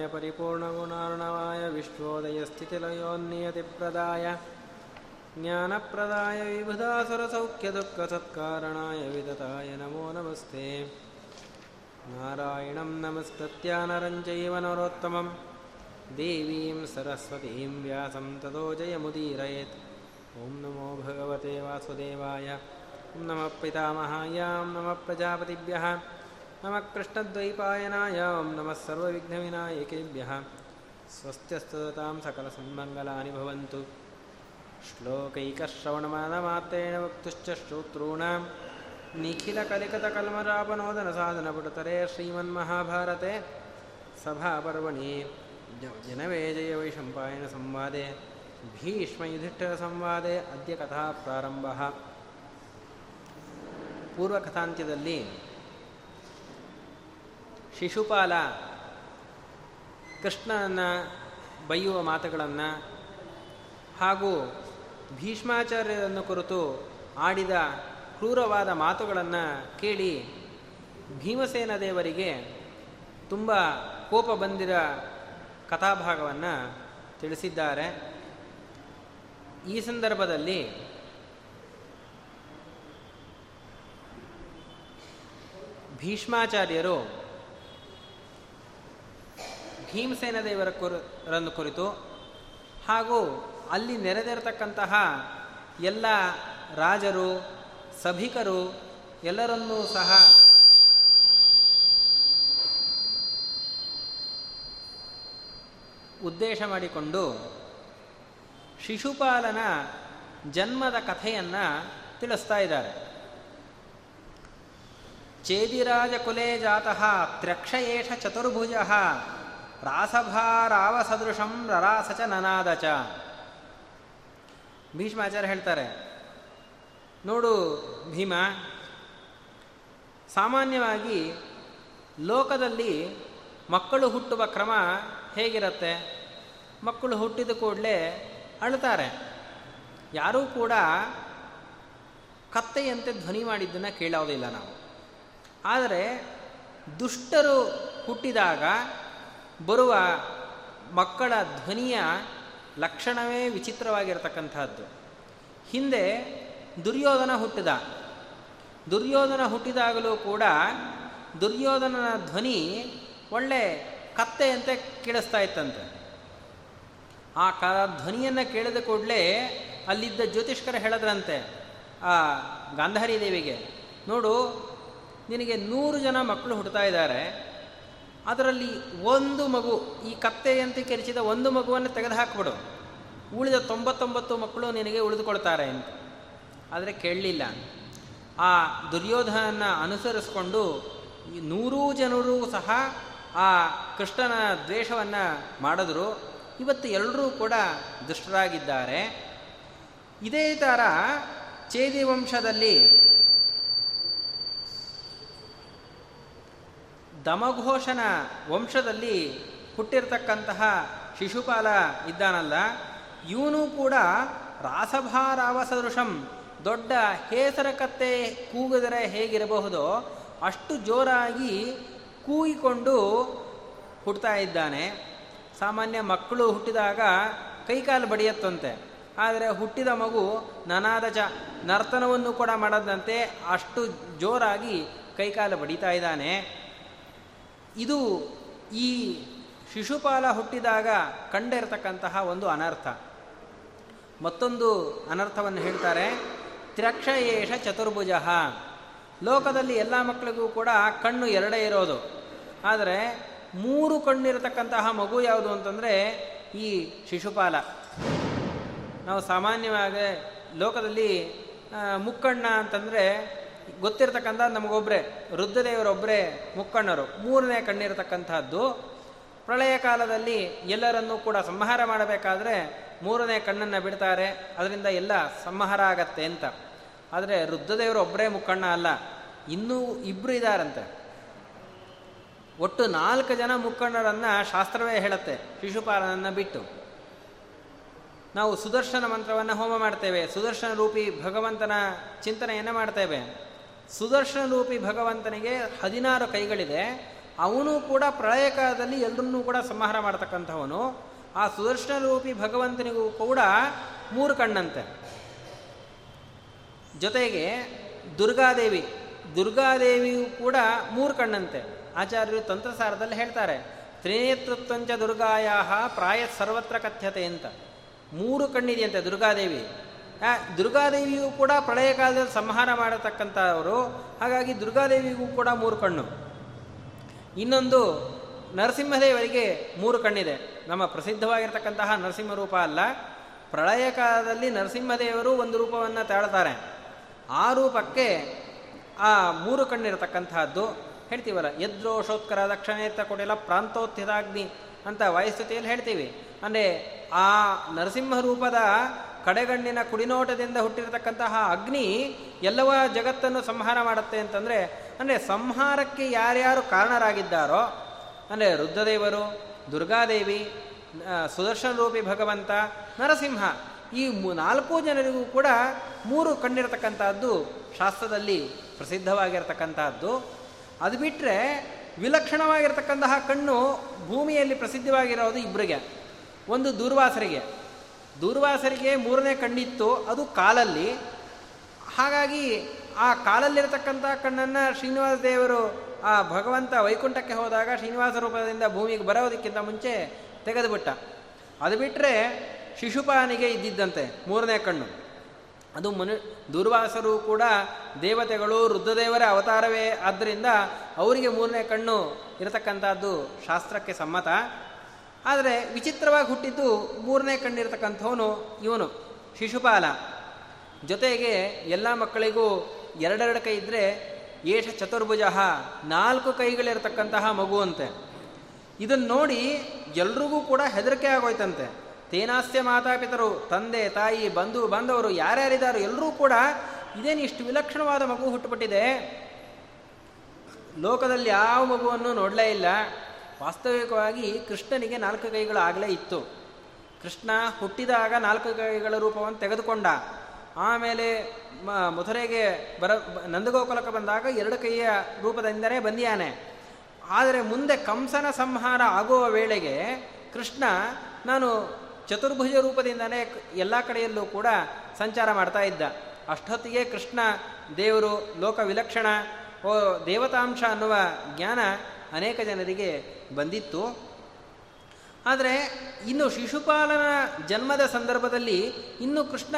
नारायणाय परिपूर्णगुणार्णवाय विश्वोदयस्थितिलयोन्नियतिप्रदाय। ज्ञानप्रदाय विबुधासुरसौख्यदुःखसत्कारणाय विदताय नमो नमस्ते। नारायणं नमस्कृत्या नरं चैव नरोत्तमं। देवीं सरस्वतीं व्यासं ततो जयमुदीरयेत्। ॐ नमो भगवते वासुदेवाय। ॐ नमः पितामहायां। नमः प्रजापतिभ्यः नमः कृष्णद्वैपायनाय ॐ नमः सर्वविघ्नविनायकेभ्यः स्वस्त्यस्ततां सकलसन्मङ्गलानि भवन्तु श्लोकैकश्रवणमानमात्रेण वक्तुश्च श्रोतॄणां निखिलकलिकतकल्मरापनोदनसाधनपुटतरे श्रीमन्महाभारते सभापर्वणि जनवेजयवैशम्पायनसंवादे ಭೀಷ್ಮಯುಧಿಷ್ಠಿರ ಅದ್ಯ ಕಥಾ ಪ್ರಾರಂಭ ಪೂರ್ವಕಥಾಂತ್ಯದಲ್ಲಿ ಶಿಶುಪಾಲ ಕೃಷ್ಣನನ್ನು ಬೈಯುವ ಮಾತುಗಳನ್ನು ಹಾಗೂ ಭೀಷ್ಮಾಚಾರ್ಯರನ್ನು ಕುರಿತು ಆಡಿದ ಕ್ರೂರವಾದ ಮಾತುಗಳನ್ನು ಕೇಳಿ ಭೀಮಸೇನ ದೇವರಿಗೆ ತುಂಬ ಕೋಪ ಬಂದಿರ ಕಥಾಭಾಗವನ್ನು ತಿಳಿಸಿದ್ದಾರೆ. ಈ ಸಂದರ್ಭದಲ್ಲಿ ಭೀಷ್ಮಾಚಾರ್ಯರು ಭೀಮಸೇನ ದೇವರ ಕುರನ್ನು ಕುರಿತು ಹಾಗೂ ಅಲ್ಲಿ ನೆರೆದಿರತಕ್ಕಂತಹ ಎಲ್ಲ ರಾಜರು, ಸಭಿಕರು ಎಲ್ಲರನ್ನೂ ಸಹ ಉದ್ದೇಶ ಮಾಡಿಕೊಂಡು ಶಿಶುಪಾಲನ ಜನ್ಮದ ಕಥೆಯನ್ನು ತಿಳಿಸ್ತಾ ಇದ್ದಾರೆ. ಚೇದಿರಾಜ ಕುಲೇ ಜಾತಃ ತ್ರಕ್ಷಯೇಷ ಚತುರ್ಭುಜ ರಾಸಭಾರಾವಸದೃಶಂ ರರಾಸಚ ನನಾದಚ. ಭೀಷ್ಮಾಚಾರ್ಯ ಹೇಳ್ತಾರೆ, ನೋಡು ಭೀಮ, ಸಾಮಾನ್ಯವಾಗಿ ಲೋಕದಲ್ಲಿ ಮಕ್ಕಳು ಹುಟ್ಟುವ ಕ್ರಮ ಹೇಗಿರುತ್ತೆ? ಮಕ್ಕಳು ಹುಟ್ಟಿದ ಕೂಡಲೇ ಅಳ್ತಾರೆ ಯಾರೂ ಕೂಡ ಕತ್ತೆಯಂತೆ ಧ್ವನಿ ಮಾಡಿದ್ದನ್ನು ಕೇಳೋದಿಲ್ಲ ನಾವು. ಆದರೆ ದುಷ್ಟರು ಹುಟ್ಟಿದಾಗ ಬರುವ ಮಕ್ಕಳ ಧ್ವನಿಯ ಲಕ್ಷಣವೇ ವಿಚಿತ್ರವಾಗಿರತಕ್ಕಂಥದ್ದು. ಹಿಂದೆ ದುರ್ಯೋಧನ ಹುಟ್ಟಿದ. ದುರ್ಯೋಧನ ಹುಟ್ಟಿದಾಗಲೂ ಕೂಡ ದುರ್ಯೋಧನನ ಧ್ವನಿ ಒಳ್ಳೆ ಕತ್ತೆಯಂತೆ ಕೇಳಿಸ್ತಾ ಇತ್ತಂತೆ. ಆ ಕ, ಧ್ವನಿಯನ್ನು ಕೇಳಿದ ಕೂಡಲೇ ಅಲ್ಲಿದ್ದ ಜ್ಯೋತಿಷ್ಕರ ಹೇಳಿದ್ರಂತೆ ಆ ಗಾಂಧಾರಿ ದೇವಿಗೆ, ನೋಡು, ನಿನಗೆ ನೂರು ಜನ ಮಕ್ಕಳು ಹುಡ್ತಾ ಇದ್ದಾರೆ. ಅದರಲ್ಲಿ ಒಂದು ಮಗು, ಈ ಕತ್ತೆಯಂತೆ ಕೆರಿಸಿದ ಒಂದು ಮಗುವನ್ನು ತೆಗೆದುಹಾಕ್ಬಿಡು. ಉಳಿದ ತೊಂಬತ್ತೊಂಬತ್ತು ಮಕ್ಕಳು ನಿನಗೆ ಉಳಿದುಕೊಳ್ತಾರೆ ಅಂತ. ಆದರೆ ಕೇಳಲಿಲ್ಲ. ಆ ದುರ್ಯೋಧನನ ಅನುಸರಿಸಿಕೊಂಡು ನೂರೂ ಜನರು ಸಹ ಆ ಕೃಷ್ಣನ ದ್ವೇಷವನ್ನು ಮಾಡಿದ್ರು. ಇವತ್ತು ಎಲ್ಲರೂ ಕೂಡ ದುಷ್ಟರಾಗಿದ್ದಾರೆ. ಇದೇ ಥರ ಚೇದಿ ವಂಶದಲ್ಲಿ ದಮಘೋಷನ ವಂಶದಲ್ಲಿ ಹುಟ್ಟಿರ್ತಕ್ಕಂತಹ ಶಿಶುಪಾಲ ಇದ್ದಾನಲ್ಲ, ಇವನು ಕೂಡ ರಾಸಭಾರಾವ ಸದೃಶಂ ದೊಡ್ಡ ಹೇಸರ ಕತ್ತೆ ಕೂಗಿದರೆ ಹೇಗಿರಬಹುದೋ ಅಷ್ಟು ಜೋರಾಗಿ ಕೂಗಿಕೊಂಡು ಹುಟ್ಟುತ್ತಾ ಇದ್ದಾನೆ. ಸಾಮಾನ್ಯ ಮಕ್ಕಳು ಹುಟ್ಟಿದಾಗ ಕೈಕಾಲು ಬಡಿಯತ್ತಂತೆ. ಆದರೆ ಹುಟ್ಟಿದ ಮಗು ನನಾದ ಚ ನರ್ತನವನ್ನು ಕೂಡ ಮಾಡದಂತೆ ಅಷ್ಟು ಜೋರಾಗಿ ಕೈಕಾಲು ಬಡಿತಾ ಇದ್ದಾನೆ. ಇದು ಈ ಶಿಶುಪಾಲ ಹುಟ್ಟಿದಾಗ ಕಂಡಿರತಕ್ಕಂತಹ ಒಂದು ಅನರ್ಥ. ಮತ್ತೊಂದು ಅನರ್ಥವನ್ನು ಹೇಳ್ತಾರೆ ತ್ರಕ್ಷಯೇಷ ಚತುರ್ಭುಜ. ಲೋಕದಲ್ಲಿ ಎಲ್ಲ ಮಕ್ಕಳಿಗೂ ಕೂಡ ಕಣ್ಣು ಎರಡೇ ಇರೋದು. ಆದರೆ ಮೂರು ಕಣ್ಣಿರತಕ್ಕಂತಹ ಮಗು ಯಾವುದು ಅಂತಂದರೆ ಈ ಶಿಶುಪಾಲ. ನಾವು ಸಾಮಾನ್ಯವಾಗಿ ಲೋಕದಲ್ಲಿ ಮುಕ್ಕಣ್ಣ ಅಂತಂದರೆ ಗೊತ್ತಿರತಕ್ಕಂಥ ನಮಗೊಬ್ಬರೇ ರುದ್ರದೇವರೊಬ್ಬರೇ ಮುಕ್ಕಣ್ಣರು, ಮೂರನೇ ಕಣ್ಣಿರತಕ್ಕಂಥದ್ದು. ಪ್ರಳಯ ಕಾಲದಲ್ಲಿ ಎಲ್ಲರನ್ನೂ ಕೂಡ ಸಂಹಾರ ಮಾಡಬೇಕಾದ್ರೆ ಮೂರನೇ ಕಣ್ಣನ್ನು ಬಿಡ್ತಾರೆ. ಅದರಿಂದ ಎಲ್ಲ ಸಂಹಾರ ಆಗತ್ತೆ ಅಂತ. ಆದರೆ ರುದ್ರದೇವರು ಒಬ್ಬರೇ ಮುಕ್ಕಣ್ಣ ಅಲ್ಲ. ಇನ್ನೂ ಇಬ್ಬರು ಇದ್ದಾರಂತೆ ಒಟ್ಟು ನಾಲ್ಕು ಜನ ಮುಕ್ಕಣ್ಣರನ್ನ ಶಾಸ್ತ್ರವೇ ಹೇಳುತ್ತೆ. ಶಿಶುಪಾಲನನ್ನು ಬಿಟ್ಟು. ನಾವು ಸುದರ್ಶನ ಮಂತ್ರವನ್ನು ಹೋಮ ಮಾಡ್ತೇವೆ. ಸುದರ್ಶನ ರೂಪಿ ಭಗವಂತನ ಚಿಂತನೆಯನ್ನು ಮಾಡ್ತೇವೆ. ಸುದರ್ಶನ ರೂಪಿ ಭಗವಂತನಿಗೆ ಹದಿನಾರು ಕೈಗಳಿದೆ. ಅವನು ಕೂಡ ಪ್ರಳಯ ಕಾಲದಲ್ಲಿ ಎಲ್ಲರನ್ನೂ ಕೂಡ ಸಂಹಾರ ಮಾಡ್ತಕ್ಕಂಥವನು. ಆ ಸುದರ್ಶನ ರೂಪಿ ಭಗವಂತನಿಗೂ ಕೂಡ ಮೂರು ಕಣ್ಣಂತೆ. ಜೊತೆಗೆ ದುರ್ಗಾದೇವಿ, ದುರ್ಗಾದೇವಿಯು ಕೂಡ ಮೂರು ಕಣ್ಣಂತೆ. ಆಚಾರ್ಯರು ತಂತ್ರಸಾರದಲ್ಲಿ ಹೇಳ್ತಾರೆ, ತ್ರಿನೇತೃತ್ವಂಚ ದುರ್ಗಾಯ ಪ್ರಾಯ ಸರ್ವತ್ರ ಕಥ್ಯತೆ ಅಂತ. ಮೂರು ಕಣ್ಣಿದೆಯಂತೆ ದುರ್ಗಾದೇವಿ. ದುರ್ಗಾದೇವಿಯು ಕೂಡ ಪ್ರಳಯ ಕಾಲದಲ್ಲಿ ಸಂಹಾರ ಮಾಡತಕ್ಕಂಥವರು. ಹಾಗಾಗಿ ದುರ್ಗಾದೇವಿಗೂ ಕೂಡ ಮೂರು ಕಣ್ಣು. ಇನ್ನೊಂದು ನರಸಿಂಹದೇವರಿಗೆ ಮೂರು ಕಣ್ಣಿದೆ. ನಮ್ಮ ಪ್ರಸಿದ್ಧವಾಗಿರ್ತಕ್ಕಂತಹ ನರಸಿಂಹ ರೂಪ ಅಲ್ಲ. ಪ್ರಳಯ ಕಾಲದಲ್ಲಿ ನರಸಿಂಹದೇವರು ಒಂದು ರೂಪವನ್ನು ತಾಳ್ತಾರೆ. ಆ ರೂಪಕ್ಕೆ ಆ ಮೂರು ಕಣ್ಣಿರತಕ್ಕಂತಹದ್ದು ಹೇಳ್ತೀವಲ್ಲ, ಯದ್ರೋಷೋತ್ಕರ ದಕ್ಷಿಣೇತ್ತ ಕೊಡಿಲ್ಲ ಪ್ರಾಂತೋತ್ಥಿತಾಗ್ನಿ ಅಂತ ವಾಯುಸ್ಥಿತಿಯಲ್ಲಿ ಹೇಳ್ತೀವಿ. ಅಂದರೆ ಆ ನರಸಿಂಹ ರೂಪದ ಕಡೆಗಣ್ಣಿನ ಕುಡಿನೋಟದಿಂದ ಹುಟ್ಟಿರತಕ್ಕಂತಹ ಅಗ್ನಿ ಎಲ್ಲವ ಜಗತ್ತನ್ನು ಸಂಹಾರ ಮಾಡುತ್ತೆ ಅಂತಂದರೆ, ಅಂದರೆ ಸಂಹಾರಕ್ಕೆ ಯಾರ್ಯಾರು ಕಾರಣರಾಗಿದ್ದಾರೋ, ಅಂದರೆ ರುದ್ರದೇವರು, ದುರ್ಗಾದೇವಿ ಸುದರ್ಶನ ರೂಪಿ ಭಗವಂತ, ನರಸಿಂಹ, ಈ ನಾಲ್ಕು ಜನರಿಗೂ ಕೂಡ ಮೂರು ಕಣ್ಣಿರತಕ್ಕಂಥದ್ದು ಶಾಸ್ತ್ರದಲ್ಲಿ ಪ್ರಸಿದ್ಧವಾಗಿರತಕ್ಕಂತಹದ್ದು ಅದು ಬಿಟ್ಟರೆ ವಿಲಕ್ಷಣವಾಗಿರ್ತಕ್ಕಂತಹ ಕಣ್ಣು ಭೂಮಿಯಲ್ಲಿ ಪ್ರಸಿದ್ಧವಾಗಿರೋದು ಇಬ್ಬರಿಗೆ ಒಂದು ದೂರ್ವಾಸರಿಗೆ. ದೂರ್ವಾಸರಿಗೆ ಮೂರನೇ ಕಣ್ಣಿತ್ತು, ಅದು ಕಾಲಲ್ಲಿ. ಹಾಗಾಗಿ ಆ ಕಾಲಲ್ಲಿರತಕ್ಕಂಥ ಕಣ್ಣನ್ನು ಶ್ರೀನಿವಾಸ ದೇವರು ಆ ಭಗವಂತ ವೈಕುಂಠಕ್ಕೆ ಹೋದಾಗ ಶ್ರೀನಿವಾಸ ರೂಪದಿಂದ ಭೂಮಿಗೆ ಬರೋದಕ್ಕಿಂತ ಮುಂಚೆ ತೆಗೆದುಬಿಟ್ಟ. ಅದು ಬಿಟ್ಟರೆ ಶಿಶುಪಾನಿಗೆ ಇದ್ದಿದ್ದಂತೆ ಮೂರನೇ ಕಣ್ಣು. ಅದು ಮನು, ದುರ್ವಾಸರು ಕೂಡ ದೇವತೆಗಳು ರುದ್ರದೇವರ ಅವತಾರವೇ. ಆದ್ದರಿಂದ ಅವರಿಗೆ ಮೂರನೇ ಕಣ್ಣು ಇರತಕ್ಕಂಥದ್ದು ಶಾಸ್ತ್ರಕ್ಕೆ ಸಮ್ಮತ. ಆದರೆ ವಿಚಿತ್ರವಾಗಿ ಹುಟ್ಟಿದ್ದು ಮೂರನೇ ಕಣ್ಣಿರ್ತಕ್ಕಂಥವನು ಇವನು, ಶಿಶುಪಾಲ. ಜೊತೆಗೆ ಎಲ್ಲ ಮಕ್ಕಳಿಗೂ ಎರಡೆರಡು ಕೈ ಇದ್ದರೆ ಏಷ ಚತುರ್ಭುಜ ನಾಲ್ಕು ಕೈಗಳಿರತಕ್ಕಂತಹ ಮಗುವಂತೆ. ಇದನ್ನು ನೋಡಿ ಎಲ್ರಿಗೂ ಕೂಡ ಹೆದರಿಕೆ ಆಗೋಯ್ತಂತೆ. ತೇನಾಸ್ಯ ಮಾತಾಪಿತರು, ತಂದೆ, ತಾಯಿ, ಬಂಧು, ಬಾಂಧವರು ಯಾರ್ಯಾರಿದ್ದಾರೋ ಎಲ್ಲರೂ ಕೂಡ ಇದೇನು ಇಷ್ಟು ವಿಲಕ್ಷಣವಾದ ಮಗು ಹುಟ್ಟುಬಿಟ್ಟಿದೆ? ಲೋಕದಲ್ಲಿ ಯಾವ ಮಗುವನ್ನು ನೋಡಲೇ ಇಲ್ಲ. ವಾಸ್ತವಿಕವಾಗಿ ಕೃಷ್ಣನಿಗೆ ನಾಲ್ಕು ಕೈಗಳು ಆಗಲೇ ಇತ್ತು. ಕೃಷ್ಣ ಹುಟ್ಟಿದಾಗ ನಾಲ್ಕು ಕೈಗಳ ರೂಪವನ್ನು ತೆಗೆದುಕೊಂಡ. ಆಮೇಲೆ ಮಧುರೆಗೆ ಬರ, ನಂದಗೋಕುಲಕ್ಕೆ ಬಂದಾಗ ಎರಡು ಕೈಯ ರೂಪದಿಂದನೇ ಬಂದಿಯಾನೆ. ಆದರೆ ಮುಂದೆ ಕಂಸನ ಸಂಹಾರ ಆಗುವ ವೇಳೆಗೆ ಕೃಷ್ಣ, ನಾನು ಚತುರ್ಭುಜ ರೂಪದಿಂದನೇ ಎಲ್ಲ ಕಡೆಯಲ್ಲೂ ಕೂಡ ಸಂಚಾರ ಮಾಡ್ತಾ ಇದ್ದ. ಅಷ್ಟೊತ್ತಿಗೆ ಕೃಷ್ಣ, ದೇವರು ಲೋಕ ವಿಲಕ್ಷಣ ಓ, ದೇವತಾಂಶ ಅನ್ನುವ ಜ್ಞಾನ ಅನೇಕ ಜನರಿಗೆ ಬಂದಿತ್ತು. ಆದರೆ ಇನ್ನು ಶಿಶುಪಾಲನ ಜನ್ಮದ ಸಂದರ್ಭದಲ್ಲಿ ಇನ್ನು ಕೃಷ್ಣ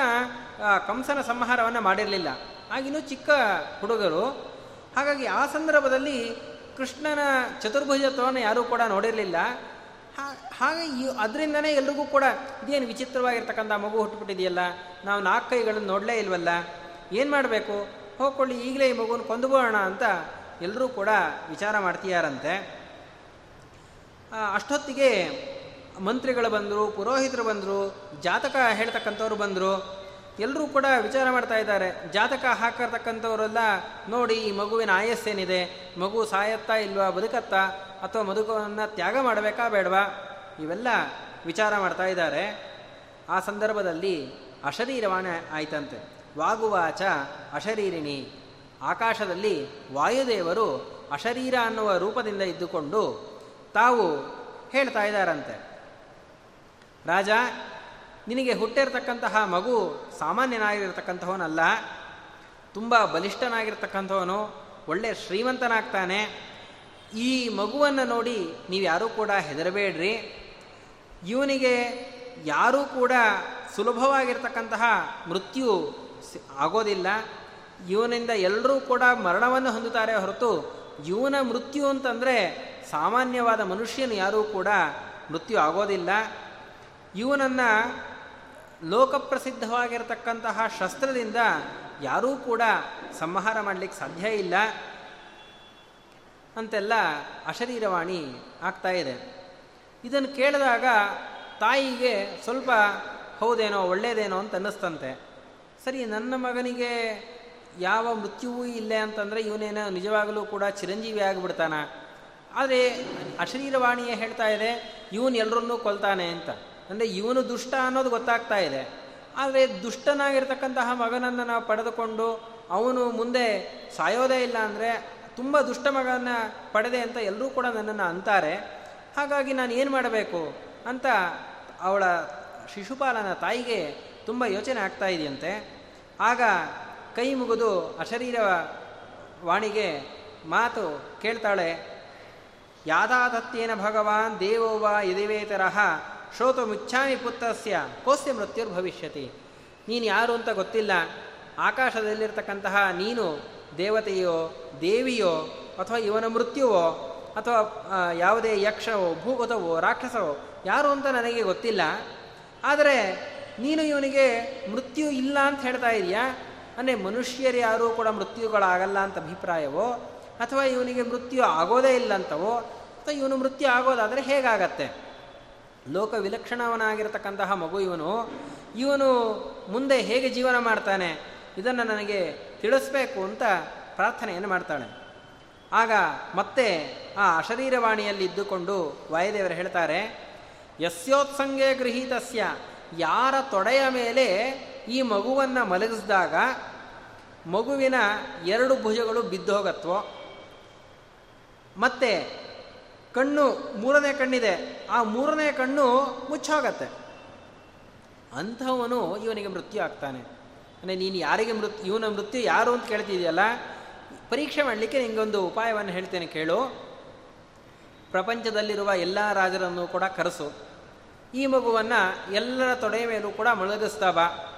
ಕಂಸನ ಸಂಹಾರವನ್ನು ಮಾಡಿರಲಿಲ್ಲ. ಆಗಿನ್ನೂ ಚಿಕ್ಕ ಹುಡುಗರು. ಹಾಗಾಗಿ ಆ ಸಂದರ್ಭದಲ್ಲಿ ಕೃಷ್ಣನ ಚತುರ್ಭುಜತ್ವವನ್ನು ಯಾರೂ ಕೂಡ ನೋಡಿರಲಿಲ್ಲ. ಹಾಗೆ ಅದರಿಂದನೇ ಎಲ್ರಿಗೂ ಕೂಡ ಇದೇನು ವಿಚಿತ್ರವಾಗಿರ್ತಕ್ಕಂಥ ಮಗು ಹುಟ್ಟುಬಿಟ್ಟಿದೆಯಲ್ಲ, ನಾವು ನಾಲ್ಕು ಕೈಗಳನ್ನು ನೋಡಲೇ ಇಲ್ವಲ್ಲ? ಏನು ಮಾಡಬೇಕು? ಹೋಗ್ಕೊಳ್ಳಿ, ಈಗಲೇ ಈ ಮಗುವನ್ನು ಕೊಂದುಬೋಣ ಅಂತ ಎಲ್ಲರೂ ಕೂಡ ವಿಚಾರ ಮಾಡ್ತೀಯಾರಂತೆ. ಅಷ್ಟೊತ್ತಿಗೆ ಮಂತ್ರಿಗಳು ಬಂದರು, ಪುರೋಹಿತರು ಬಂದರು, ಜಾತಕ ಹೇಳ್ತಕ್ಕಂಥವ್ರು ಬಂದರು. ಎಲ್ಲರೂ ಕೂಡ ವಿಚಾರ ಮಾಡ್ತಾ ಇದ್ದಾರೆ. ಜಾತಕ ಹಾಕಿರ್ತಕ್ಕಂಥವರೆಲ್ಲ ನೋಡಿ ಈ ಮಗುವಿನ ಆಯಸ್ಸೇನಿದೆ? ಮಗು ಸಾಯತ್ತಾ ಇಲ್ವಾ, ಬದುಕತ್ತಾ? ಅಥವಾ ಮದುಕವನ್ನು ತ್ಯಾಗ ಮಾಡಬೇಕಾ ಬೇಡವಾ? ಇವೆಲ್ಲ ವಿಚಾರ ಮಾಡ್ತಾ ಇದ್ದಾರೆ. ಆ ಸಂದರ್ಭದಲ್ಲಿ ಅಶರೀರವಾಣಿ ಆಯ್ತಂತೆ. ವಾಗುವಾಚ ಅಶರೀರಿಣಿ. ಆಕಾಶದಲ್ಲಿ ವಾಯುದೇವರು ಅಶರೀರ ಅನ್ನುವ ರೂಪದಿಂದ ಇದ್ದುಕೊಂಡು ತಾವು ಹೇಳ್ತಾ ಇದ್ದಾರಂತೆ. ರಾಜ, ನಿನಗೆ ಹುಟ್ಟಿರ್ತಕ್ಕಂತಹ ಮಗು ಸಾಮಾನ್ಯನಾಗಿರ್ತಕ್ಕಂಥವನಲ್ಲ ತುಂಬ ಬಲಿಷ್ಠನಾಗಿರ್ತಕ್ಕಂಥವನು ಒಳ್ಳೆ ಶ್ರೀಮಂತನಾಗ್ತಾನೆ. ಈ ಮಗುವನ್ನು ನೋಡಿ ನೀವು ಯಾರೂ ಕೂಡ ಹೆದರಬೇಡ್ರಿ. ಇವನಿಗೆ ಯಾರೂ ಕೂಡ ಸುಲಭವಾಗಿರ್ತಕ್ಕಂತಹ ಮೃತ್ಯು ಆಗೋದಿಲ್ಲ. ಇವನಿಂದ ಎಲ್ಲರೂ ಕೂಡ ಮರಣವನ್ನು ಹೊಂದುತ್ತಾರೆ ಹೊರತು ಇವನ ಮೃತ್ಯು ಅಂತಂದರೆ ಸಾಮಾನ್ಯವಾದ ಮನುಷ್ಯನು ಯಾರೂ ಕೂಡ ಮೃತ್ಯು ಆಗೋದಿಲ್ಲ. ಇವನನ್ನು ಲೋಕಪ್ರಸಿದ್ಧವಾಗಿರತಕ್ಕಂತಹ ಶಸ್ತ್ರದಿಂದ ಯಾರೂ ಕೂಡ ಸಂಹಾರ ಮಾಡಲಿಕ್ಕೆ ಸಾಧ್ಯ ಇಲ್ಲ. ಅಂತೆಲ್ಲ ಅಶರೀರವಾಣಿ ಆಗ್ತಾ ಇದೆ. ಇದನ್ನು ಕೇಳಿದಾಗ ತಾಯಿಗೆ ಸ್ವಲ್ಪ ಹೌದೇನೋ ಒಳ್ಳೇದೇನೋ ಅಂತ ಅನ್ನಿಸ್ತಂತೆ. ಸರಿ, ನನ್ನ ಮಗನಿಗೆ ಯಾವ ಮೃತ್ಯುವೂ ಇಲ್ಲ ಅಂತಂದರೆ ಇವನೇನೋ ನಿಜವಾಗಲೂ ಕೂಡ ಚಿರಂಜೀವಿ ಆಗಿಬಿಡ್ತಾನ? ಆದರೆ ಅಶರೀರವಾಣಿಯೇ ಹೇಳ್ತಾ ಇದೆ, ಇವನು ಎಲ್ಲರನ್ನೂ ಕೊಲ್ತಾನೆ ಅಂತ. ಅಂದರೆ ಇವನು ದುಷ್ಟ ಅನ್ನೋದು ಗೊತ್ತಾಗ್ತಾ ಇದೆ. ಆದರೆ ದುಷ್ಟನಾಗಿರ್ತಕ್ಕಂತಹ ಮಗನನ್ನು ನಾವು ಪಡೆದುಕೊಂಡು ಅವನು ಮುಂದೆ ಸಾಯೋದೇ ಇಲ್ಲ ಅಂದರೆ ತುಂಬ ದುಷ್ಟ ಮಗನ ಪಡೆದೆ ಅಂತ ಎಲ್ಲರೂ ಕೂಡ ನನ್ನನ್ನು ಅಂತಾರೆ. ಹಾಗಾಗಿ ನಾನು ಏನು ಮಾಡಬೇಕು ಅಂತ ಅವಳ ಶಿಶುಪಾಲನ ತಾಯಿಗೆ ತುಂಬ ಯೋಚನೆ ಆಗ್ತಾ ಇದೆಯಂತೆ. ಆಗ ಕೈ ಮುಗಿದು ಅಶರೀರ ವಾಣಿಗೆ ಮಾತು ಕೇಳ್ತಾಳೆ ಯಾದಾದತ್ಯೇನ ಭಗವಾನ್ ದೇವೋ ವಾ ಶ್ರೋತು ಮುಚ್ಚಾಮಿ ಪುತ್ರಸ್ಯ, ಕೋಸ್ಯ ಮೃತ್ಯುರ್ಭವಿಷ್ಯತಿ ನೀನು ಯಾರು ಅಂತ ಗೊತ್ತಿಲ್ಲ. ಆಕಾಶದಲ್ಲಿರ್ತಕ್ಕಂತಹ ನೀನು ದೇವತೆಯೋ, ದೇವಿಯೋ, ಅಥವಾ ಇವನ ಮೃತ್ಯುವೋ, ಅಥವಾ ಯಾವುದೇ ಯಕ್ಷವೋ, ಭೂಗತವೋ, ರಾಕ್ಷಸವೋ, ಯಾರು ಅಂತ ನನಗೆ ಗೊತ್ತಿಲ್ಲ. ಆದರೆ ನೀನು ಇವನಿಗೆ ಮೃತ್ಯು ಇಲ್ಲ ಅಂತ ಹೇಳ್ತಾ ಇದೆಯಾ? ಅಂದರೆ ಮನುಷ್ಯರು ಯಾರೂ ಕೂಡ ಮೃತ್ಯುಗಳಾಗಲ್ಲ ಅಂತ ಅಭಿಪ್ರಾಯವೋ? ಅಥವಾ ಇವನಿಗೆ ಮೃತ್ಯು ಆಗೋದೇ ಇಲ್ಲ ಅಂತವೋ ಅಥವಾ ಇವನು ಮೃತ್ಯು ಆಗೋದಾದರೆ ಹೇಗಾಗತ್ತೆ? ಲೋಕ ವಿಲಕ್ಷಣವನಾಗಿರ್ತಕ್ಕಂತಹ ಮಗು ಇವನು. ಇವನು ಮುಂದೆ ಹೇಗೆ ಜೀವನ ಮಾಡ್ತಾನೆ? ಇದನ್ನು ನನಗೆ ತಿಳಿಸ್ಬೇಕು ಅಂತ ಪ್ರಾರ್ಥನೆಯನ್ನು ಮಾಡ್ತಾಳೆ. ಆಗ ಮತ್ತೆ ಆ ಅಶರೀರವಾಣಿಯಲ್ಲಿ ಇದ್ದುಕೊಂಡು ವಾಯುದೇವರು ಹೇಳ್ತಾರೆ, ಯಸ್ಯೋತ್ಸಂಗೆ ಗೃಹೀತಸ್ಯ. ಯಾರ ತೊಡೆಯ ಮೇಲೆ ಈ ಮಗುವನ್ನು ಮಲಗಿಸಿದಾಗ ಮಗುವಿನ ಎರಡು ಭುಜಗಳು ಬಿದ್ದೋಗತ್ವೋ ಮತ್ತೆ ಕಣ್ಣು ಮೂರನೇ ಕಣ್ಣಿದೆ. ಆ ಮೂರನೇ ಕಣ್ಣು ಮುಚ್ಚೋಗತ್ತೆ. ಅಂಥವನು ಇವನಿಗೆ ಮೃತ್ಯು ಆಗ್ತಾನೆ. ಅಂದರೆ ನೀನು ಯಾರಿಗೆ ಮೃತ್, ಇವನ ಮೃತ್ಯು ಯಾರು ಅಂತ ಕೇಳ್ತಿದೆಯಲ್ಲ ಪರೀಕ್ಷೆ ಮಾಡಲಿಕ್ಕೆ ನಿಂಗೊಂದು ಉಪಾಯವನ್ನು ಹೇಳ್ತೇನೆ ಕೇಳು. ಪ್ರಪಂಚದಲ್ಲಿರುವ ಎಲ್ಲ ರಾಜರನ್ನು ಕೂಡ ಕರೆಸು. ಈ ಮಗುವನ್ನು ಎಲ್ಲರ ತೊಡೆಯ ಮೇಲೂ ಕೂಡ ಮಲಗಿಸ್ತಾ ಬಾ.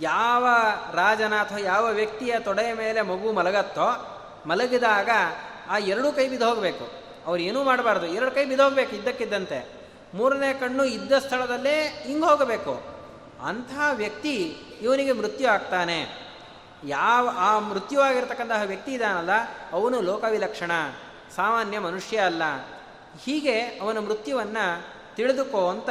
ಯಾವ ರಾಜನ ಅಥವಾ ಯಾವ ವ್ಯಕ್ತಿಯ ತೊಡೆಯ ಮೇಲೆ ಮಗು ಮಲಗತ್ತೋ ಮಲಗಿದಾಗ ಆ ಎರಡೂ ಕೈ ಬಿದ್ದು ಹೋಗಬೇಕು. ಅವ್ರು ಏನೂ ಮಾಡಬಾರ್ದು. ಎರಡು ಕೈ ಬಿದ್ದೋಗ್ಬೇಕು ಇದ್ದಕ್ಕಿದ್ದಂತೆ. ಮೂರನೇ ಕಣ್ಣು ಇದ್ದ ಸ್ಥಳದಲ್ಲೇ ಹಿಂಗೆ ಹೋಗಬೇಕು. ಅಂಥ ವ್ಯಕ್ತಿ ಇವನಿಗೆ ಮೃತ್ಯು ಆಗ್ತಾನೆ. ಯಾವ ಆ ಮೃತ್ಯುವಾಗಿರ್ತಕ್ಕಂತಹ ವ್ಯಕ್ತಿ ಇದಾನಲ್ಲ, ಅವನು ಲೋಕವಿಲಕ್ಷಣ. ಸಾಮಾನ್ಯ ಮನುಷ್ಯ ಅಲ್ಲ. ಹೀಗೆ ಅವನ ಮೃತ್ಯುವನ್ನು ತಿಳಿದುಕೋ ಅಂತ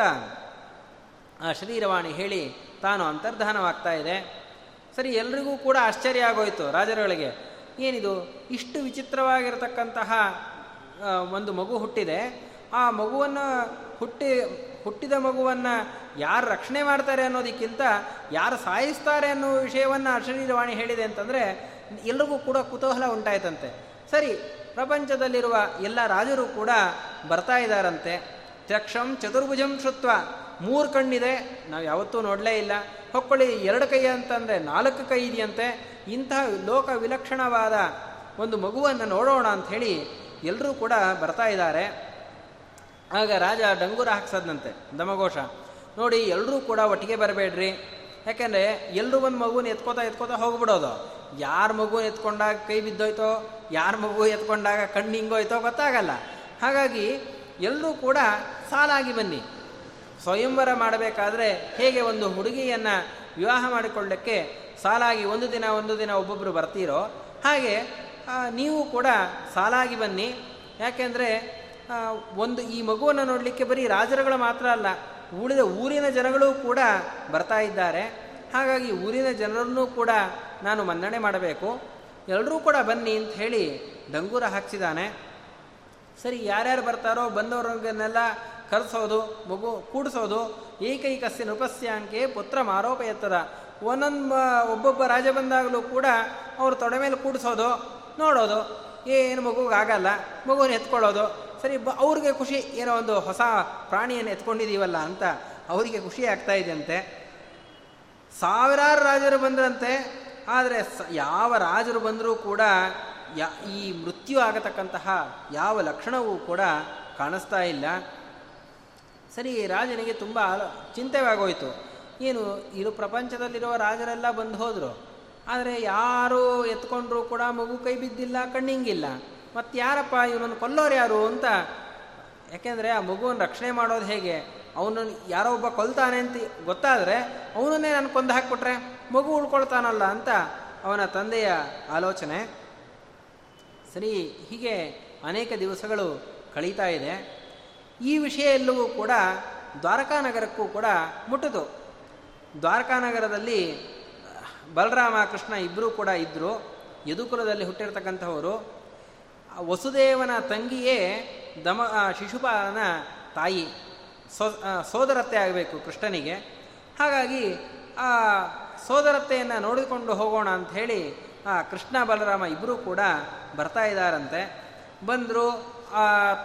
ಆ ಶರೀರವಾಣಿ ಹೇಳಿ ತಾನು ಅಂತರ್ಧಾನವಾಗ್ತಾ ಇದೆ. ಸರಿ, ಎಲ್ರಿಗೂ ಕೂಡ ಆಶ್ಚರ್ಯ ಆಗೋಯ್ತು ರಾಜರುಗಳಿಗೆ. ಏನಿದು? ಇಷ್ಟು ವಿಚಿತ್ರವಾಗಿರತಕ್ಕಂತಹ ಒಂದು ಮಗು ಹುಟ್ಟಿದೆ. ಆ ಮಗುವನ್ನು ಹುಟ್ಟಿ, ಹುಟ್ಟಿದ ಮಗುವನ್ನು ಯಾರು ರಕ್ಷಣೆ ಮಾಡ್ತಾರೆ ಅನ್ನೋದಕ್ಕಿಂತ ಯಾರು ಸಾಯಿಸ್ತಾರೆ ಅನ್ನೋ ವಿಷಯವನ್ನು ಅಶರೀರವಾಣಿ ಹೇಳಿದೆ ಅಂತಂದರೆ, ಎಲ್ರಿಗೂ ಕೂಡ ಕುತೂಹಲ ಉಂಟಾಯ್ತಂತೆ. ಸರಿ, ಪ್ರಪಂಚದಲ್ಲಿರುವ ಎಲ್ಲ ರಾಜರು ಕೂಡ ಬರ್ತಾ ಇದ್ದಾರಂತೆ. ತಕ್ಷಂ ಚತುರ್ಭುಜಂ ಶುತ್ವ ಮೂರು ಕಣ್ಣಿದೆ, ನಾವು ಯಾವತ್ತೂ ನೋಡಲೇ ಇಲ್ಲ. ಹೊಕ್ಕೊಳ್ಳಿ, ಎರಡು ಕೈ ಅಂತಂದರೆ ನಾಲ್ಕು ಕೈ ಇದೆಯಂತೆ. ಇಂತಹ ಲೋಕ ವಿಲಕ್ಷಣವಾದ ಒಂದು ಮಗುವನ್ನು ನೋಡೋಣ ಅಂತ ಹೇಳಿ ಎಲ್ಲರೂ ಕೂಡ ಬರ್ತಾ ಇದ್ದಾರೆ. ಆಗ ರಾಜ ಡಂಗೂರ ಹಾಕ್ಸದಂತೆ ದಮಘೋಷ ನೋಡಿ ಎಲ್ಲರೂ ಕೂಡ ಒಟ್ಟಿಗೆ ಬರಬೇಡ್ರಿ. ಯಾಕೆಂದರೆ ಎಲ್ಲರೂ ಒಂದು ಮಗುನ ಎತ್ಕೋತಾ ಎತ್ಕೋತಾ ಹೋಗ್ಬಿಡೋದು. ಯಾರ ಮಗು ಎತ್ಕೊಂಡಾಗ ಕೈ ಬಿದ್ದೋಯ್ತೋ, ಯಾರ ಮಗು ಎತ್ಕೊಂಡಾಗ ಕಣ್ಣು ಹಿಂಗೋಯ್ತೋ ಗೊತ್ತಾಗಲ್ಲ. ಹಾಗಾಗಿ ಎಲ್ಲರೂ ಕೂಡ ಸಾಲಾಗಿ ಬನ್ನಿ. ಸ್ವಯಂವರ ಮಾಡಬೇಕಾದ್ರೆ ಹೇಗೆ ಒಂದು ಹುಡುಗಿಯನ್ನು ವಿವಾಹ ಮಾಡಿಕೊಳ್ಳಕ್ಕೆ ಸಾಲಾಗಿ ಒಂದು ದಿನ ಒಂದು ದಿನ ಒಬ್ಬೊಬ್ಬರು ಬರ್ತೀರೋ ಹಾಗೆ ನೀವು ಕೂಡ ಸಾಲಾಗಿ ಬನ್ನಿ. ಯಾಕೆಂದರೆ ಒಂದು, ಈ ಮಗುವನ್ನು ನೋಡಲಿಕ್ಕೆ ಬರೀ ರಾಜರುಗಳು ಮಾತ್ರ ಅಲ್ಲ, ಉಳಿದ ಊರಿನ ಜನಗಳು ಕೂಡ ಬರ್ತಾ ಇದ್ದಾರೆ. ಹಾಗಾಗಿ ಊರಿನ ಜನರನ್ನು ಕೂಡ ನಾನು ಮನ್ನಣೆ ಮಾಡಬೇಕು. ಎಲ್ಲರೂ ಕೂಡ ಬನ್ನಿ ಅಂತ ಹೇಳಿ ಡಂಗೂರ ಹಾಕ್ಸಿದ್ದಾನೆ. ಸರಿ, ಯಾರ್ಯಾರು ಬರ್ತಾರೋ ಬಂದವರನ್ನೆಲ್ಲ ಕರೆಸೋದು, ಮಗು ಕೂಡಿಸೋದು, ಏಕೈಕಸ್ಯ ಉಪಸ್ಯಾಂಕೆ ಪುತ್ರ ಮಾರೋಪ ಎತ್ತದ ಒಂದೊಂದು, ಒಬ್ಬೊಬ್ಬ ರಾಜ ಬಂದಾಗಲೂ ಕೂಡ ಅವ್ರ ತೊಡೆ ಮೇಲೆ ಕೂಡಿಸೋದು, ನೋಡೋದು. ಏನು ಮಗುಗಾಗಲ್ಲ ಮಗುವನ್ನು ಎತ್ಕೊಳ್ಳೋದು. ಸರಿ, ಬ ಅವ್ರಿಗೆ ಖುಷಿ ಏನೋ ಒಂದು ಹೊಸ ಪ್ರಾಣಿಯನ್ನು ಎತ್ಕೊಂಡಿದ್ದೀವಲ್ಲ ಅಂತ ಅವರಿಗೆ ಖುಷಿ ಆಗ್ತಾ ಇದೆಯಂತೆ ಸಾವಿರಾರು ರಾಜರು ಬಂದ್ರಂತೆ, ಆದರೆ ಯಾವ ರಾಜರು ಬಂದರೂ ಕೂಡ ಯಾ ಈ ಮೃತ್ಯು ಆಗತಕ್ಕಂತಹ ಯಾವ ಲಕ್ಷಣವೂ ಕೂಡ ಕಾಣಿಸ್ತಾ ಇಲ್ಲ. ಸರಿ, ರಾಜನಿಗೆ ತುಂಬ ಚಿಂತೆವಾಗೋಯ್ತು ಏನು, ಇದು ಪ್ರಪಂಚದಲ್ಲಿರುವ ರಾಜರೆಲ್ಲ ಬಂದು ಹೋದರು. ಆದರೆ ಯಾರು ಎತ್ಕೊಂಡ್ರು ಕೂಡ ಮಗು ಕೈ ಬಿದ್ದಿಲ್ಲ, ಕಣ್ಣಿಂಗಿಲ್ಲ. ಮತ್ತು ಯಾರಪ್ಪ ಇವನನ್ನು ಕೊಲ್ಲೋರು ಯಾರು ಅಂತ? ಯಾಕೆಂದರೆ ಆ ಮಗುವನ್ನು ರಕ್ಷಣೆ ಮಾಡೋದು ಹೇಗೆ? ಅವನನ್ನು ಯಾರೋ ಒಬ್ಬ ಕೊಲ್ತಾನೆ ಅಂತ ಗೊತ್ತಾದರೆ ಅವನನ್ನೇ ನಾನು ಕೊಂದು ಹಾಕಿಬಿಟ್ರೆ ಮಗು ಉಳ್ಕೊಳ್ತಾನಲ್ಲ ಅಂತ ಅವನ ತಂದೆಯ ಆಲೋಚನೆ. ಸರಿ, ಹೀಗೆ ಅನೇಕ ದಿವಸಗಳು ಕಳೀತಾ ಇದೆ. ಈ ವಿಷಯ ಎಲ್ಲವೂ ಕೂಡ ದ್ವಾರಕಾನಗರಕ್ಕೂ ಕೂಡ ಮುಟ್ಟಿತು ದ್ವಾರಕಾನಗರದಲ್ಲಿ ಬಲರಾಮ ಕೃಷ್ಣ ಇಬ್ಬರೂ ಕೂಡ ಇದ್ದರು ಯದುಕುಲದಲ್ಲಿ ಹುಟ್ಟಿರ್ತಕ್ಕಂಥವರು. ವಸುದೇವನ ತಂಗಿಯೇ ದಮ ಶಿಶುಪಾಲನ ತಾಯಿ. ಸೋ ಸೋದರತ್ತೆ ಆಗಬೇಕು ಕೃಷ್ಣನಿಗೆ. ಹಾಗಾಗಿ, ಆ, ಸೋದರತ್ತೆಯನ್ನು ನೋಡಿಕೊಂಡು ಹೋಗೋಣ ಅಂತ ಹೇಳಿ, ಆ, ಕೃಷ್ಣ, ಬಲರಾಮ ಇಬ್ಬರೂ ಕೂಡ ಬರ್ತಾ ಇದ್ದಾರಂತೆ. ಬಂದರು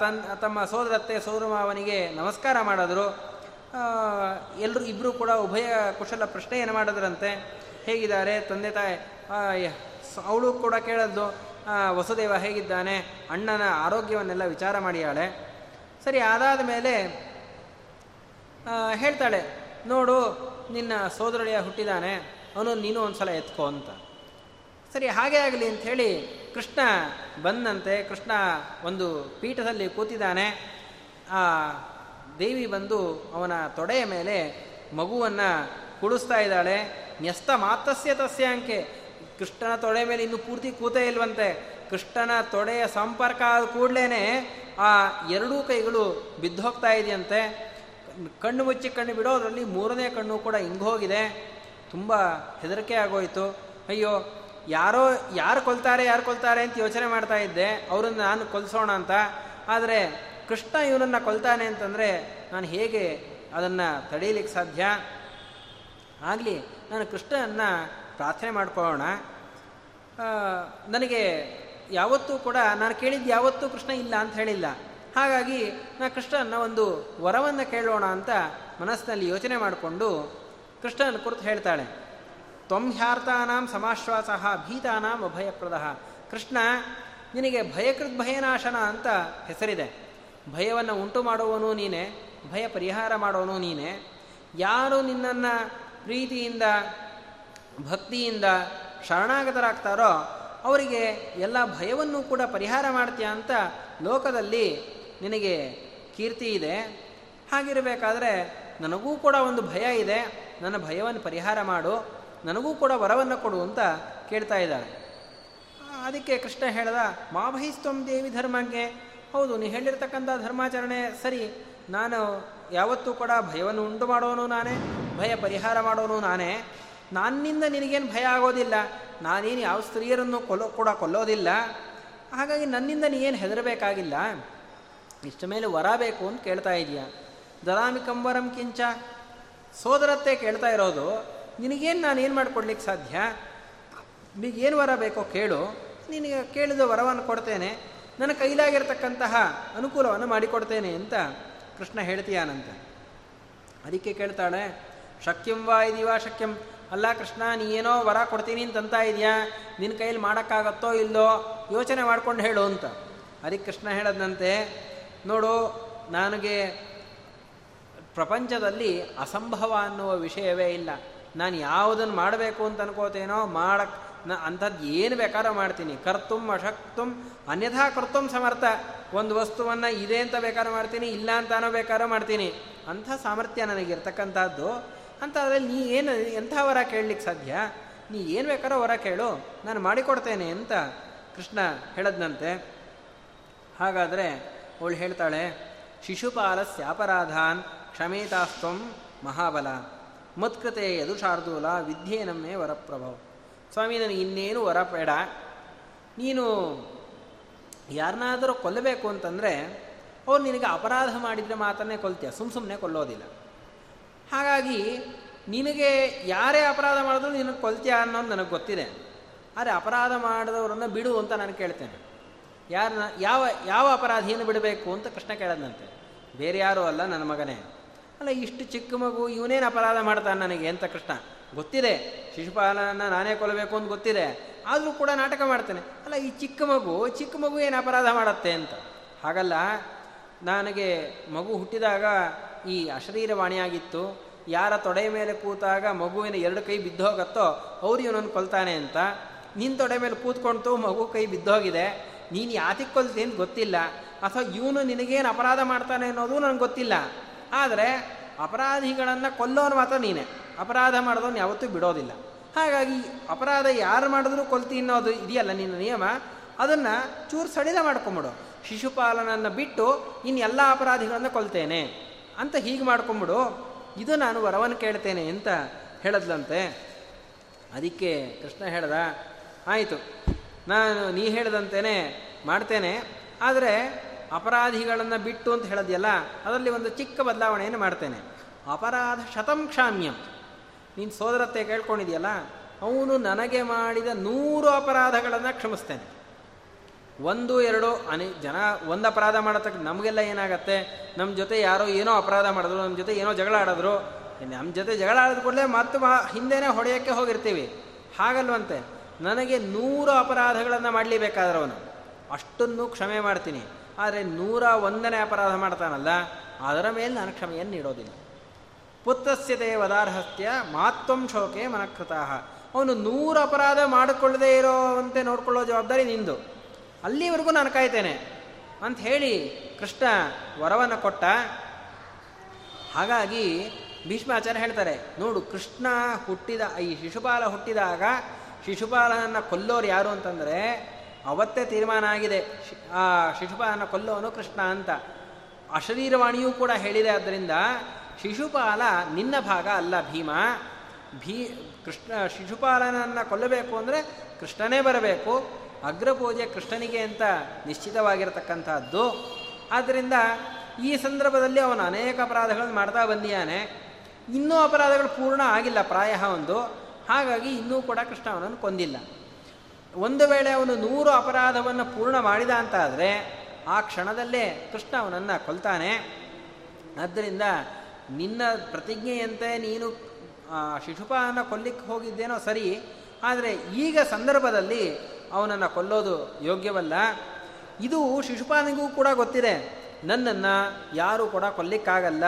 ತನ್, ತಮ್ಮ ಸೋದರತ್ತೆ ಸೋದರಮಾವನಿಗೆ ನಮಸ್ಕಾರ ಮಾಡಿದ್ರು. ಎಲ್ಲರೂ ಇಬ್ಬರು ಕೂಡ ಉಭಯ ಕುಶಲ ಏನು ಮಾಡಿದ್ರಂತೆ? ಹೇಗಿದ್ದಾರೆ? ತಂದೆ ತಾಯಿ ಅವಳು ಕೂಡ ಕೇಳದ್ದು ವಸುದೇವ ಹೇಗಿದ್ದಾನೆ? ಅಣ್ಣನ ಆರೋಗ್ಯವನ್ನೆಲ್ಲ ವಿಚಾರ ಮಾಡಿಯಾಳೆ ಸರಿ, ಅದಾದ ಮೇಲೆ ಹೇಳ್ತಾಳೆ, ನೋಡು, ನಿನ್ನ ಸೋದರಳಿಯ ಹುಟ್ಟಿದಾನೆ. ಅವನು ನೀನು ಒಂದು ಸಲ ಎತ್ಕೋ ಅಂತ. ಸರಿ, ಹಾಗೆ ಆಗಲಿ ಅಂಥೇಳಿ ಕೃಷ್ಣ ಬಂದಂತೆ, ಕೃಷ್ಣ ಒಂದು ಪೀಠದಲ್ಲಿ ಕೂತಿದ್ದಾನೆ. ಆ ದೇವಿ ಬಂದು ಅವನ ತೊಡೆಯ ಮೇಲೆ ಮಗುವನ್ನು ಕುಡಿಸ್ತಾ ಇದ್ದಾಳೆ. ನ್ಯಸ್ತ ಮಾತಸ್ಯ ತಸ್ಯ ಅಂಕೆ ಕೃಷ್ಣನ ತೊಡೆ ಮೇಲೆ ಇನ್ನು ಪೂರ್ತಿ ಕೂತೇ ಇಲ್ವಂತೆ. ಕೃಷ್ಣನ ತೊಡೆಯ ಸಂಪರ್ಕ ಆದ ಕೂಡಲೇ ಆ ಎರಡೂ ಕೈಗಳು ಬಿದ್ದೋಗ್ತಾ ಇದೆಯಂತೆ. ಕಣ್ಣು ಮುಚ್ಚಿ ಕಣ್ಣು ಬಿಡೋದ್ರಲ್ಲಿ ಮೂರನೇ ಕಣ್ಣು ಕೂಡ ಹಿಂಗೋಗಿದೆ ತುಂಬ ಹೆದರಿಕೆ ಆಗೋಯಿತು. ಅಯ್ಯೋ, ಯಾರೋ, ಯಾರು ಕೊಲ್ತಾರೆ ಯಾರು ಕೊಲ್ತಾರೆ ಅಂತ ಯೋಚನೆ ಮಾಡ್ತಾ ಇದ್ದೆ. ಅವರನ್ನು ನಾನು ಕೊಲ್ಸೋಣ ಅಂತ. ಆದರೆ ಕೃಷ್ಣ ಇವನನ್ನು ಕೊಲ್ತಾನೆ ಅಂತಂದರೆ ನಾನು ಹೇಗೆ ಅದನ್ನು ತಡೆಯಲಿಕ್ಕೆ ಸಾಧ್ಯ? ಆಗಲಿ, ನಾನು ಕೃಷ್ಣನ ಪ್ರಾರ್ಥನೆ ಮಾಡ್ಕೊಳ್ಳೋಣ. ನನಗೆ ಯಾವತ್ತೂ ಕೂಡ, ನಾನು ಕೇಳಿದ್ದು ಯಾವತ್ತೂ ಕೃಷ್ಣ ಇಲ್ಲ ಅಂತ ಹೇಳಿಲ್ಲ. ಹಾಗಾಗಿ ನಾ ಕೃಷ್ಣನ ಒಂದು ವರವನ್ನು ಕೇಳೋಣ ಅಂತ ಮನಸ್ಸಿನಲ್ಲಿ ಯೋಚನೆ ಮಾಡಿಕೊಂಡು ಕೃಷ್ಣನ ಕುರಿತು ಹೇಳ್ತಾಳೆ. ತ್ವಂಹ್ಯಾರ್ಥಾನಾಂ ಸಮಾಶ್ವಾಸ ಭೀತಾನಾಂ ಅಭಯಪ್ರದ. ಕೃಷ್ಣ, ನಿನಗೆ ಭಯಕೃತ್ ಭಯನಾಶನ ಅಂತ ಹೆಸರಿದೆ. ಭಯವನ್ನು ಉಂಟು ಮಾಡುವವನು ನೀನೆ. ಭಯ ಪರಿಹಾರ ಮಾಡೋನು ನೀನೆ. ಯಾರು ನಿನ್ನನ್ನು ಪ್ರೀತಿಯಿಂದ, ಭಕ್ತಿಯಿಂದ ಶರಣಾಗತರಾಗ್ತಾರೋ ಅವರಿಗೆ ಎಲ್ಲ ಭಯವನ್ನು ಕೂಡ ಪರಿಹಾರ ಮಾಡ್ತೀಯ ಅಂತ ಲೋಕದಲ್ಲಿ ನಿನಗೆ ಕೀರ್ತಿ ಇದೆ. ಹಾಗಿರಬೇಕಾದ್ರೆ ನನಗೂ ಕೂಡ ಒಂದು ಭಯ ಇದೆ. ನನ್ನ ಭಯವನ್ನು ಪರಿಹಾರ ಮಾಡು. ನನಗೂ ಕೂಡ ವರವನ್ನು ಕೊಡು ಅಂತ ಕೇಳ್ತಾ ಇದ್ದಾಳೆ ಅದಕ್ಕೆ ಕೃಷ್ಣ ಹೇಳ್ದ ಮಾ ಬಹಿಸ್ತಂ ದೇವಿ ಧರ್ಮಕ್ಕೆ ಹೌದು, ನೀ ಹೇಳಿರ್ತಕ್ಕಂಥ ಧರ್ಮಾಚರಣೆ ಸರಿ ನಾನು ಯಾವತ್ತೂ ಕೂಡ ಭಯವನ್ನು ಉಂಟು ಮಾಡೋನು ನಾನೇ, ಭಯ ಪರಿಹಾರ ಮಾಡೋನು ನಾನೇ. ನನ್ನಿಂದ ನಿನಗೇನು ಭಯ ಆಗೋದಿಲ್ಲ. ನಾನೇನು ಯಾವ ಸ್ತ್ರೀಯರನ್ನು ಕೊಲ್ಲೋ, ಕೂಡ ಕೊಲ್ಲೋದಿಲ್ಲ. ಹಾಗಾಗಿ ನನ್ನಿಂದ ನೀನು ಹೆದರಬೇಕಾಗಿಲ್ಲ. ಇಷ್ಟ ಮೇಲೆ ವರ ಬೇಕು ಅಂತ ಕೇಳ್ತಾ ಇದೆಯಾ ದರಾಮಿ ಕಂಬರಂ ಕಿಂಚ. ಸೋದರತ್ತೆ ಕೇಳ್ತಾ ಇರೋದು, ನಿನಗೇನು ನಾನು ಏನು ಮಾಡಿಕೊಡ್ಲಿಕ್ಕೆ ಸಾಧ್ಯ? ಏನು ವರ ಬೇಕೋ ಕೇಳು. ನಿನಗೆ ಕೇಳಿದ ವರವನ್ನು ಕೊಡ್ತೇನೆ. ನನ್ನ ಕೈಲಾಗಿರ್ತಕ್ಕಂತಹ ಅನುಕೂಲವನ್ನು ಮಾಡಿಕೊಡ್ತೇನೆ ಅಂತ. ಕೃಷ್ಣ ಹೇಳ್ತೀಯಾನಂತೆ. ಅದಕ್ಕೆ ಕೇಳ್ತಾಳೆ, ಶಕ್ಯಂ ವಾ ಇದೀವಾ ಶಕ್ಯಂ? ಅಲ್ಲ ಕೃಷ್ಣ, ನೀ ಏನೋ ವರ ಕೊಡ್ತೀನಿ ಅಂತ ಇದೆಯಾ? ನಿನ್ನ ಕೈಯಲ್ಲಿ ಮಾಡೋಕ್ಕಾಗತ್ತೋ ಇಲ್ಲೋ? ಯೋಚನೆ ಮಾಡ್ಕೊಂಡು ಹೇಳು ಅಂತ. ಅದಕ್ಕೆ ಕೃಷ್ಣ ಹೇಳದಂತೆ ನೋಡು, ನನಗೆ ಪ್ರಪಂಚದಲ್ಲಿ ಅಸಂಭವ ಅನ್ನುವ ವಿಷಯವೇ ಇಲ್ಲ. ನಾನು ಯಾವುದನ್ನು ಮಾಡಬೇಕು ಅಂತ ಅನ್ಕೋತೇನೋ, ಮಾಡಕ್ ನ ಅಂಥದ್ದು ಏನು ಬೇಕಾದ್ರೂ ಮಾಡ್ತೀನಿ. ಕರ್ತುಂ ಅಶಕ್ತುಂ ಅನ್ಯಥಾ ಕರ್ತುಂ ಸಮರ್ಥ. ಒಂದು ವಸ್ತುವನ್ನು ಇದೆ ಅಂತ ಬೇಕಾದ್ರೂ ಮಾಡ್ತೀನಿ, ಇಲ್ಲ ಅಂತಾನೋ ಬೇಕಾದ್ರೂ ಮಾಡ್ತೀನಿ. ಅಂಥ ಸಾಮರ್ಥ್ಯ ನನಗಿರ್ತಕ್ಕಂಥದ್ದು. ಅಂತ ಅದರಲ್ಲಿ ನೀ ಏನು, ಎಂಥ ವರ ಕೇಳಲಿಕ್ಕೆ ಸಾಧ್ಯ? ನೀ ಏನು ಬೇಕಾದ್ರೂ ವರ ಕೇಳು. ನಾನು ಮಾಡಿಕೊಡ್ತೇನೆ ಅಂತ ಕೃಷ್ಣ ಹೇಳದ್ನಂತೆ. ಹಾಗಾದರೆ ಅವಳು ಹೇಳ್ತಾಳೆ ಶಿಶುಪಾಲಸ್ಯಾಪರಾಧಾನ್ ಕ್ಷಮೇತಾಸ್ತ್ವಂ ಮಹಾಬಲ. ಮತ್ಕೃತೆ ಯದುಷಾರ್ದೂಲ ವಿದ್ಯೆ ನಮ್ಮೇ ವರಪ್ರಭವ ಸ್ವಾಮಿ ನನಗೆ ಇನ್ನೇನು ವರ ಬೇಡ ನೀನು ಯಾರನ್ನಾದರೂ ಕೊಲ್ಲಬೇಕು ಅಂತಂದರೆ ಅವ್ರು ನಿನಗೆ ಅಪರಾಧ ಮಾಡಿದರೆ ಮಾತ್ರನೇ ಕೊಲ್ತೀಯ ಸುಮ್ಮ ಸುಮ್ಮನೆ ಕೊಲ್ಲೋದಿಲ್ಲ. ಹಾಗಾಗಿ ನಿನಗೆ ಯಾರೇ ಅಪರಾಧ ಮಾಡಿದ್ರು ನಿನಗೆ ಕೊಲ್ತೀಯ ಅನ್ನೋದು ನನಗೆ ಗೊತ್ತಿದೆ. ಆದರೆ ಅಪರಾಧ ಮಾಡಿದವರನ್ನು ಬಿಡು ಅಂತ ನಾನು ಕೇಳ್ತೇನೆ. ಯಾರನ್ನ ಯಾವ ಯಾವ ಅಪರಾಧಿಯನ್ನು ಬಿಡಬೇಕು ಅಂತ ಕೃಷ್ಣ ಕೇಳದಂತೆ ಬೇರೆ ಯಾರೂ ಅಲ್ಲ ನನ್ನ ಮಗನೇ. ಅಲ್ಲ, ಇಷ್ಟು ಚಿಕ್ಕ ಮಗು, ಇವನೇನು ಅಪರಾಧ ಮಾಡ್ತಾನೆ ನನಗೆ ಅಂತ ಕೃಷ್ಣ. ಗೊತ್ತಿದೆ. ಶಿಶುಪಾಲನನ್ನು ನಾನೇ ಕೊಲ್ಲಬೇಕು ಅಂತ ಗೊತ್ತಿದೆ. ಆದರೂ ಕೂಡ ನಾಟಕ ಮಾಡ್ತೇನೆ. ಅಲ್ಲ, ಈ ಚಿಕ್ಕ ಮಗು ಚಿಕ್ಕ ಮಗು ಏನು ಅಪರಾಧ ಮಾಡತ್ತೆ ಅಂತ? ಹಾಗಲ್ಲ, ನನಗೆ ಮಗು ಹುಟ್ಟಿದಾಗ ಈ ಅಶರೀರವಾಣಿಯಾಗಿತ್ತು. ಯಾರ ತೊಡೆಯ ಮೇಲೆ ಕೂತಾಗ ಮಗುವಿನ ಎರಡು ಕೈ ಬಿದ್ದೋಗತ್ತೋ, ಅವ್ರು ಇವನನ್ನು ಕೊಲ್ತಾನೆ ಅಂತ. ನಿನ್ನ ತೊಡೆ ಮೇಲೆ ಕೂತ್ಕೊಂತು ಮಗು ಕೈ ಬಿದ್ದೋಗಿದೆ. ನೀನು ಯಾತಿಗೆ ಕೊಲ್ತೀನಿ ಗೊತ್ತಿಲ್ಲ. ಅಥವಾ ಇವನು ನಿನಗೇನು ಅಪರಾಧ ಮಾಡ್ತಾನೆ ಅನ್ನೋದು ನನಗೆ ಗೊತ್ತಿಲ್ಲ. ಆದರೆ ಅಪರಾಧಿಗಳನ್ನು ಕೊಲ್ಲೋನು ಮಾತ್ರ ನೀನೆ. ಅಪರಾಧ ಮಾಡಿದವನು ಯಾವತ್ತೂ ಬಿಡೋದಿಲ್ಲ. ಹಾಗಾಗಿ ಅಪರಾಧ ಯಾರು ಮಾಡಿದ್ರು ಕೊಲ್ತಿ ಅನ್ನೋದು ಇದೆಯಲ್ಲ ನಿನ್ನ ನಿಯಮ? ಅದನ್ನು ಚೂರು ಸಡಿಲ ಮಾಡ್ಕೊಂಬಿಡು. ಶಿಶುಪಾಲನನ್ನು ಬಿಟ್ಟು ಇನ್ನು ಎಲ್ಲ ಅಪರಾಧಿಗಳನ್ನು ಕೊಲ್ತೇನೆ. ಅಂತ ಹೀಗೆ ಮಾಡ್ಕೊಂಬಿಡು. ಇದು ನಾನು ವರವನ್ನು ಕೇಳ್ತೇನೆ ಅಂತ ಹೇಳದ್ಲಂತೆ. ಅದಕ್ಕೆ ಕೃಷ್ಣ ಹೇಳ್ದ, ಆಯಿತು, ನಾನು ನೀ ಹೇಳಿದಂತೇನೆ ಮಾಡ್ತೇನೆ. ಆದರೆ ಅಪರಾಧಿಗಳನ್ನು ಬಿಟ್ಟು ಅಂತ ಹೇಳಿದ್ಯಲ್ಲ, ಅದರಲ್ಲಿ ಒಂದು ಚಿಕ್ಕ ಬದಲಾವಣೆಯನ್ನು ಮಾಡ್ತೇನೆ. ಅಪರಾಧ ಶತಂ ಕ್ಷಾಮ್ಯಂ. ನೀನು ಸೋದರತ್ತೆ ಕೇಳ್ಕೊಂಡಿದೆಯಲ್ಲ, ಅವನು ನನಗೆ ಮಾಡಿದ ನೂರು ಅಪರಾಧಗಳನ್ನು ಕ್ಷಮಿಸ್ತೇನೆ. ಒಂದು, ಎರಡು, ಅನೇ, ಜನ ಒಂದು ಅಪರಾಧ ಮಾಡತಕ್ಕ ನಮಗೆಲ್ಲ ಏನಾಗತ್ತೆ? ನಮ್ಮ ಜೊತೆ ಯಾರೋ ಏನೋ ಅಪರಾಧ ಮಾಡಿದ್ರು ನಮ್ಮ ಜೊತೆ ಏನೋ ಜಗಳ ಆಡಿದ್ರು ನಮ್ಮ ಜೊತೆ ಜಗಳ ಆಡಿದ ಕೂಡಲೇ ಮತ್ತೆ ಹಿಂದೆನೇ ಹೊಡೆಯೋಕ್ಕೆ ಹೋಗಿರ್ತೀವಿ. ಹಾಗಲ್ವಂತೆ? ನನಗೆ ನೂರು ಅಪರಾಧಗಳನ್ನು ಮಾಡಲಿಬೇಕಾದ್ರೆ ಅವನು. ಅಷ್ಟನ್ನು ಕ್ಷಮೆ ಮಾಡ್ತೀನಿ. ಆದರೆ ನೂರ ಒಂದನೇ ಅಪರಾಧ ಮಾಡ್ತಾನಲ್ಲ, ಅದರ ಮೇಲೆ ನಾನು ಕ್ಷಮೆಯನ್ನು ನೀಡೋದಿಲ್ಲ. ಪುತ್ರಸ್ಯತೆ ವದಾರ್ಹಸ್ತ್ಯ ಮಾತ್ವಂ ಶೋಕೆ ಮನಕೃತಃ ಅವನು ನೂರು ಅಪರಾಧ ಮಾಡಿಕೊಳ್ಳದೇ ಇರೋವಂತೆ ನೋಡ್ಕೊಳ್ಳೋ ಜವಾಬ್ದಾರಿ ನಿಂದು. ಅಲ್ಲಿವರೆಗೂ ನಾನು ಕಾಯ್ತೇನೆ. ಅಂತ ಹೇಳಿ ಕೃಷ್ಣ ವರವನ್ನು ಕೊಟ್ಟ. ಹಾಗಾಗಿ ಭೀಷ್ಮಾಚಾರ್ಯ ಹೇಳ್ತಾರೆ, ನೋಡು, ಕೃಷ್ಣ ಹುಟ್ಟಿದ, ಈ ಶಿಶುಪಾಲ ಹುಟ್ಟಿದಾಗ ಶಿಶುಪಾಲನನ್ನು ಕೊಲ್ಲೋರು ಯಾರು ಅಂತಂದರೆ ಅವತ್ತೇ ತೀರ್ಮಾನ ಆಗಿದೆ. ಆ ಶಿಶುಪಾಲನ ಕೊಲ್ಲೋನು ಕೃಷ್ಣ ಅಂತ. ಅಶರೀರವಾಣಿಯೂ ಕೂಡ ಹೇಳಿದೆ. ಆದ್ದರಿಂದ ಶಿಶುಪಾಲ ನಿನ್ನ ಭಾಗ ಅಲ್ಲ ಭೀಮ. ಭೀ, ಕೃಷ್ಣ, ಶಿಶುಪಾಲನನ್ನು ಕೊಲ್ಲಬೇಕು ಅಂದರೆ ಕೃಷ್ಣನೇ ಬರಬೇಕು. ಅಗ್ರಪೂಜೆ ಕೃಷ್ಣನಿಗೆ ಅಂತ ನಿಶ್ಚಿತವಾಗಿರತಕ್ಕಂಥದ್ದು. ಆದ್ದರಿಂದ ಈ ಸಂದರ್ಭದಲ್ಲಿ ಅವನು ಅನೇಕ ಅಪರಾಧಗಳನ್ನು ಮಾಡ್ತಾ ಬಂದಿಯಾನೆ. ಇನ್ನೂ ಅಪರಾಧಗಳು ಪೂರ್ಣ ಆಗಿಲ್ಲ, ಪ್ರಾಯ ಒಂದು. ಹಾಗಾಗಿ ಇನ್ನೂ ಕೂಡ ಕೃಷ್ಣ ಅವನನ್ನು ಕೊಂದಿಲ್ಲ. ಒಂದು ವೇಳೆ ಅವನು ನೂರು ಅಪರಾಧವನ್ನು ಪೂರ್ಣ ಮಾಡಿದ ಅಂತಾದರೆ ಆ ಕ್ಷಣದಲ್ಲೇ ಕೃಷ್ಣ ಅವನನ್ನು ಕೊಲ್ತಾನೆ. ಆದ್ದರಿಂದ ನಿನ್ನ ಪ್ರತಿಜ್ಞೆಯಂತೆ ನೀನು ಶಿಶುಪಾಲನ ಕೊಲ್ಲಿಕ್ಕೆ ಹೋಗಿದ್ದೇನೋ ಸರಿ, ಆದರೆ ಈಗ ಸಂದರ್ಭದಲ್ಲಿ ಅವನನ್ನು ಕೊಲ್ಲೋದು ಯೋಗ್ಯವಲ್ಲ. ಇದು ಶಿಶುಪಾಲನಿಗೂ ಕೂಡ ಗೊತ್ತಿದೆ. ನನ್ನನ್ನು ಯಾರೂ ಕೂಡ ಕೊಲ್ಲಿಕ್ಕಾಗಲ್ಲ.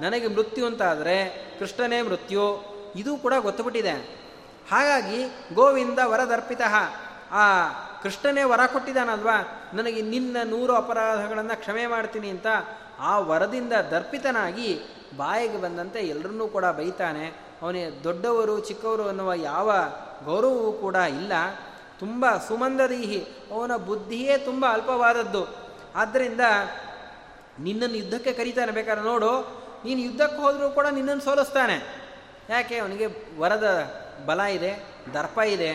ನನಗೆ ಮೃತ್ಯು ಅಂತಾದರೆ ಕೃಷ್ಣನೇ ಮೃತ್ಯು. ಇದು ಕೂಡ ಗೊತ್ತುಬಿಟ್ಟಿದೆ. ಹಾಗಾಗಿ ಗೋವಿಂದ ವರದರ್ಪಿತ ಆ, ಕೃಷ್ಣನೇ ವರ ಕೊಟ್ಟಿದ್ದಾನಲ್ವಾ? ನನಗೆ ನಿನ್ನ ನೂರು ಅಪರಾಧಗಳನ್ನು ಕ್ಷಮೆ ಮಾಡ್ತೀನಿ ಅಂತ ಆ ವರದಿಂದ ದರ್ಪಿತನಾಗಿ ಬಾಯಿಗೆ ಬಂದಂತೆ ಎಲ್ಲರನ್ನೂ ಕೂಡ ಬೈತಾನೆ. ಅವನಿಗೆ ದೊಡ್ಡವರು, ಚಿಕ್ಕವರು ಅನ್ನುವ ಯಾವ ಗೌರವವೂ ಕೂಡ ಇಲ್ಲ. ತುಂಬ ಸುಮಂದದೀಹಿ ಅವನ ಬುದ್ಧಿಯೇ ತುಂಬ ಅಲ್ಪವಾದದ್ದು. ಆದ್ದರಿಂದ ನಿನ್ನನ್ನು ಯುದ್ಧಕ್ಕೆ ಕರೀತಾನೆ ಬೇಕಾದ್ರೆ ನೋಡು. ನೀನು ಯುದ್ಧಕ್ಕೆ ಹೋದರೂ ಕೂಡ ನಿನ್ನನ್ನು ಸೋಲಿಸ್ತಾನೆ. ಯಾಕೆ? ಅವನಿಗೆ ವರದ ಬಲ ಇದೆ, ದರ್ಪ ಇದೆ.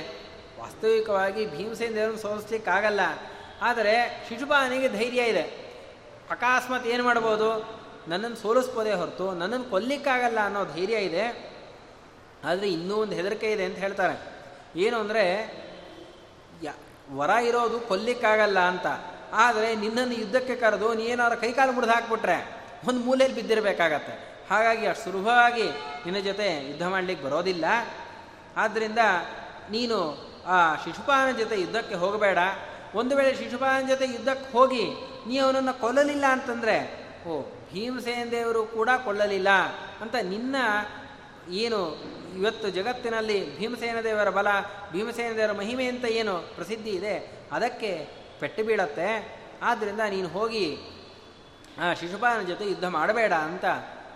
ವಾಸ್ತವಿಕವಾಗಿ ಭೀಮಸೇನ ದೇವರನ್ನು ಸೋಲಿಸ್ಲಿಕ್ಕಾಗಲ್ಲ. ಆದರೆ ಶಿಶುಪಾನಿಗೆ ಧೈರ್ಯ ಇದೆ. ಅಕಸ್ಮಾತ್ ಏನು ಮಾಡ್ಬೋದು? ನನ್ನನ್ನು ಸೋಲಿಸ್ಬೋದೇ ಹೊರತು ನನ್ನನ್ನು ಕೊಲ್ಲಿಕ್ಕಾಗಲ್ಲ ಅನ್ನೋ ಧೈರ್ಯ ಇದೆ. ಆದರೆ ಇನ್ನೂ ಒಂದು ಹೆದರಿಕೆ ಇದೆ ಅಂತ ಹೇಳ್ತಾರೆ. ಏನು ಅಂದರೆ ವರ ಇರೋದು ಕೊಲ್ಲಿಕ್ಕಾಗಲ್ಲ ಅಂತ. ಆದರೆ ನಿನ್ನನ್ನು ಯುದ್ಧಕ್ಕೆ ಕರೆದು ನೀನಾದ್ರು ಕೈಕಾಲು ಮುರಿದು ಹಾಕ್ಬಿಟ್ರೆ ಒಂದು ಮೂಲೆಯಲ್ಲಿ ಬಿದ್ದಿರಬೇಕಾಗತ್ತೆ. ಹಾಗಾಗಿ ಅಷ್ಟು ಸುಲಭವಾಗಿ ನಿನ್ನ ಜೊತೆ ಯುದ್ಧ ಮಾಡಲಿಕ್ಕೆ ಬರೋದಿಲ್ಲ. ಆದ್ದರಿಂದ ನೀನು ಆ ಶಿಶುಪಾಲನ ಜೊತೆ ಯುದ್ಧಕ್ಕೆ ಹೋಗಬೇಡ. ಒಂದು ವೇಳೆ ಶಿಶುಪಾಲನ ಜೊತೆ ಯುದ್ಧಕ್ಕೆ ಹೋಗಿ ನೀ ಅವನನ್ನು ಕೊಲ್ಲಲಿಲ್ಲ ಅಂತಂದರೆ, ಓ ಭೀಮಸೇನ ದೇವರು ಕೂಡ ಕೊಳ್ಳಲಿಲ್ಲ ಅಂತ ನಿನ್ನ ಏನು ಇವತ್ತು ಜಗತ್ತಿನಲ್ಲಿ ಭೀಮಸೇನ ದೇವರ ಬಲ ಭೀಮಸೇನ ದೇವರ ಮಹಿಮೆ ಅಂತ ಏನು ಪ್ರಸಿದ್ಧಿ ಇದೆ, ಅದಕ್ಕೆ ಪೆಟ್ಟು ಬೀಳತ್ತೆ. ಆದ್ದರಿಂದ ನೀನು ಹೋಗಿ ಆ ಶಿಶುಪಾಲನ ಜೊತೆ ಯುದ್ಧ ಮಾಡಬೇಡ ಅಂತ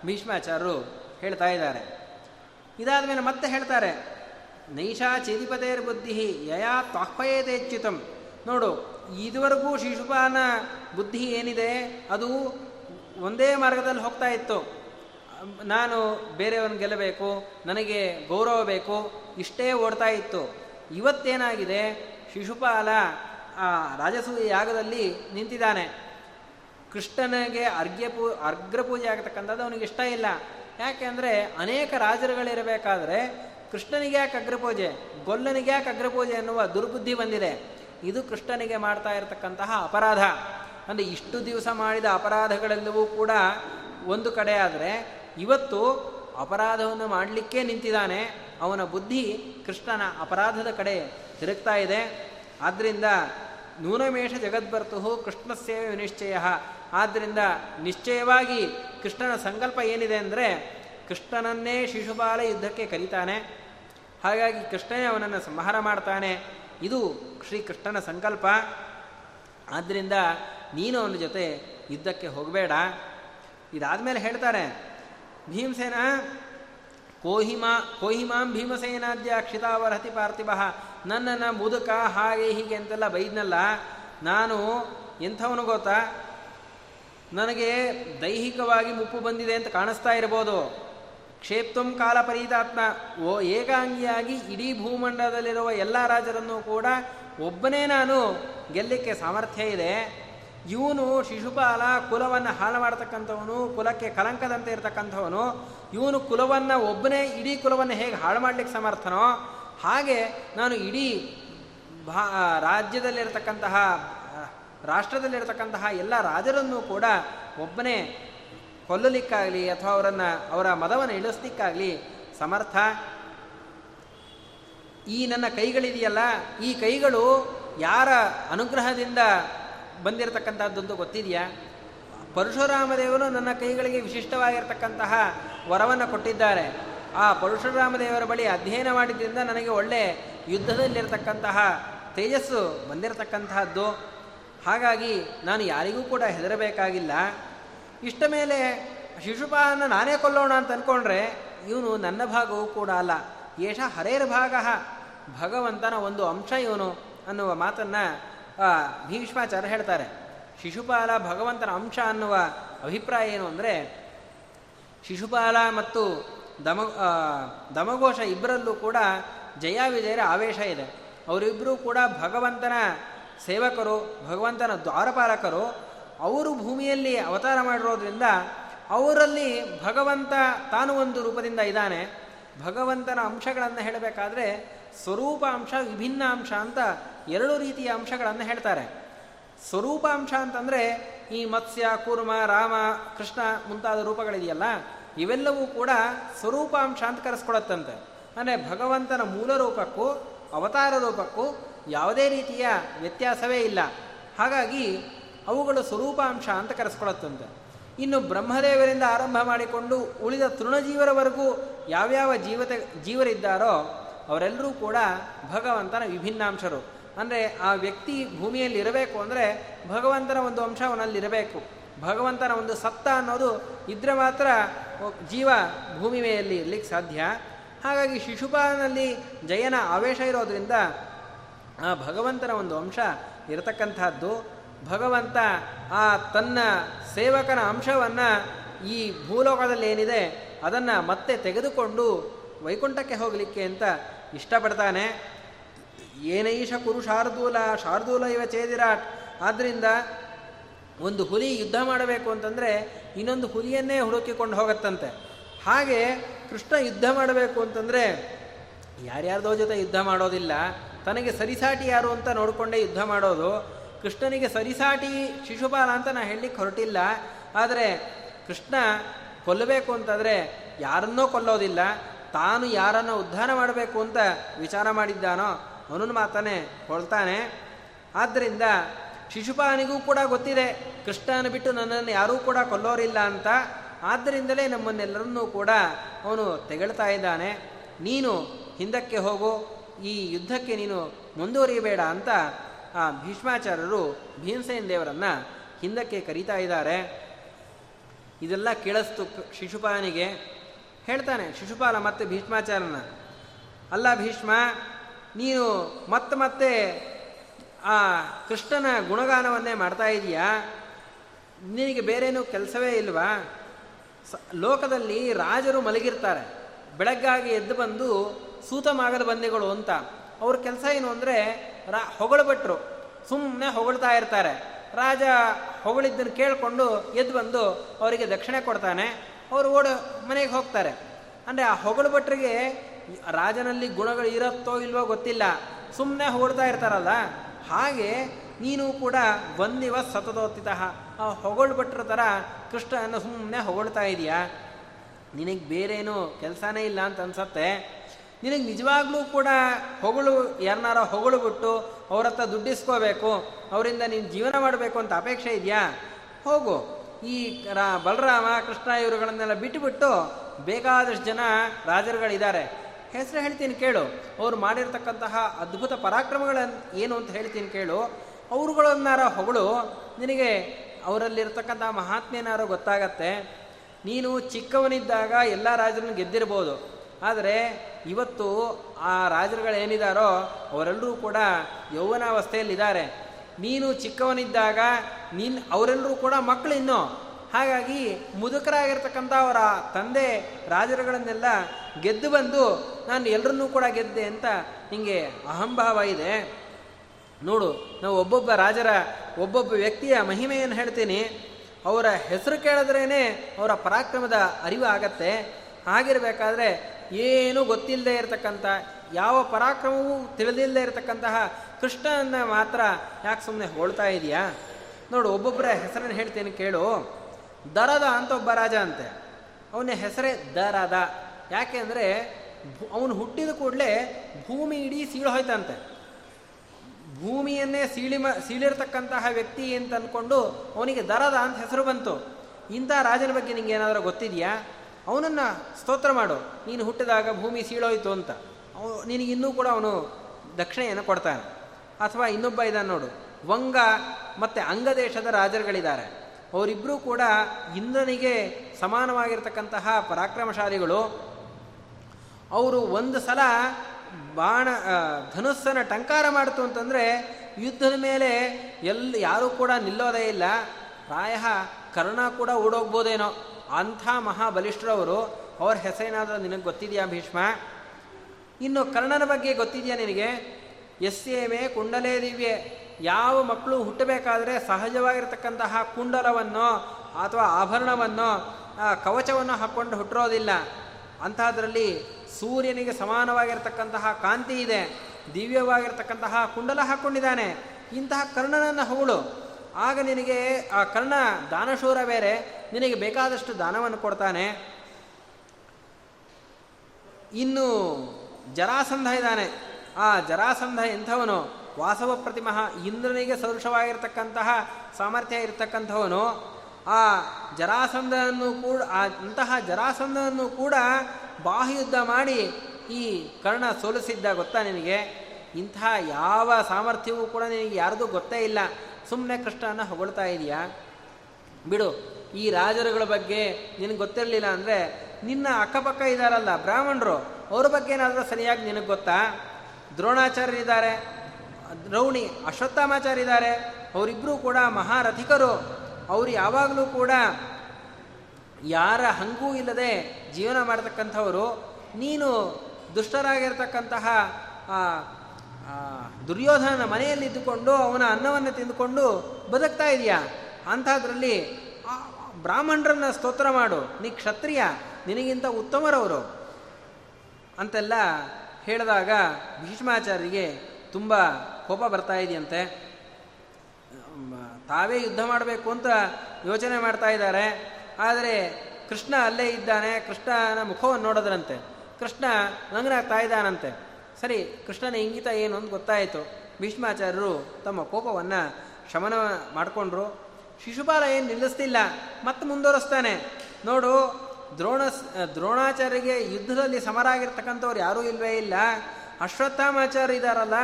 ಭೀಷ್ಮಾಚಾರ್ಯರು ಹೇಳ್ತಾ ಇದ್ದಾರೆ. ಇದಾದ ಮೇಲೆ ಮತ್ತೆ ಹೇಳ್ತಾರೆ, ನೈಷಾ ಚೇದಿಪತೇರ್ ಬುದ್ಧಿ ಯಯಾ ತ್ವಾಹ್ವಯೇತೇಚ್ಯುತಂ ನೋಡು, ಇದುವರೆಗೂ ಶಿಶುಪಾನ ಬುದ್ಧಿ ಏನಿದೆ, ಅದು ಒಂದೇ ಮಾರ್ಗದಲ್ಲಿ ಹೋಗ್ತಾ ಇತ್ತು. ನಾನು ಬೇರೆಯವನ್ನ ಗೆಲ್ಲಬೇಕು, ನನಗೆ ಗೌರವ ಬೇಕು, ಇಷ್ಟೇ ಓಡ್ತಾ ಇತ್ತು. ಇವತ್ತೇನಾಗಿದೆ? ಶಿಶುಪಾಲ, ಆ, ರಾಜಸೂಯ ಯಾಗದಲ್ಲಿ ನಿಂತಿದ್ದಾನೆ. ಕೃಷ್ಣನಿಗೆ ಅರ್ಘ್ಯ ಪೂ ಅಗ್ರಪೂಜೆ ಆಗತಕ್ಕಂಥದ್ದು ಅವನಿಗೆ ಇಷ್ಟ ಇಲ್ಲ. ಯಾಕೆಂದರೆ ಅನೇಕ ರಾಜರುಗಳಿರಬೇಕಾದ್ರೆ ಕೃಷ್ಣನಿಗೆ ಯಾಕೆ ಅಗ್ರಪೂಜೆ ಗೊಲ್ಲನಿಗೆ ಯಾಕೆ ಅಗ್ರಪೂಜೆ ಎನ್ನುವ ದುರ್ಬುದ್ಧಿ ಬಂದಿದೆ. ಇದು ಕೃಷ್ಣನಿಗೆ ಮಾಡ್ತಾ ಇರತಕ್ಕಂತಹ ಅಪರಾಧ. ಅಂದರೆ ಇಷ್ಟು ದಿವಸ ಮಾಡಿದ ಅಪರಾಧಗಳೆಲ್ಲವೂ ಕೂಡ ಒಂದು ಕಡೆ ಆದರೆ ಇವತ್ತು ಅಪರಾಧವನ್ನು ಮಾಡಲಿಕ್ಕೆ ನಿಂತಿದ್ದಾನೆ. ಅವನ ಬುದ್ಧಿ ಕೃಷ್ಣನ ಅಪರಾಧದ ಕಡೆ ತಿರುಗ್ತಾ ಇದೆ. ಆದ್ದರಿಂದ ನೂನಮೇಷ ಜಗದ್ಬರ್ತು ಕೃಷ್ಣ ಸೇವೆ ನಿಶ್ಚಯ ಆದ್ದರಿಂದ ನಿಶ್ಚಯವಾಗಿ ಕೃಷ್ಣನ ಸಂಕಲ್ಪ ಏನಿದೆ ಅಂದರೆ ಕೃಷ್ಣನನ್ನೇ ಶಿಶುಪಾಲ ಯುದ್ಧಕ್ಕೆ ಕರೀತಾನೆ. ಹಾಗಾಗಿ ಕೃಷ್ಣನೇ ಅವನನ್ನು ಸಂಹಾರ ಮಾಡ್ತಾನೆ. ಇದು ಶ್ರೀಕೃಷ್ಣನ ಸಂಕಲ್ಪ. ಆದ್ದರಿಂದ ನೀನು ಅವನ ಜೊತೆ ಯುದ್ಧಕ್ಕೆ ಹೋಗಬೇಡ. ಇದಾದಮೇಲೆ ಹೇಳ್ತಾರೆ, ಭೀಮಸೇನ, ಕೋಹಿಮಾ, ಕೋಹಿಮಾಂ ಭೀಮಸೇನಾದ್ಯ ಕ್ಷಿತಾವರ್ಹತಿ ಪಾರ್ಥಿವ ನನ್ನನ್ನು ಮುದುಕ ಹಾಗೆ ಹೀಗೆ ಅಂತೆಲ್ಲ ಬೈದ್ನಲ್ಲ, ನಾನು ಎಂಥವನು ಗೊತ್ತಾ? ನನಗೆ ದೈಹಿಕವಾಗಿ ಮುಪ್ಪು ಬಂದಿದೆ ಅಂತ ಕಾಣಿಸ್ತಾ ಇರ್ಬೋದು. ಕ್ಷೇಪ್ತಂ ಕಾಲ ಪರಿತಾತ್ಮ. ಓ ಏಕಾಂಗಿಯಾಗಿ ಇಡೀ ಭೂಮಂಡಲದಲ್ಲಿರುವ ಎಲ್ಲ ರಾಜರನ್ನು ಕೂಡ ಒಬ್ಬನೇ ನಾನು. ಗೆಲ್ಲಕ್ಕೆ ಸಾಮರ್ಥ್ಯ ಇದೆ. ಇವನು ಶಿಶುಪಾಲ ಕುಲವನ್ನು ಹಾಳು ಮಾಡತಕ್ಕಂಥವನು, ಕುಲಕ್ಕೆ ಕಲಂಕದಂತೆ ಇರತಕ್ಕಂಥವನು. ಇವನು ಕುಲವನ್ನು ಒಬ್ಬನೇ, ಇಡೀ ಕುಲವನ್ನು ಹೇಗೆ ಹಾಳು ಮಾಡಲಿಕ್ಕೆ ಸಮರ್ಥನೋ, ಹಾಗೆ ನಾನು ಇಡೀ ಭಾ, ರಾಜ್ಯದಲ್ಲಿರತಕ್ಕಂತಹ, ರಾಷ್ಟ್ರದಲ್ಲಿರತಕ್ಕಂತಹ ಎಲ್ಲ ರಾಜರನ್ನು ಕೂಡ ಒಬ್ಬನೇ ಕೊಲ್ಲಲಿಕ್ಕಾಗಲಿ ಅಥವಾ ಅವರನ್ನು, ಅವರ ಮದವನ್ನು ಇಳಿಸ್ಲಿಕ್ಕಾಗಲಿ ಸಮರ್ಥ. ಈ ನನ್ನ ಕೈಗಳಿದೆಯಲ್ಲ, ಈ ಕೈಗಳು ಯಾರ ಅನುಗ್ರಹದಿಂದ ಬಂದಿರತಕ್ಕಂಥದ್ದೊಂದು ಗೊತ್ತಿದೆಯಾ? ಪರಶುರಾಮದೇವರು ನನ್ನ ಕೈಗಳಿಗೆ ವಿಶಿಷ್ಟವಾಗಿರ್ತಕ್ಕಂತಹ ವರವನ್ನು ಕೊಟ್ಟಿದ್ದಾರೆ. ಆ ಪರಶುರಾಮದೇವರ ಬಳಿ ಅಧ್ಯಯನ ಮಾಡಿದ್ದರಿಂದ ನನಗೆ ಒಳ್ಳೆ ಯುದ್ಧದಲ್ಲಿರತಕ್ಕಂತಹ ತೇಜಸ್ಸು ಬಂದಿರತಕ್ಕಂತಹದ್ದು ಹಾಗಾಗಿ ನಾನು ಯಾರಿಗೂ ಕೂಡ ಹೆದರಬೇಕಾಗಿಲ್ಲ. ಇಷ್ಟ ಮೇಲೆ ಶಿಶುಪಾಲನ ನಾನೇ ಕೊಲ್ಲೋಣ ಅಂತ ಅಂದ್ಕೊಂಡ್ರೆ ಇವನು ನನ್ನ ಭಾಗವೂ ಕೂಡ ಅಲ್ಲ. ಏಷ ಹರೇರ್ ಭಾಗ. ಭಗವಂತನ ಒಂದು ಅಂಶ ಇವನು. ಅನ್ನುವ ಮಾತನ್ನು ಭೀಷ್ಮಾಚಾರ್ಯ ಹೇಳ್ತಾರೆ. ಶಿಶುಪಾಲ ಭಗವಂತನ ಅಂಶ ಅನ್ನುವ ಅಭಿಪ್ರಾಯ ಏನು ಅಂದರೆ, ಶಿಶುಪಾಲ ಮತ್ತು ದಮ ದಮಘೋಷ ಇಬ್ಬರಲ್ಲೂ ಕೂಡ ಜಯ ವಿಜಯರ ಆವೇಶ ಇದೆ. ಅವರಿಬ್ಬರೂ ಕೂಡ ಭಗವಂತನ ಸೇವಕರು, ಭಗವಂತನ ದ್ವಾರಪಾಲಕರು, ಅವರು ಭೂಮಿಯಲ್ಲಿ ಅವತಾರ ಮಾಡಿರೋದ್ರಿಂದ ಅವರಲ್ಲಿ ಭಗವಂತ ತಾನು ಒಂದು ರೂಪದಿಂದ ಇದ್ದಾನೆ. ಭಗವಂತನ ಅಂಶಗಳನ್ನು ಹೇಳಬೇಕಾದ್ರೆ, ಸ್ವರೂಪ ಅಂಶ ವಿಭಿನ್ನ ಅಂಶ ಅಂತ ಎರಡು ರೀತಿಯ ಅಂಶಗಳನ್ನು ಹೇಳ್ತಾರೆ. ಸ್ವರೂಪಾಂಶ ಅಂತಂದರೆ ಈ ಮತ್ಸ್ಯ, ಕೂರ್ಮ, ರಾಮ, ಕೃಷ್ಣ ಮುಂತಾದ ರೂಪಗಳಿದೆಯಲ್ಲ, ಇವೆಲ್ಲವೂ ಕೂಡ ಸ್ವರೂಪಾಂಶ ಅಂತ ಕರೆಸ್ಕೊಡತ್ತಂತೆ. ಅಂದರೆ ಭಗವಂತನ ಮೂಲ ರೂಪಕ್ಕೂ, ಅವತಾರ ರೂಪಕ್ಕೂ ಯಾವುದೇ ರೀತಿಯ ವ್ಯತ್ಯಾಸವೇ ಇಲ್ಲ. ಹಾಗಾಗಿ ಅವುಗಳು ಸ್ವರೂಪಾಂಶ ಅಂತ ಕರೆಸ್ಕೊಳತ್ತಂತೆ ಇನ್ನು ಬ್ರಹ್ಮದೇವರಿಂದ ಆರಂಭ ಮಾಡಿಕೊಂಡು ಉಳಿದ ತೃಣಜೀವರವರೆಗೂ ಯಾವ್ಯಾವ ಜೀವತೆ, ಜೀವರಿದ್ದಾರೋ ಅವರೆಲ್ಲರೂ ಕೂಡ ಭಗವಂತನ ವಿಭಿನ್ನಾಂಶರು. ಅಂದರೆ ಆ ವ್ಯಕ್ತಿ ಭೂಮಿಯಲ್ಲಿ ಇರಬೇಕು ಅಂದರೆ ಭಗವಂತನ ಒಂದು ಅಂಶ ಅವನಲ್ಲಿರಬೇಕು ಭಗವಂತನ ಒಂದು ಸತ್ತ ಅನ್ನೋದು ಇದ್ರೆ ಮಾತ್ರ ಜೀವ ಭೂಮಿ ಮೇಯಲ್ಲಿ ಇರಲಿಕ್ಕೆ ಸಾಧ್ಯ. ಹಾಗಾಗಿ ಶಿಶುಪಾಲನಲ್ಲಿ ಜಯನ ಆವೇಶ ಇರೋದ್ರಿಂದ ಆ ಭಗವಂತನ ಒಂದು ಅಂಶ ಇರತಕ್ಕಂಥದ್ದು. ಭಗವಂತ ಆ ತನ್ನ ಸೇವಕನ ಅಂಶವನ್ನು ಈ ಭೂಲೋಕದಲ್ಲಿ ಏನಿದೆ ಅದನ್ನು ಮತ್ತೆ ತೆಗೆದುಕೊಂಡು ವೈಕುಂಠಕ್ಕೆ ಹೋಗಲಿಕ್ಕೆ ಅಂತ ಇಷ್ಟಪಡ್ತಾನೆ. ಏನೈಷ ಕುರು ಶಾರ್ದೂಲ ಶಾರ್ದೂಲ ಇವ ಚೇದಿರಾಟ್. ಆದ್ದರಿಂದ ಒಂದು ಹುಲಿ ಯುದ್ಧ ಮಾಡಬೇಕು ಅಂತಂದರೆ ಇನ್ನೊಂದು ಹುಲಿಯನ್ನೇ ಹುಡುಕಿಕೊಂಡು ಹೋಗತ್ತಂತೆ. ಹಾಗೆ ಕೃಷ್ಣ ಯುದ್ಧ ಮಾಡಬೇಕು ಅಂತಂದರೆ ಯಾರ್ಯಾರ್ದೋ ಜೊತೆ ಯುದ್ಧ ಮಾಡೋದಿಲ್ಲ. ತನಗೆ ಸರಿಸಾಟಿ ಯಾರು ಅಂತ ನೋಡಿಕೊಂಡೇ ಯುದ್ಧ ಮಾಡೋದು. ಕೃಷ್ಣನಿಗೆ ಸರಿಸಾಟಿ ಶಿಶುಪಾಲ ಅಂತ ನಾ ಹೇಳಲಿಕ್ಕೆ ಹೊರಟಿಲ್ಲ. ಆದರೆ ಕೃಷ್ಣ ಕೊಲ್ಲಬೇಕು ಅಂತಂದರೆ ಯಾರನ್ನೋ ಕೊಲ್ಲೋದಿಲ್ಲ. ತಾನು ಯಾರನ್ನು ಉದ್ಧಾರ ಮಾಡಬೇಕು ಅಂತ ವಿಚಾರ ಮಾಡಿದ್ದಾನೋ ಅವನನ್ನು ಮಾತಾನೆ ಹೊಳ್ತಾನೆ ಆದ್ದರಿಂದ ಶಿಶುಪಾನಿಗೂ ಕೂಡ ಗೊತ್ತಿದೆ, ಕೃಷ್ಣನ ಬಿಟ್ಟು ನನ್ನನ್ನು ಯಾರೂ ಕೂಡ ಕೊಲ್ಲೋರಿಲ್ಲ ಅಂತ. ಆದ್ದರಿಂದಲೇ ನಮ್ಮನ್ನೆಲ್ಲರನ್ನೂ ಕೂಡ ಅವನು ತೆಗಳ್ತಾ ಇದ್ದಾನೆ. ನೀನು ಹಿಂದಕ್ಕೆ ಹೋಗು, ಈ ಯುದ್ಧಕ್ಕೆ ನೀನು ಮುಂದುವರಿಯಬೇಡ ಅಂತ ಆ ಭೀಷ್ಮಾಚಾರ್ಯರು ಭೀಮಸೇನ ದೇವರನ್ನು ಹಿಂದಕ್ಕೆ ಕರೀತಾ ಇದ್ದಾರೆ. ಇದೆಲ್ಲ ಕೇಳಿಸ್ತು ಶಿಶುಪಾಲನಿಗೆ ಹೇಳ್ತಾನೆ ಶಿಶುಪಾಲ ಮತ್ತು ಭೀಷ್ಮಾಚಾರ್ಯನ, ಅಲ್ಲ ಭೀಷ್ಮ ನೀನು ಮತ್ತೆ ಮತ್ತೆ ಆ ಕೃಷ್ಣನ ಗುಣಗಾನವನ್ನೇ ಮಾಡ್ತಾ ಇದೀಯಾ? ನಿನಗೆ ಬೇರೇನೂ ಕೆಲಸವೇ ಇಲ್ವಾ? ಲೋಕದಲ್ಲಿ ರಾಜರು ಮಲಗಿರ್ತಾರೆ. ಬೆಳಗ್ಗಾಗಿ ಎದ್ದು ಬಂದು ಸೂತಮಾಗದ ಬಂದಿಗಳು ಅಂತ. ಅವ್ರ ಕೆಲಸ ಏನು ಅಂದರೆ ರಾ ಹೊಗಳಭಟ್ರು ಸುಮ್ಮನೆ ಹೊಗಳ್ತಾ ಇರ್ತಾರೆ. ರಾಜ ಹೊಗಳಿದ್ದನ್ನು ಕೇಳಿಕೊಂಡು ಎದ್ದು ಬಂದು ಅವರಿಗೆ ದಕ್ಷಿಣೆ ಕೊಡ್ತಾನೆ. ಅವರು ಓಡ ಮನೆಗೆ ಹೋಗ್ತಾರೆ. ಅಂದರೆ ಆ ಹೊಗಳು ಭಟ್ರಿಗೆ ರಾಜನಲ್ಲಿ ಗುಣಗಳು ಇರುತ್ತೋ ಇಲ್ವೋ ಗೊತ್ತಿಲ್ಲ. ಸುಮ್ಮನೆ ಹೊಗಳ್ತಾ ಇರ್ತಾರಲ್ಲ? ಹಾಗೆ ನೀನು ಕೂಡ ಬಂದಿವ ಸತತೋತ್ತಿತ. ಆ ಹೊಗಳ್ಬಿಟ್ರ ಥರ ಕೃಷ್ಣನ ಸುಮ್ಮನೆ ಹೊಗಳ್ತಾ ಇದೆಯಾ? ನಿನಗೆ ಬೇರೇನು ಕೆಲಸನೇ ಇಲ್ಲ ಅಂತ ಅನ್ಸತ್ತೆ. ನಿನಗೆ ನಿಜವಾಗ್ಲೂ ಕೂಡ ಹೊಗಳು ಯಾರನ್ನಾರ ಹೊಗಳು ಬಿಟ್ಟು ಅವ್ರ ಹತ್ರ ದುಡ್ಡಿಸ್ಕೋಬೇಕು, ಅವರಿಂದ ನೀನು ಜೀವನ ಮಾಡಬೇಕು ಅಂತ ಅಪೇಕ್ಷೆ ಇದೆಯಾ? ಹೋಗು. ಈ ರಾ ಬಲರಾಮ, ಕೃಷ್ಣ ಇವರುಗಳನ್ನೆಲ್ಲ ಬಿಟ್ಟುಬಿಟ್ಟು ಬೇಕಾದಷ್ಟು ಜನ ರಾಜರುಗಳಿದ್ದಾರೆ. ಹೆಸರು ಹೇಳ್ತೀನಿ ಕೇಳು. ಅವ್ರು ಮಾಡಿರ್ತಕ್ಕಂತಹ ಅದ್ಭುತ ಪರಾಕ್ರಮಗಳನ್ನು ಏನು ಅಂತ ಹೇಳ್ತೀನಿ ಕೇಳು. ಅವರುಗಳನ್ನಾರ ಹೊಗಳು ನಿನಗೆ ಅವರಲ್ಲಿರ್ತಕ್ಕಂಥ ಮಹಾತ್ಮೆನಾರೋ ಗೊತ್ತಾಗತ್ತೆ. ನೀನು ಚಿಕ್ಕವನಿದ್ದಾಗ ಎಲ್ಲ ರಾಜರನ್ನು ಗೆದ್ದಿರ್ಬೋದು. ಆದರೆ ಇವತ್ತು ಆ ರಾಜರುಗಳೇನಿದ್ದಾರೋ ಅವರೆಲ್ಲರೂ ಕೂಡ ಯೌವನಾವಸ್ಥೆಯಲ್ಲಿದ್ದಾರೆ. ನೀನು ಚಿಕ್ಕವನಿದ್ದಾಗ ನಿನ್ನ ಅವರೆಲ್ಲರೂ ಕೂಡ ಮಕ್ಕಳು ಇನ್ನೂ ಹಾಗಾಗಿ ಮುದುಕರಾಗಿರ್ತಕ್ಕಂಥ ಅವರ ತಂದೆ ರಾಜರುಗಳನ್ನೆಲ್ಲ ಗೆದ್ದು ಬಂದು ನಾನು ಎಲ್ಲರನ್ನೂ ಕೂಡ ಗೆದ್ದೆ ಅಂತ ಹಿಂಗೆ ಅಹಂಭಾವ ಇದೆ. ನೋಡು, ನಾವು ಒಬ್ಬೊಬ್ಬ ರಾಜರ, ಒಬ್ಬೊಬ್ಬ ವ್ಯಕ್ತಿಯ ಮಹಿಮೆಯನ್ನು ಹೇಳ್ತೀನಿ. ಅವರ ಹೆಸರು ಕೇಳಿದ್ರೇ ಅವರ ಪರಾಕ್ರಮದ ಅರಿವು ಆಗತ್ತೆ. ಹಾಗಿರಬೇಕಾದ್ರೆ ಏನೂ ಗೊತ್ತಿಲ್ಲದೆ ಇರತಕ್ಕಂಥ, ಯಾವ ಪರಾಕ್ರಮವೂ ತಿಳಿದಿಲ್ಲದೆ ಇರತಕ್ಕಂತಹ ಕೃಷ್ಣನ ಮಾತ್ರ ಯಾಕೆ ಸುಮ್ಮನೆ ಹೋಳ್ತಾ ಇದೆಯಾ? ನೋಡು, ಒಬ್ಬೊಬ್ಬರ ಹೆಸರನ್ನು ಹೇಳ್ತೇನೆ ಕೇಳು. ದರದ ಅಂತ ಒಬ್ಬ ರಾಜ ಅಂತೆ. ಅವನ ಹೆಸರೇ ದರದ. ಯಾಕೆ ಅಂದರೆ ಅವನು ಹುಟ್ಟಿದ ಕೂಡಲೇ ಭೂಮಿ ಇಡೀ ಸೀಳು ಹೋಯ್ತಂತೆ. ಭೂಮಿಯನ್ನೇ ಸೀಳಿ ಮ ಸೀಳಿರ್ತಕ್ಕಂತಹ ವ್ಯಕ್ತಿ ಅಂತ ಅಂದ್ಕೊಂಡು ಅವನಿಗೆ ದರದ ಅಂತ ಹೆಸರು ಬಂತು. ಇಂಥ ರಾಜನ ಬಗ್ಗೆ ನಿಂಗೆ ಏನಾದರೂ ಗೊತ್ತಿದೆಯಾ? ಅವನನ್ನು ಸ್ತೋತ್ರ ಮಾಡು. ನೀನು ಹುಟ್ಟಿದಾಗ ಭೂಮಿ ಸೀಳೋಯ್ತು ಅಂತ. ಅವ ನಿನಗಿನ್ನೂ ಕೂಡ ಅವನು ದಕ್ಷಿಣೆಯನ್ನು ಕೊಡ್ತಾನೆ. ಅಥವಾ ಇನ್ನೊಬ್ಬ ಇದ್ದಾನೆ ನೋಡು. ವಂಗ ಮತ್ತು ಅಂಗದೇಶದ ರಾಜರುಗಳಿದ್ದಾರೆ. ಅವರಿಬ್ಬರೂ ಕೂಡ ಇಂದ್ರನಿಗೆ ಸಮಾನವಾಗಿರ್ತಕ್ಕಂತಹ ಪರಾಕ್ರಮಶಾಲಿಗಳು. ಅವರು ಒಂದು ಸಲ ಬಾಣ ಧನುಸ್ಸನ್ನು ಟಂಕಾರ ಮಾಡಿತು ಅಂತಂದರೆ ಯುದ್ಧದ ಮೇಲೆ ಎಲ್ಲಿ ಯಾರೂ ಕೂಡ ನಿಲ್ಲೋದೇ ಇಲ್ಲ. ಪ್ರಾಯ ಕರ್ಣ ಕೂಡ ಓಡೋಗ್ಬೋದೇನೋ. ಅಂಥ ಮಹಾಬಲಿಷ್ಠರವರು, ಅವ್ರ ಹೆಸರೇನಾದರೂ ನಿನಗೆ ಗೊತ್ತಿದೆಯಾ ಭೀಷ್ಮ? ಇನ್ನು ಕರ್ಣನ ಬಗ್ಗೆ ಗೊತ್ತಿದೆಯಾ ನಿನಗೆ? ಎಸ್ಸೇಮೆ ಕುಂಡಲೇ ದಿವ್ಯೆ. ಯಾವ ಮಕ್ಕಳು ಹುಟ್ಟಬೇಕಾದ್ರೆ ಸಹಜವಾಗಿರ್ತಕ್ಕಂತಹ ಕುಂಡಲವನ್ನು ಅಥವಾ ಆಭರಣವನ್ನು ಕವಚವನ್ನು ಹಾಕ್ಕೊಂಡು ಹುಟ್ಟಿರೋದಿಲ್ಲ. ಅಂಥದ್ರಲ್ಲಿ ಸೂರ್ಯನಿಗೆ ಸಮಾನವಾಗಿರ್ತಕ್ಕಂತಹ ಕಾಂತಿ ಇದೆ, ದಿವ್ಯವಾಗಿರ್ತಕ್ಕಂತಹ ಕುಂಡಲ ಹಾಕ್ಕೊಂಡಿದ್ದಾನೆ ಇಂತಹ ಕರ್ಣನನ್ನು ಹೊಗಳು. ಆಗ ನಿನಗೆ, ಆ, ಕರ್ಣ ದಾನಶೂರ ಬೇರೆ, ನಿನಗೆ ಬೇಕಾದಷ್ಟು ದಾನವನ್ನು ಕೊಡ್ತಾನೆ. ಇನ್ನು ಜರಾಸಂಧ ಇದ್ದಾನೆ. ಆ ಜರಾಸಂಧ ಎಂಥವನು? ವಾಸವ ಪ್ರತಿಮಃ ಇಂದ್ರನಿಗೆ ಸದೃಶವಾಗಿರ್ತಕ್ಕಂತಹ ಸಾಮರ್ಥ್ಯ ಇರತಕ್ಕಂಥವನು, ಆ ಜರಾಸಂಧನನ್ನು ಕೂಡ ಅಂತಹ ಜರಾಸಂಧನನ್ನು ಕೂಡ ಬಾಹುಯುದ್ಧ ಮಾಡಿ ಈ ಕರ್ಣ ಸೋಲಿಸಿದ್ದ ಗೊತ್ತಾ ನಿನಗೆ? ಇಂತಹ ಯಾವ ಸಾಮರ್ಥ್ಯವೂ ಕೂಡ ನಿನಗೆ ಯಾರ್ದು ಗೊತ್ತೇ ಇಲ್ಲ. ಸುಮ್ಮನೆ ಕೃಷ್ಣನ ಹೊಗಳ್ತಾ ಇದೆಯಾ? ಬಿಡು, ಈ ರಾಜರುಗಳ ಬಗ್ಗೆ ನಿನಗೆ ಗೊತ್ತಿರಲಿಲ್ಲ ಅಂದರೆ ನಿನ್ನ ಅಕ್ಕಪಕ್ಕ ಇದ್ದಾರಲ್ಲ ಬ್ರಾಹ್ಮಣರು, ಅವ್ರ ಬಗ್ಗೆ ಏನಾದರೂ ಸರಿಯಾಗಿ ನಿನಗೆ ಗೊತ್ತಾ? ದ್ರೋಣಾಚಾರ್ಯರಿದ್ದಾರೆ ದ್ರೌಣಿ ಅಶ್ವತ್ಥಾಮಾಚಾರಿದ್ದಾರೆ. ಅವರಿಬ್ಬರೂ ಕೂಡ ಮಹಾರಥಿಕರು. ಅವರು ಯಾವಾಗಲೂ ಕೂಡ ಯಾರ ಹಂಗೂ ಇಲ್ಲದೆ ಜೀವನ ಮಾಡತಕ್ಕಂಥವರು. ನೀನು ದುಷ್ಟರಾಗಿರ್ತಕ್ಕಂತಹ ದುರ್ಯೋಧನ ಮನೆಯಲ್ಲಿದ್ದುಕೊಂಡು ಅವನ ಅನ್ನವನ್ನು ತಿಂದುಕೊಂಡು ಬದುಕ್ತಾ ಇದೆಯಾ? ಅಂಥದ್ರಲ್ಲಿ ಬ್ರಾಹ್ಮಣರನ್ನ ಸ್ತೋತ್ರ ಮಾಡು. ನೀ ಕ್ಷತ್ರಿಯ, ನಿನಗಿಂತ ಉತ್ತಮರವರು. ಅಂತೆಲ್ಲ ಹೇಳಿದಾಗ ಭೀಷ್ಮಾಚಾರ್ಯರಿಗೆ ತುಂಬ ಕೋಪ ಬರ್ತಾ ಇದೆಯಂತೆ? ತಾವೇ ಯುದ್ಧ ಮಾಡಬೇಕು ಅಂತ ಯೋಚನೆ ಮಾಡ್ತಾ ಇದ್ದಾರೆ. ಆದರೆ ಕೃಷ್ಣ ಅಲ್ಲೇ ಇದ್ದಾನೆ, ಕೃಷ್ಣನ ಮುಖವನ್ನು ನೋಡೋದ್ರಂತೆ. ಕೃಷ್ಣ ನಂಗನಾಗ್ತಾ ಇದ್ದಾನಂತೆ. ಸರಿ, ಕೃಷ್ಣನ ಇಂಗಿತ ಏನು ಅಂತ ಗೊತ್ತಾಯಿತು. ಭೀಷ್ಮಾಚಾರ್ಯರು ತಮ್ಮ ಕೋಪವನ್ನು ಶಮನ ಮಾಡಿಕೊಂಡ್ರು. ಶಿಶುಪಾಲ ಏನು ನಿಲ್ಲಿಸ್ತಿಲ್ಲ, ಮತ್ತೆ ಮುಂದುವರಿಸ್ತಾನೆ. ನೋಡು ದ್ರೋಣ ದ್ರೋಣಾಚಾರ್ಯರಿಗೆ ಯುದ್ಧದಲ್ಲಿ ಸಮರಾಗಿರ್ತಕ್ಕಂಥವ್ರು ಯಾರೂ ಇಲ್ಲವೇ ಇಲ್ಲ. ಅಶ್ವತ್ಥಾಮಾಚಾರ್ಯ ಇದ್ದಾರಲ್ಲ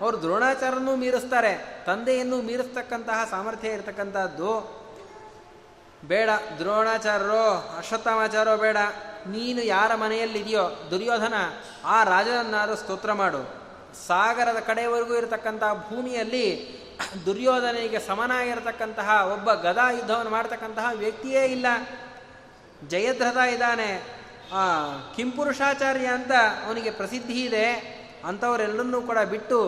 ಅವರು ದ್ರೋಣಾಚಾರ್ಯನೂ ಮೀರಿಸ್ತಾರೆ, ತಂದೆಯನ್ನು ಮೀರಿಸ್ತಕ್ಕಂತಹ ಸಾಮರ್ಥ್ಯ ಇರತಕ್ಕಂಥದ್ದು. ಬೇಡ, ದ್ರೋಣಾಚಾರ್ಯರೋ ಅಶ್ವತ್ಥಾಮಾಚಾರೋ ಬೇಡ. ನೀನು ಯಾರ ಮನೆಯಲ್ಲಿದೆಯೋ, ದುರ್ಯೋಧನ, ಆ ರಾಜನನ್ನಾರು ಸ್ತೋತ್ರ ಮಾಡು. ಸಾಗರದ ಕಡೆಯವರೆಗೂ ಇರತಕ್ಕಂತಹ ಭೂಮಿಯಲ್ಲಿ ದುರ್ಯೋಧನಿಗೆ ಸಮನಾಗಿರತಕ್ಕಂತಹ ಒಬ್ಬ ಗದಾ ಯುದ್ಧವನ್ನು ಮಾಡ್ತಕ್ಕಂತಹ ವ್ಯಕ್ತಿಯೇ ಇಲ್ಲ. ಜಯದ್ರಥ ಇದ್ದಾನೆ. ಕಿಂಪುರುಷಾಚಾರ್ಯ ಅಂತ ಅವನಿಗೆ ಪ್ರಸಿದ್ಧಿ ಇದೆ. ಅಂಥವರೆಲ್ಲರನ್ನೂ ಕೂಡ ಬಿಟ್ಟು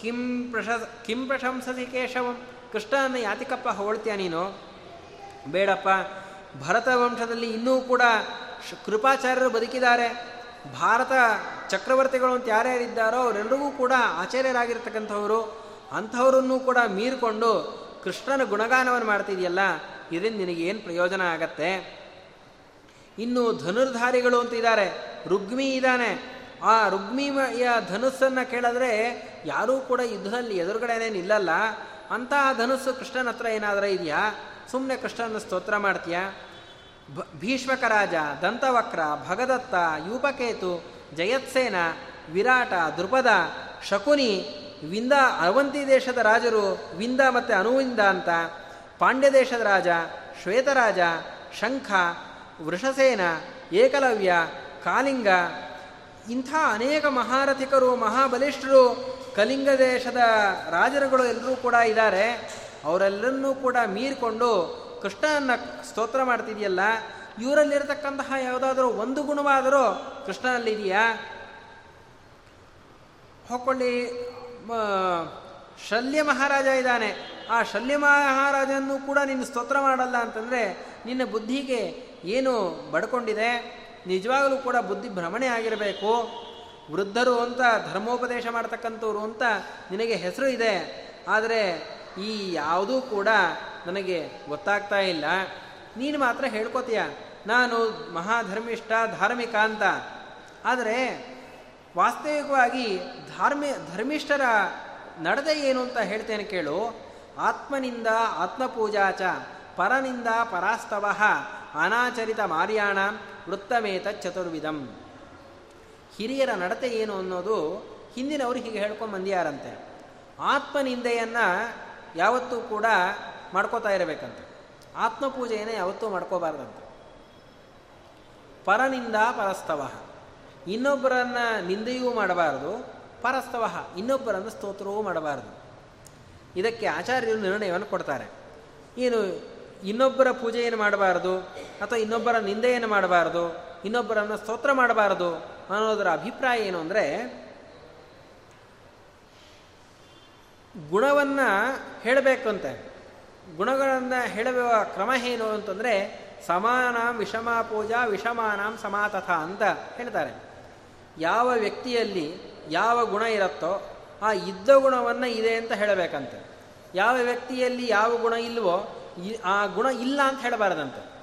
ಕಿಂ ಪ್ರಶ ಕಿಂ ಪ್ರಶಂಸಸಿ ಕೇಶವಂ ಕೃಷ್ಣನ ಯಾತಿಕಪ್ಪ ಹೊಳ್ತೀಯ ನೀನು? ಬೇಡಪ್ಪ. ಭರತ ವಂಶದಲ್ಲಿ ಇನ್ನೂ ಕೂಡ ಕೃಪಾಚಾರ್ಯರು ಬದುಕಿದ್ದಾರೆ. ಭಾರತ ಚಕ್ರವರ್ತಿಗಳು ಅಂತ ಯಾರ್ಯಾರಿದ್ದಾರೋ ಅವರೆಲ್ಲರಿಗೂ ಕೂಡ ಆಚಾರ್ಯರಾಗಿರ್ತಕ್ಕಂಥವರು. ಅಂಥವರನ್ನೂ ಕೂಡ ಮೀರಿಕೊಂಡು ಕೃಷ್ಣನ ಗುಣಗಾನವನ್ನು ಮಾಡ್ತಿದೆಯಲ್ಲ, ಇದರಿಂದ ನಿನಗೇನು ಪ್ರಯೋಜನ ಆಗತ್ತೆ? ಇನ್ನು ಧನುರ್ಧಾರಿಗಳು ಅಂತ ಇದ್ದಾರೆ. ರುಗ್ಮಿ ಇದ್ದಾನೆ. ಆ ರುಗ್ಮಿಯ ಧನುಸ್ಸನ್ನು ಕೇಳಿದ್ರೆ ಯಾರೂ ಕೂಡ ಯುದ್ಧದಲ್ಲಿ ಎದುರುಗಡೆನೇ ನಿಲ್ಲಲ್ಲ. ಆ ಧನುಸ್ಸು ಕೃಷ್ಣನ ಹತ್ರ ಏನಾದರೂ ಇದೆಯಾ? ಸುಮ್ಮನೆ ಕೃಷ್ಣನ ಸ್ತೋತ್ರ ಮಾಡ್ತೀಯಾ? ಭೀಷ್ಮಕ ರಾಜ ದಂತವಕ್ರ, ಭಗದತ್ತ, ಯೂಪಕೇತು, ಜಯತ್ಸೇನ, ವಿರಾಟ ದೃಪದ ಶಕುನಿ, ವಿಂದ ಅವಂತಿ ದೇಶದ ರಾಜರು, ವಿಂದ ಮತ್ತು ಅನುವಿಂದ ಅಂತ. ಪಾಂಡ್ಯ ದೇಶದ ರಾಜ, ಶ್ವೇತರಾಜ, ಶಂಖ, ವೃಷಸೇನ, ಏಕಲವ್ಯ, ಕಾಲಿಂಗ ಇಂಥ ಅನೇಕ ಮಹಾರಥಿಕರು, ಮಹಾಬಲಿಷ್ಠರು, ಕಲಿಂಗ ದೇಶದ ರಾಜರುಗಳು ಎಲ್ಲರೂ ಕೂಡ ಇದ್ದಾರೆ. ಅವರೆಲ್ಲರನ್ನೂ ಕೂಡ ಮೀರಿಕೊಂಡು ಕೃಷ್ಣನ ಸ್ತೋತ್ರ ಮಾಡ್ತಿದೆಯಲ್ಲ, ಇವರಲ್ಲಿರತಕ್ಕಂತಹ ಯಾವುದಾದ್ರೂ ಒಂದು ಗುಣವಾದರೂ ಕೃಷ್ಣನಲ್ಲಿದೆಯಾ ಹೊಕ್ಕೊಳ್ಳಿ ಶಲ್ಯ ಮಹಾರಾಜ ಇದ್ದಾನೆ. ಆ ಶಲ್ಯ ಮಹಾರಾಜನ್ನು ಕೂಡ ನಿನ್ನ ಸ್ತೋತ್ರ ಮಾಡಲ್ಲ ಅಂತಂದರೆ ನಿನ್ನ ಬುದ್ಧಿಗೆ ಏನು ಬಡ್ಕೊಂಡಿದೆ? ನಿಜವಾಗಲೂ ಕೂಡ ಬುದ್ಧಿ ಭ್ರಮಣೆ ಆಗಿರಬೇಕು. ವೃದ್ಧರು ಅಂತ ಧರ್ಮೋಪದೇಶ ಮಾಡ್ತಕ್ಕಂಥವ್ರು ಅಂತ ನಿನಗೆ ಹೆಸರು ಇದೆ. ಆದರೆ ಈ ಯಾವುದೂ ಕೂಡ ನನಗೆ ಗೊತ್ತಾಗ್ತಾ ಇಲ್ಲ. ನೀನು ಮಾತ್ರ ಹೇಳ್ಕೊತೀಯ, ನಾನು ಮಹಾಧರ್ಮಿಷ್ಠ, ಧಾರ್ಮಿಕ ಅಂತ. ಆದರೆ ವಾಸ್ತವಿಕವಾಗಿ ಧಾರ್ಮಿ, ಧರ್ಮಿಷ್ಠರ ನಡೆದ ಏನು ಅಂತ ಹೇಳ್ತೇನೆ ಕೇಳು. ಆತ್ಮನಿಂದ ಆತ್ಮಪೂಜಾಚ, ಪರನಿಂದ ಪರಾಸ್ತವ, ಅನಾಚರಿತ ಮಾರ್ಯಾಣ ವೃತ್ತಮೇತ ಚತುರ್ವಿಧಂ. ಹಿರಿಯರ ನಡತೆ ಏನು ಅನ್ನೋದು ಹಿಂದಿನವರು ಹೀಗೆ ಹೇಳ್ಕೊಂಡು ಬಂದಿಯಾರಂತೆ. ಆತ್ಮನಿಂದೆಯನ್ನು ಯಾವತ್ತೂ ಕೂಡ ಮಾಡ್ಕೋತಾ ಇರಬೇಕಂತೆ. ಆತ್ಮಪೂಜೆಯನ್ನು ಯಾವತ್ತೂ ಮಾಡ್ಕೋಬಾರ್ದಂತೆ. ಪರನಿಂದ ಪರಸ್ತವ. ಇನ್ನೊಬ್ಬರನ್ನ ನಿಂದೆಯೂ ಮಾಡಬಾರದು, ಪರಸ್ತವ. ಇನ್ನೊಬ್ಬರನ್ನು ಸ್ತೋತ್ರವೂ ಮಾಡಬಾರದು. ಇದಕ್ಕೆ ಆಚಾರ್ಯರು ನಿರ್ಣಯವನ್ನು ಕೊಡ್ತಾರೆ. ಏನು ಇನ್ನೊಬ್ಬರ ಪೂಜೆಯನ್ನು ಮಾಡಬಾರದು? ಅಥವಾ ಇನ್ನೊಬ್ಬರ ನಿಂದೆಯನ್ನು ಮಾಡಬಾರದು? ಇನ್ನೊಬ್ಬರನ್ನು ಸ್ತೋತ್ರ ಮಾಡಬಾರದು? ಅನ್ನೋದರ ಅಭಿಪ್ರಾಯ ಏನು ಅಂದರೆ, ಗುಣವನ್ನು ಹೇಳಬೇಕಂತೆ. ಗುಣಗಳನ್ನು ಹೇಳುವ ಕ್ರಮ ಏನು ಅಂತಂದರೆ, ಸಮಾನ ವಿಷಮ ಪೂಜಾ ವಿಷಮಾನಾಂ ಸಮಾತಥ ಅಂತ ಹೇಳ್ತಾರೆ. ಯಾವ ವ್ಯಕ್ತಿಯಲ್ಲಿ ಯಾವ ಗುಣ ಇರುತ್ತೋ, ಆ ಇದ್ದ ಗುಣವನ್ನು ಇದೆ ಅಂತ ಹೇಳಬೇಕಂತೆ. ಯಾವ ವ್ಯಕ್ತಿಯಲ್ಲಿ ಯಾವ ಗುಣ ಇಲ್ವೋ ಆ ಗುಣ ಇಲ್ಲ ಅಂತ ಹೇಳಬಾರದಂತೆ.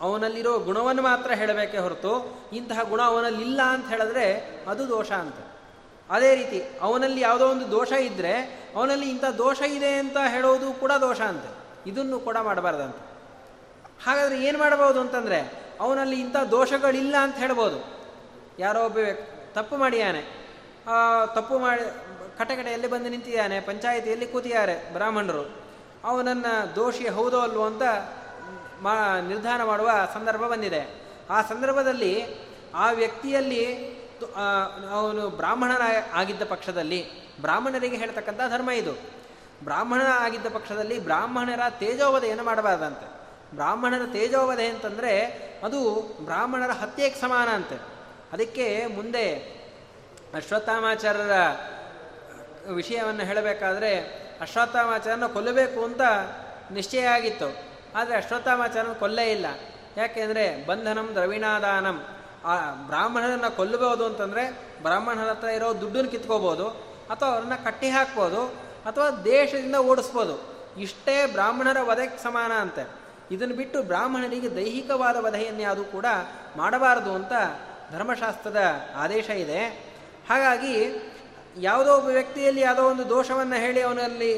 ಅವನಲ್ಲಿರೋ ಗುಣವನ್ನು ಮಾತ್ರ ಹೇಳಬೇಕೇ ಹೊರತು ಇಂತಹ ಗುಣ ಅವನಲ್ಲಿ ಇಲ್ಲ ಅಂತ ಹೇಳಿದ್ರೆ ಅದು ದೋಷ ಅಂತ. ಅದೇ ರೀತಿ ಅವನಲ್ಲಿ ಯಾವುದೋ ಒಂದು ದೋಷ ಇದ್ದರೆ ಅವನಲ್ಲಿ ಇಂಥ ದೋಷ ಇದೆ ಅಂತ ಹೇಳೋದು ಕೂಡ ದೋಷ ಅಂತೆ. ಇದನ್ನು ಕೂಡ ಮಾಡಬಾರ್ದಂತೆ. ಹಾಗಾದರೆ ಏನು ಮಾಡಬಹುದು ಅಂತಂದರೆ ಅವನಲ್ಲಿ ಇಂಥ ದೋಷಗಳಿಲ್ಲ ಅಂತ ಹೇಳ್ಬೋದು ಯಾರೋ ಒಬ್ಬ ತಪ್ಪು ಮಾಡಿಯಾನೆ. ತಪ್ಪು ಮಾಡಿ ಕಟಕಟೆಯಲ್ಲಿ ಬಂದು ನಿಂತಿದ್ದಾನೆ, ಪಂಚಾಯಿತಿಯಲ್ಲಿ ಕೂತಿದ್ದಾರೆ ಬ್ರಾಹ್ಮಣರು. ಅವನನ್ನು ದೋಷಿ ಹೌದೋ ಅಲ್ವೋ ಅಂತ ಮಾ ನಿರ್ಧಾರ ಮಾಡುವ ಸಂದರ್ಭ ಬಂದಿದೆ. ಆ ಸಂದರ್ಭದಲ್ಲಿ ಆ ವ್ಯಕ್ತಿಯಲ್ಲಿ ಅವನು ಬ್ರಾಹ್ಮಣನ ಆಗಿದ್ದ ಪಕ್ಷದಲ್ಲಿ ಬ್ರಾಹ್ಮಣರಿಗೆ ಹೇಳ್ತಕ್ಕಂಥ ಧರ್ಮ ಇದು. ಬ್ರಾಹ್ಮಣ ಆಗಿದ್ದ ಪಕ್ಷದಲ್ಲಿ ಬ್ರಾಹ್ಮಣರ ತೇಜೋವಧೆಯನ್ನು ಮಾಡಬಾರ್ದಂತೆ. ಬ್ರಾಹ್ಮಣರ ತೇಜೋವಧೆ ಅಂತಂದರೆ ಅದು ಬ್ರಾಹ್ಮಣರ ಹತ್ಯೆಗೆ ಸಮಾನ ಅಂತೆ. ಅದಕ್ಕೆ ಮುಂದೆ ಅಶ್ವತ್ಥಾಮಾಚಾರ್ಯರ ವಿಷಯವನ್ನು ಹೇಳಬೇಕಾದ್ರೆ ಅಶ್ವತ್ಥಾಮಾಚಾರ್ಯನ ಕೊಲ್ಲಬೇಕು ಅಂತ ನಿಶ್ಚಯ ಆಗಿತ್ತು. ಆದರೆ ಅಶ್ವತ್ಥಾಮಾಚಾರ್ಯನ ಕೊಲ್ಲೇ ಇಲ್ಲ. ಯಾಕೆಂದರೆ ಬಂಧನಂ ದ್ರವಿಣಾದಾನಂ. ಆ ಬ್ರಾಹ್ಮಣರನ್ನು ಕೊಲ್ಲಬಹುದು ಅಂತಂದರೆ ಬ್ರಾಹ್ಮಣರ ಹತ್ರ ಇರೋ ದುಡ್ಡನ್ನು ಕಿತ್ಕೋಬೋದು ಅಥವಾ ಅವ್ರನ್ನ ಕಟ್ಟಿ ಹಾಕ್ಬೋದು, ಅಥವಾ ದೇಶದಿಂದ ಓಡಿಸ್ಬೋದು. ಇಷ್ಟೇ ಬ್ರಾಹ್ಮಣರ ವಧೆಗೆ ಸಮಾನ ಅಂತೆ. ಇದನ್ನು ಬಿಟ್ಟು ಬ್ರಾಹ್ಮಣರಿಗೆ ದೈಹಿಕವಾದ ವಧೆಯನ್ನೇ ಯಾವುದು ಕೂಡ ಮಾಡಬಾರದು ಅಂತ ಧರ್ಮಶಾಸ್ತ್ರದ ಆದೇಶ ಇದೆ. ಹಾಗಾಗಿ ಯಾವುದೋ ಒಬ್ಬ ವ್ಯಕ್ತಿಯಲ್ಲಿ ಯಾವುದೋ ಒಂದು ದೋಷವನ್ನು ಹೇಳಿ ಅವನಲ್ಲಿ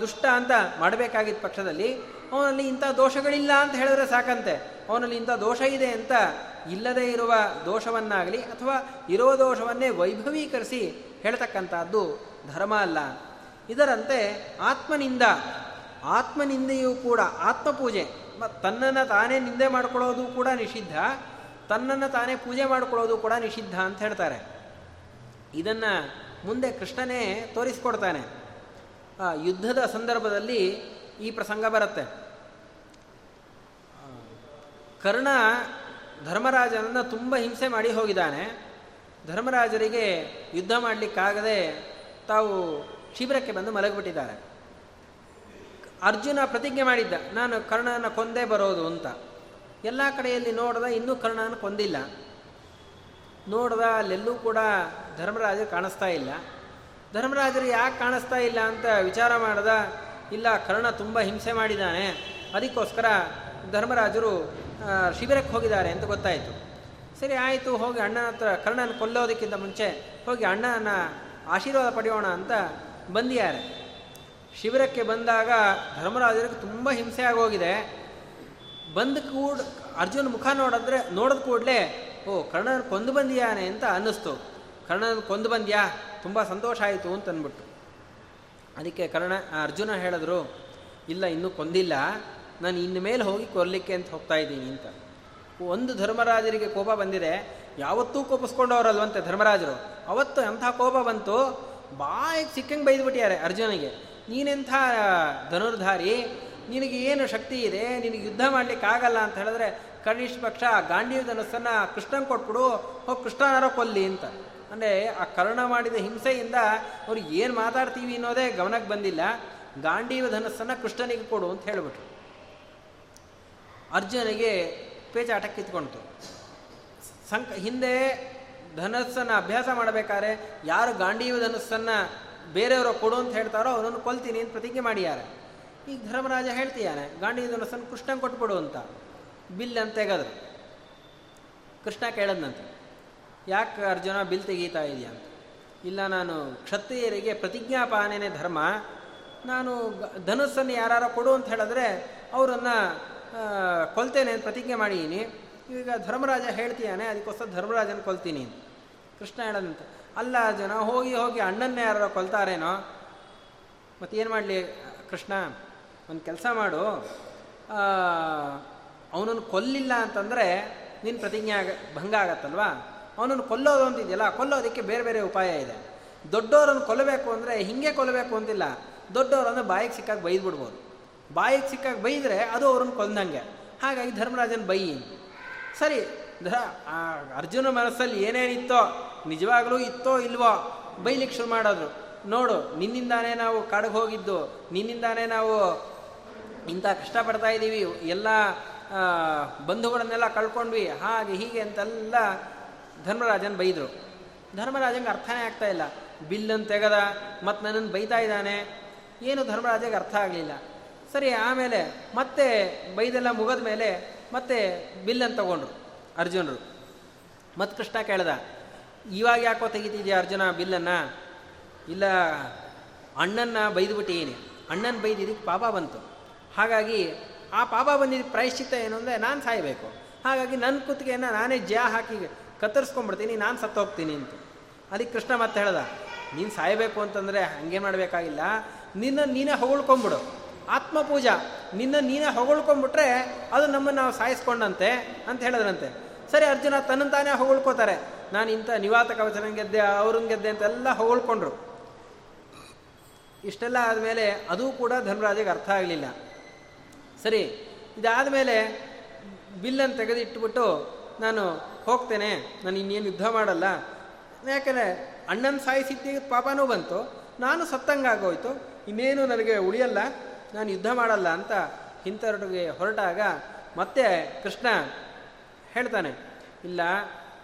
ದುಷ್ಟ ಅಂತ ಮಾಡಬೇಕಾಗಿದ್ದ ಪಕ್ಷದಲ್ಲಿ, ಅವನಲ್ಲಿ ಇಂಥ ದೋಷಗಳಿಲ್ಲ ಅಂತ ಹೇಳಿದ್ರೆ ಸಾಕಂತೆ. ಅವನಲ್ಲಿ ಇಂಥ ದೋಷ ಇದೆ ಅಂತ ಇಲ್ಲದೇ ಇರುವ ದೋಷವನ್ನಾಗಲಿ ಅಥವಾ ಇರೋ ದೋಷವನ್ನೇ ವೈಭವೀಕರಿಸಿ ಹೇಳ್ತಕ್ಕಂಥದ್ದು ಧರ್ಮ ಅಲ್ಲ. ಇದರಂತೆ ಆತ್ಮನಿಂದ, ಆತ್ಮನಿಂದೆಯೂ ಕೂಡ ಆತ್ಮಪೂಜೆ ತನ್ನನ್ನು ತಾನೇ ನಿಂದೆ ಮಾಡ್ಕೊಳ್ಳೋದು ಕೂಡ ನಿಷಿದ್ಧ, ತನ್ನನ್ನು ತಾನೇ ಪೂಜೆ ಮಾಡ್ಕೊಳ್ಳೋದು ಕೂಡ ನಿಷಿದ್ಧ ಅಂತ ಹೇಳ್ತಾರೆ. ಇದನ್ನು ಮುಂದೆ ಕೃಷ್ಣನೇ ತೋರಿಸ್ಕೊಡ್ತಾನೆ. ಯುದ್ಧದ ಸಂದರ್ಭದಲ್ಲಿ ಈ ಪ್ರಸಂಗ ಬರುತ್ತೆ. ಕರ್ಣ ಧರ್ಮರಾಜನನ್ನು ತುಂಬ ಹಿಂಸೆ ಮಾಡಿ ಹೋಗಿದ್ದಾನೆ. ಧರ್ಮರಾಜರಿಗೆ ಯುದ್ಧ ಮಾಡಲಿಕ್ಕಾಗದೆ ತಾವು ಶಿಬಿರಕ್ಕೆ ಬಂದು ಮಲಗಿಬಿಟ್ಟಿದ್ದಾರೆ. ಅರ್ಜುನ ಪ್ರತಿಜ್ಞೆ ಮಾಡಿದ್ದ, ನಾನು ಕರ್ಣನ ಕೊಂದೇ ಬರೋದು ಅಂತ. ಎಲ್ಲ ಕಡೆಯಲ್ಲಿ ನೋಡಿದ ಇನ್ನೂ ಕರ್ಣನ ಕೊಂದಿಲ್ಲ. ನೋಡ್ದ ಅಲ್ಲೆಲ್ಲೂ ಕೂಡ ಧರ್ಮರಾಜರು ಕಾಣಿಸ್ತಾ ಇಲ್ಲ. ಧರ್ಮರಾಜರು ಯಾಕೆ ಕಾಣಿಸ್ತಾ ಇಲ್ಲ ಅಂತ ವಿಚಾರ ಮಾಡಿದ, ಇಲ್ಲ, ಕರ್ಣ ತುಂಬ ಹಿಂಸೆ ಮಾಡಿದ್ದಾನೆ. ಅದಕ್ಕೋಸ್ಕರ ಧರ್ಮರಾಜರು ಶಿಬಿರಕ್ಕೆ ಹೋಗಿದ್ದಾರೆ ಅಂತ ಗೊತ್ತಾಯಿತು. ಸರಿ, ಆಯಿತು, ಹೋಗಿ ಅಣ್ಣನ ಹತ್ರ ಕರ್ಣನ ಕೊಲ್ಲೋದಕ್ಕಿಂತ ಮುಂಚೆ ಹೋಗಿ ಅಣ್ಣನ ಆಶೀರ್ವಾದ ಪಡೆಯೋಣ ಅಂತ ಬಂದಿದ್ದಾರೆ. ಶಿಬಿರಕ್ಕೆ ಬಂದಾಗ ಧರ್ಮರಾಜರಿಗೆ ತುಂಬ ಹಿಂಸೆ ಆಗೋಗಿದೆ. ಬಂದ ಕೂಡ ಅರ್ಜುನ ಮುಖ ನೋಡಿದ್ರೆ, ನೋಡಿದ ಕೂಡಲೇ ಓ, ಕರ್ಣನ ಕೊಂದು ಬಂದಿಯಾನೆ ಅಂತ ಅನ್ನಿಸ್ತು. ಕರ್ಣನ ಕೊಂದು ಬಂದ್ಯಾ? ತುಂಬ ಸಂತೋಷ ಆಯಿತು ಅಂತ ಅಂದ್ಬಿಟ್ಟು ಅದಕ್ಕೆ ಕರ್ಣ ಅರ್ಜುನ ಹೇಳಿದ್ರು, ಇಲ್ಲ, ಇನ್ನೂ ಕೊಂದಿಲ್ಲ. ನಾನು ಇನ್ನು ಮೇಲೆ ಹೋಗಿ ಕೊರಲಿಕ್ಕೆ ಅಂತ ಹೋಗ್ತಾ ಇದ್ದೀನಿ ಅಂತ. ಒಂದು ಧರ್ಮರಾಜರಿಗೆ ಕೋಪ ಬಂದಿದೆ. ಯಾವತ್ತೂ ಕೋಪಿಸ್ಕೊಂಡವರಲ್ವಂತೆ ಧರ್ಮರಾಜರು. ಅವತ್ತು ಎಂಥ ಕೋಪ ಬಂತು? ಬಾಯಿಗೆ ಸಿಕ್ಕಂಗೆ ಬೈದ್ಬಿಟ್ಟಿದ್ದಾರೆ ಅರ್ಜುನಿಗೆ. ನೀನೆಂಥ ಧನುರ್ಧಾರಿ? ನಿನಗೆ ಏನು ಶಕ್ತಿ ಇದೆ? ನಿನಗೆ ಯುದ್ಧ ಮಾಡ್ಲಿಕ್ಕೆ ಆಗಲ್ಲ ಅಂತ ಹೇಳಿದ್ರೆ ಕನಿಷ್ಠ ಪಕ್ಷ ಗಾಂಧೀವ ಧನಸ್ಸನ್ನ ಕೃಷ್ಣನ್ ಕೊಟ್ಬಿಡು, ಹೋಗಿ ಕೃಷ್ಣನಾರೋ ಕೊಲ್ಲಿ ಅಂತ. ಅಂದರೆ ಆ ಕರ್ಣ ಮಾಡಿದ ಹಿಂಸೆಯಿಂದ ಅವ್ರು ಏನು ಮಾತಾಡ್ತೀವಿ ಅನ್ನೋದೇ ಗಮನಕ್ಕೆ ಬಂದಿಲ್ಲ. ಗಾಂಡೀವ ಧನಸ್ಸನ್ನು ಕೃಷ್ಣನಿಗೆ ಕೊಡು ಅಂತ ಹೇಳಿಬಿಟ್ರು. ಅರ್ಜುನಿಗೆ ಪೇಚಾಟ ಕಿತ್ಕೊಳ್ತು ಸಂಕ, ಹಿಂದೆ ಧನಸ್ಸನ್ನು ಅಭ್ಯಾಸ ಮಾಡಬೇಕಾದ್ರೆ ಯಾರು ಗಾಂಡೀವ ಧನಸ್ಸನ್ನು ಬೇರೆಯವರು ಕೊಡು ಅಂತ ಹೇಳ್ತಾರೋ ಅವನನ್ನು ಕೊಲ್ತೀನಿ ಅಂತ ಪ್ರತಿಜ್ಞೆ ಮಾಡಿಯಾರೆ. ಈಗ ಧರ್ಮರಾಜ ಹೇಳ್ತೀಯಾನೆ ಗಾಂಡೀವ ಧನಸ್ಸನ್ನು ಕೃಷ್ಣನ ಕೊಟ್ಬಿಡು ಅಂತ. ಬಿಲ್ ಅಂತ ತೆಗೆದ್ರು ಕೃಷ್ಣ ಕೇಳದ್ನಂತೆ, ಯಾಕೆ ಅರ್ಜುನ ಬಿಲ್ ತೆಗೀತಾ ಇದೆಯಾ ಅಂತ? ಇಲ್ಲ, ನಾನು ಕ್ಷತ್ರಿಯರಿಗೆ ಪ್ರತಿಜ್ಞಾಪಾನೇ ಧರ್ಮ, ನಾನು ಧನುಸ್ಸನ್ನು ಯಾರು ಕೊಡು ಅಂತ ಹೇಳಿದ್ರೆ ಅವರನ್ನು ಕೊಲ್ತೇನೆ ಅಂತ ಪ್ರತಿಜ್ಞೆ ಮಾಡಿದ್ದೀನಿ ಈಗ ಧರ್ಮರಾಜ ಹೇಳ್ತೀಯಾನೆ ಅದಕ್ಕೋಸ್ಕರ ಧರ್ಮರಾಜನ ಕೊಲ್ತೀನಿ ಕೃಷ್ಣ ಹೇಳದಂತೆ ಅಲ್ಲ ಜನ ಹೋಗಿ ಹೋಗಿ ಅಣ್ಣನ್ನೇ ಯಾರು ಕೊಲ್ತಾರೇನೋ? ಮತ್ತೇನು ಮಾಡಲಿ ಕೃಷ್ಣ? ಒಂದು ಕೆಲಸ ಮಾಡು. ಅವನನ್ನು ಕೊಲ್ಲಿಲ್ಲ ಅಂತಂದರೆ ನಿನ್ನ ಪ್ರತಿಜ್ಞೆ ಆಗ ಭಂಗ ಆಗತ್ತಲ್ವಾ? ಅವನನ್ನು ಕೊಲ್ಲೋದು ಅಂತಿದೆಯಲ್ಲ, ಕೊಲ್ಲೋದಕ್ಕೆ ಬೇರೆ ಬೇರೆ ಉಪಾಯ ಇದೆ. ದೊಡ್ಡವರನ್ನು ಕೊಲ್ಲಬೇಕು ಅಂದರೆ ಹಿಂಗೆ ಕೊಲ್ಲಬೇಕು ಅಂತಿಲ್ಲ. ದೊಡ್ಡವರನ್ನು ಬಾಯಿಗೆ ಸಿಕ್ಕಾಗ ಬೈದ್ಬಿಡ್ಬೋದು. ಬಾಯಿಗೆ ಸಿಕ್ಕಾಗ ಬೈದರೆ ಅದು ಅವ್ರನ್ನ ಕೊಂದಂಗೆ ಹಾಗಾಗಿ ಧರ್ಮರಾಜನ ಬೈ ಸರಿ ಆ ಅರ್ಜುನ ಮನಸ್ಸಲ್ಲಿ ಏನೇನಿತ್ತೋ ನಿಜವಾಗ್ಲೂ ಇತ್ತೋ ಇಲ್ವೋ, ಬೈಲಿಕ್ಕೆ ಶುರು ಮಾಡೋದು ನೋಡು, ನಿನ್ನಿಂದಾನೇ ನಾವು ಕಾಡಿಗೆ ಹೋಗಿದ್ದು, ನಿನ್ನಿಂದಾನೇ ನಾವು ಇಂಥ ಕಷ್ಟಪಡ್ತಾ ಇದ್ದೀವಿ ಎಲ್ಲ ಬಂಧುಗಳನ್ನೆಲ್ಲ ಕಳ್ಕೊಂಡ್ವಿ. ಹಾಗೆ ಹೀಗೆ ಅಂತೆಲ್ಲ ಧರ್ಮರಾಜನ್ ಬೈದರು. ಧರ್ಮರಾಜಂಗೆ ಅರ್ಥನೇ ಆಗ್ತಾ ಇಲ್ಲ. ಬಿಲ್ಲನ್ನು ತೆಗೆದ ಮತ್ತು ನನ್ನನ್ನು ಬೈತಾ ಇದ್ದಾನೆ. ಏನು ಧರ್ಮರಾಜಗೆ ಅರ್ಥ ಆಗಲಿಲ್ಲ. ಸರಿ, ಆಮೇಲೆ ಮತ್ತೆ ಬೈದೆಲ್ಲ ಮುಗಿದ ಮೇಲೆ ಮತ್ತೆ ಬಿಲ್ಲನ್ನು ತಗೊಂಡ್ರು, ಅರ್ಜುನರು. ಮತ್ತು ಕೃಷ್ಣ ಕೇಳ್ದ, ಇವಾಗ ಯಾಕೋ ತೆಗಿತಿದ್ಯಾ ಅರ್ಜುನ ಬಿಲ್ಲನ್ನು? ಇಲ್ಲ, ಅಣ್ಣನ್ನ ಬೈದ್ಬಿಟ್ಟಿದ್ದೀನಿ ಅಣ್ಣನ ಬೈದಿದ್ದಕ್ಕೆ ಪಾಪ ಬಂತು. ಹಾಗಾಗಿ ಆ ಪಾಪ ಬಂದಿದ್ದ ಪ್ರಾಯಶ್ಚಿತ್ತ ಏನು ಅಂದರೆ ನಾನು ಸಾಯಬೇಕು. ಹಾಗಾಗಿ ನನ್ನ ಕುತ್ತಿಗೆಯನ್ನು ನಾನೇ ಜ್ಯಾ ಹಾಕಿ ಕತ್ತರಿಸ್ಕೊಂಡ್ಬಿಡ್ತೀನಿ, ನಾನು ಸತ್ತೋಗ್ತೀನಿ ಅಂತ. ಅದಕ್ಕೆ ಕೃಷ್ಣ ಮತ್ತೆ ಹೇಳ್ದ, ನೀನು ಸಾಯಬೇಕು ಅಂತಂದರೆ ಹಂಗೆ ಮಾಡಬೇಕಾಗಿಲ್ಲ. ನಿನ್ನ ನೀನೇ ಹೊಗಳ್ಕೊಂಬಿಡು. ಆತ್ಮಪೂಜಾ, ನಿನ್ನ ನೀನೇ ಹೊಗಳ್ಕೊಂಬಿಟ್ರೆ ಅದು ನಮ್ಮನ್ನು ನಾವು ಸಾಯಿಸ್ಕೊಂಡಂತೆ ಅಂತ ಹೇಳಿದ್ರಂತೆ. ಸರಿ ಅರ್ಜುನ ತನ್ನ ತಾನೇ ಹೊಗಳ್ಕೋತಾರೆ. ನಾನು ಇಂಥ ನಿವಾತ ಕವಚನ ಗೆದ್ದೆ ಅವ್ರನ್ನ ಗೆದ್ದೆ ಅಂತೆಲ್ಲ ಹೊಗಳ್ಕೊಂಡ್ರು. ಇಷ್ಟೆಲ್ಲ ಆದಮೇಲೆ ಅದು ಕೂಡ ಧರ್ಮರಾಜಿಗೆ ಅರ್ಥ ಆಗಲಿಲ್ಲ. ಸರಿ ಇದಾದ ಮೇಲೆ ಬಿಲ್ಲನ್ನು ತೆಗೆದಿಟ್ಟುಬಿಟ್ಟು ನಾನು ಹೋಗ್ತೇನೆ, ನಾನು ಇನ್ನೇನು ಯುದ್ಧ ಮಾಡಲ್ಲ. ಯಾಕಂದರೆ ಅಣ್ಣನ ಸಾಯಿಸಿದ್ದೆ ಪಾಪನೂ ಬಂತು, ನಾನು ಸತ್ತಂಗಾಗೋಯ್ತು ಇನ್ನೇನು ನನಗೆ ಉಳಿಯಲ್ಲ, ನಾನು ಯುದ್ಧ ಮಾಡಲ್ಲ ಅಂತ ಹಿಂತರಡುಗೆ ಹೊರಟಾಗ ಮತ್ತೆ ಕೃಷ್ಣ ಹೇಳ್ತಾನೆ, ಇಲ್ಲ,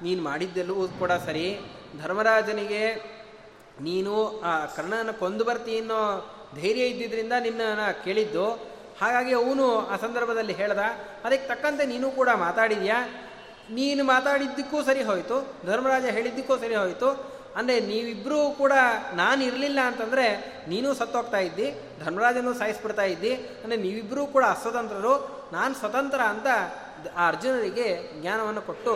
ನೀನು ಮಾಡಿದ್ದೆಲ್ಲವೂ ಕೂಡ ಸರಿ, ಧರ್ಮರಾಜನಿಗೆ ನೀನು ಆ ಕರ್ಣನ ಕೊಂದು ಬರ್ತೀನೋ ಧೈರ್ಯ ಇದ್ದಿದ್ದರಿಂದ ನಿನ್ನ ಕೇಳಿದ್ದು ಹಾಗಾಗಿ ಅವನು ಆ ಸಂದರ್ಭದಲ್ಲಿ ಹೇಳ್ದ, ಅದಕ್ಕೆ ತಕ್ಕಂತೆ ನೀನು ಕೂಡ ಮಾತಾಡಿದ್ಯಾ? ನೀನು ಮಾತಾಡಿದ್ದಕ್ಕೂ ಸರಿ ಹೋಯಿತು, ಧರ್ಮರಾಜ ಹೇಳಿದ್ದಕ್ಕೂ ಸರಿ ಹೋಯಿತು, ಅಂದರೆ ನೀವಿಬ್ಬರೂ ಕೂಡ ನಾನು ಇರಲಿಲ್ಲ ಅಂತಂದರೆ ನೀನು ಸತ್ತೋಗ್ತಾ ಇದ್ದಿ, ಧರ್ಮರಾಜನೂ ಸಾಯಿಸ್ಬಿಡ್ತಾ ಇದ್ದಿ, ಅಂದರೆ ನೀವಿಬ್ಬರೂ ಕೂಡ ಅಸ್ವತಂತ್ರರು, ನಾನು ಸ್ವತಂತ್ರ ಅಂತ ಆ ಅರ್ಜುನರಿಗೆ ಜ್ಞಾನವನ್ನು ಕೊಟ್ಟು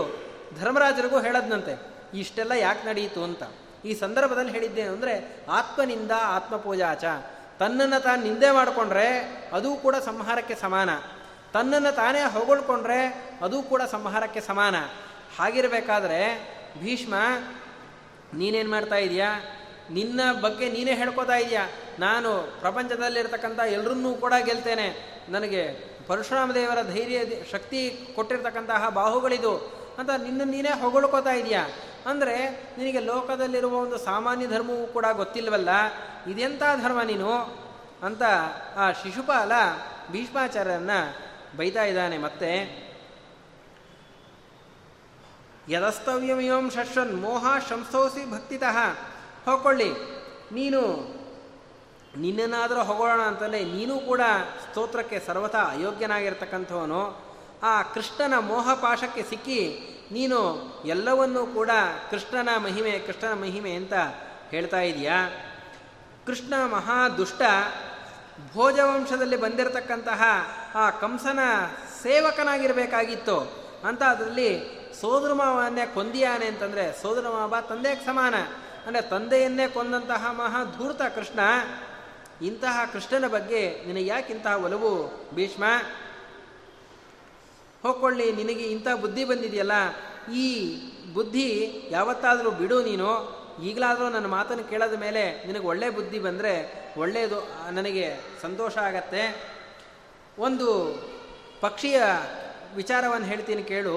ಧರ್ಮರಾಜರಿಗೂ ಹೇಳದ್ನಂತೆ. ಇಷ್ಟೆಲ್ಲ ಯಾಕೆ ನಡೆಯಿತು ಅಂತ. ಈ ಸಂದರ್ಭದಲ್ಲಿ ಹೇಳಿದ್ದೇನು ಅಂದರೆ ಆತ್ಮನಿಂದ ಆತ್ಮಪೂಜಾಚ. ತನ್ನನ್ನು ತಾನು ನಿಂದೆ ಮಾಡಿಕೊಂಡ್ರೆ ಅದು ಕೂಡ ಸಂಹಾರಕ್ಕೆ ಸಮಾನ. ತನ್ನನ್ನು ತಾನೇ ಹೊಗಳ್ಕೊಂಡ್ರೆ ಅದು ಕೂಡ ಸಂಹಾರಕ್ಕೆ ಸಮಾನ. ಹಾಗಿರಬೇಕಾದ್ರೆ, ಭೀಷ್ಮ, ನೀನೇನು ಮಾಡ್ತಾ ಇದೀಯಾ? ನಿನ್ನ ಬಗ್ಗೆ ನೀನೇ ಹೇಳ್ಕೊತಾ ಇದೆಯಾ? ನಾನು ಪ್ರಪಂಚದಲ್ಲಿರ್ತಕ್ಕಂಥ ಎಲ್ಲರನ್ನೂ ಕೂಡ ಗೆಲ್ತೇನೆ. ನನಗೆ ಪರಶುರಾಮ ದೇವರ ಧೈರ್ಯ, ಶಕ್ತಿ ಕೊಟ್ಟಿರ್ತಕ್ಕಂತಹ ಬಾಹುಗಳಿದು ಅಂತ ನಿನ್ನ ನೀನೇ ಹೊಗಳ್ಕೋತಾ ಇದೆಯಾ? ಅಂದರೆ ನಿನಗೆ ಲೋಕದಲ್ಲಿರುವ ಒಂದು ಸಾಮಾನ್ಯ ಧರ್ಮವೂ ಕೂಡ ಗೊತ್ತಿಲ್ವಲ್ಲ? ಇದೆಂಥ ಧರ್ಮ ನೀನು? ಅಂತ ಆ ಶಿಶುಪಾಲ ಭೀಷ್ಮಾಚಾರ್ಯರನ್ನ ಬೈತಾ ಇದ್ದಾನೆ. ಮತ್ತೆ ಯದಸ್ತವ್ಯಮಿವಂ ಶಶ್ವನ್ ಮೋಹ ಶಂಸೋಸಿ ಭಕ್ತಿತಃ. ಹೋಗ್ಕೊಳ್ಳಿ ನೀನು ನಿನ್ನನ್ನಾದರೂ ಹೊಗಳೋಣ ಅಂತಲೇ ನೀನು ಕೂಡ ಸ್ತೋತ್ರಕ್ಕೆ ಸರ್ವಥಾ ಅಯೋಗ್ಯನಾಗಿರ್ತಕ್ಕಂಥವನು. ಆ ಕೃಷ್ಣನ ಮೋಹಪಾಶಕ್ಕೆ ಸಿಕ್ಕಿ, ನೀನು ಎಲ್ಲವನ್ನೂ ಕೂಡ ಕೃಷ್ಣನ ಮಹಿಮೆ ಕೃಷ್ಣನ ಮಹಿಮೆ ಅಂತ ಹೇಳ್ತಾ ಇದೆಯಾ? ಕೃಷ್ಣ ಮಹಾ ದುಷ್ಟ ಭೋಜವಂಶದಲ್ಲಿ ಬಂದಿರತಕ್ಕಂತಹ ಆ ಕಂಸನ ಸೇವಕನಾಗಿರಬೇಕಾಗಿತ್ತು. ಅಂತ ಅದರಲ್ಲಿ ಸೋದರ ಮಾವನ್ನೇ ಕೊಂದಿಯಾನೆ ಅಂತಂದರೆ ಸೋದರ ಮಾವ ತಂದೆಗೆ ಸಮಾನ. ಅಂದರೆ ತಂದೆಯನ್ನೇ ಕೊಂದಂತಹ ಮಹಾ ಧೂರ್ತ ಕೃಷ್ಣ, ಇಂತಹ ಕೃಷ್ಣನ ಬಗ್ಗೆ ನಿನಗೆ ಯಾಕೆ ಒಲವು ಭೀಷ್ಮ? ಹೋಗ್ಕೊಳ್ಳಿ, ನಿನಗೆ ಇಂಥ ಬುದ್ಧಿ ಬಂದಿದೆಯಲ್ಲ, ಈ ಬುದ್ಧಿ ಯಾವತ್ತಾದರೂ ಬಿಡು ನೀನು. ಈಗಲಾದರೂ ನನ್ನ ಮಾತನ್ನು ಕೇಳೋದ ಮೇಲೆ ನಿನಗೆ ಒಳ್ಳೆ ಬುದ್ಧಿ ಬಂದರೆ ಒಳ್ಳೆಯದು, ನನಗೆ ಸಂತೋಷ ಆಗತ್ತೆ. ಒಂದು ಪಕ್ಷಿಯ ವಿಚಾರವನ್ನು ಹೇಳ್ತೀನಿ ಕೇಳು.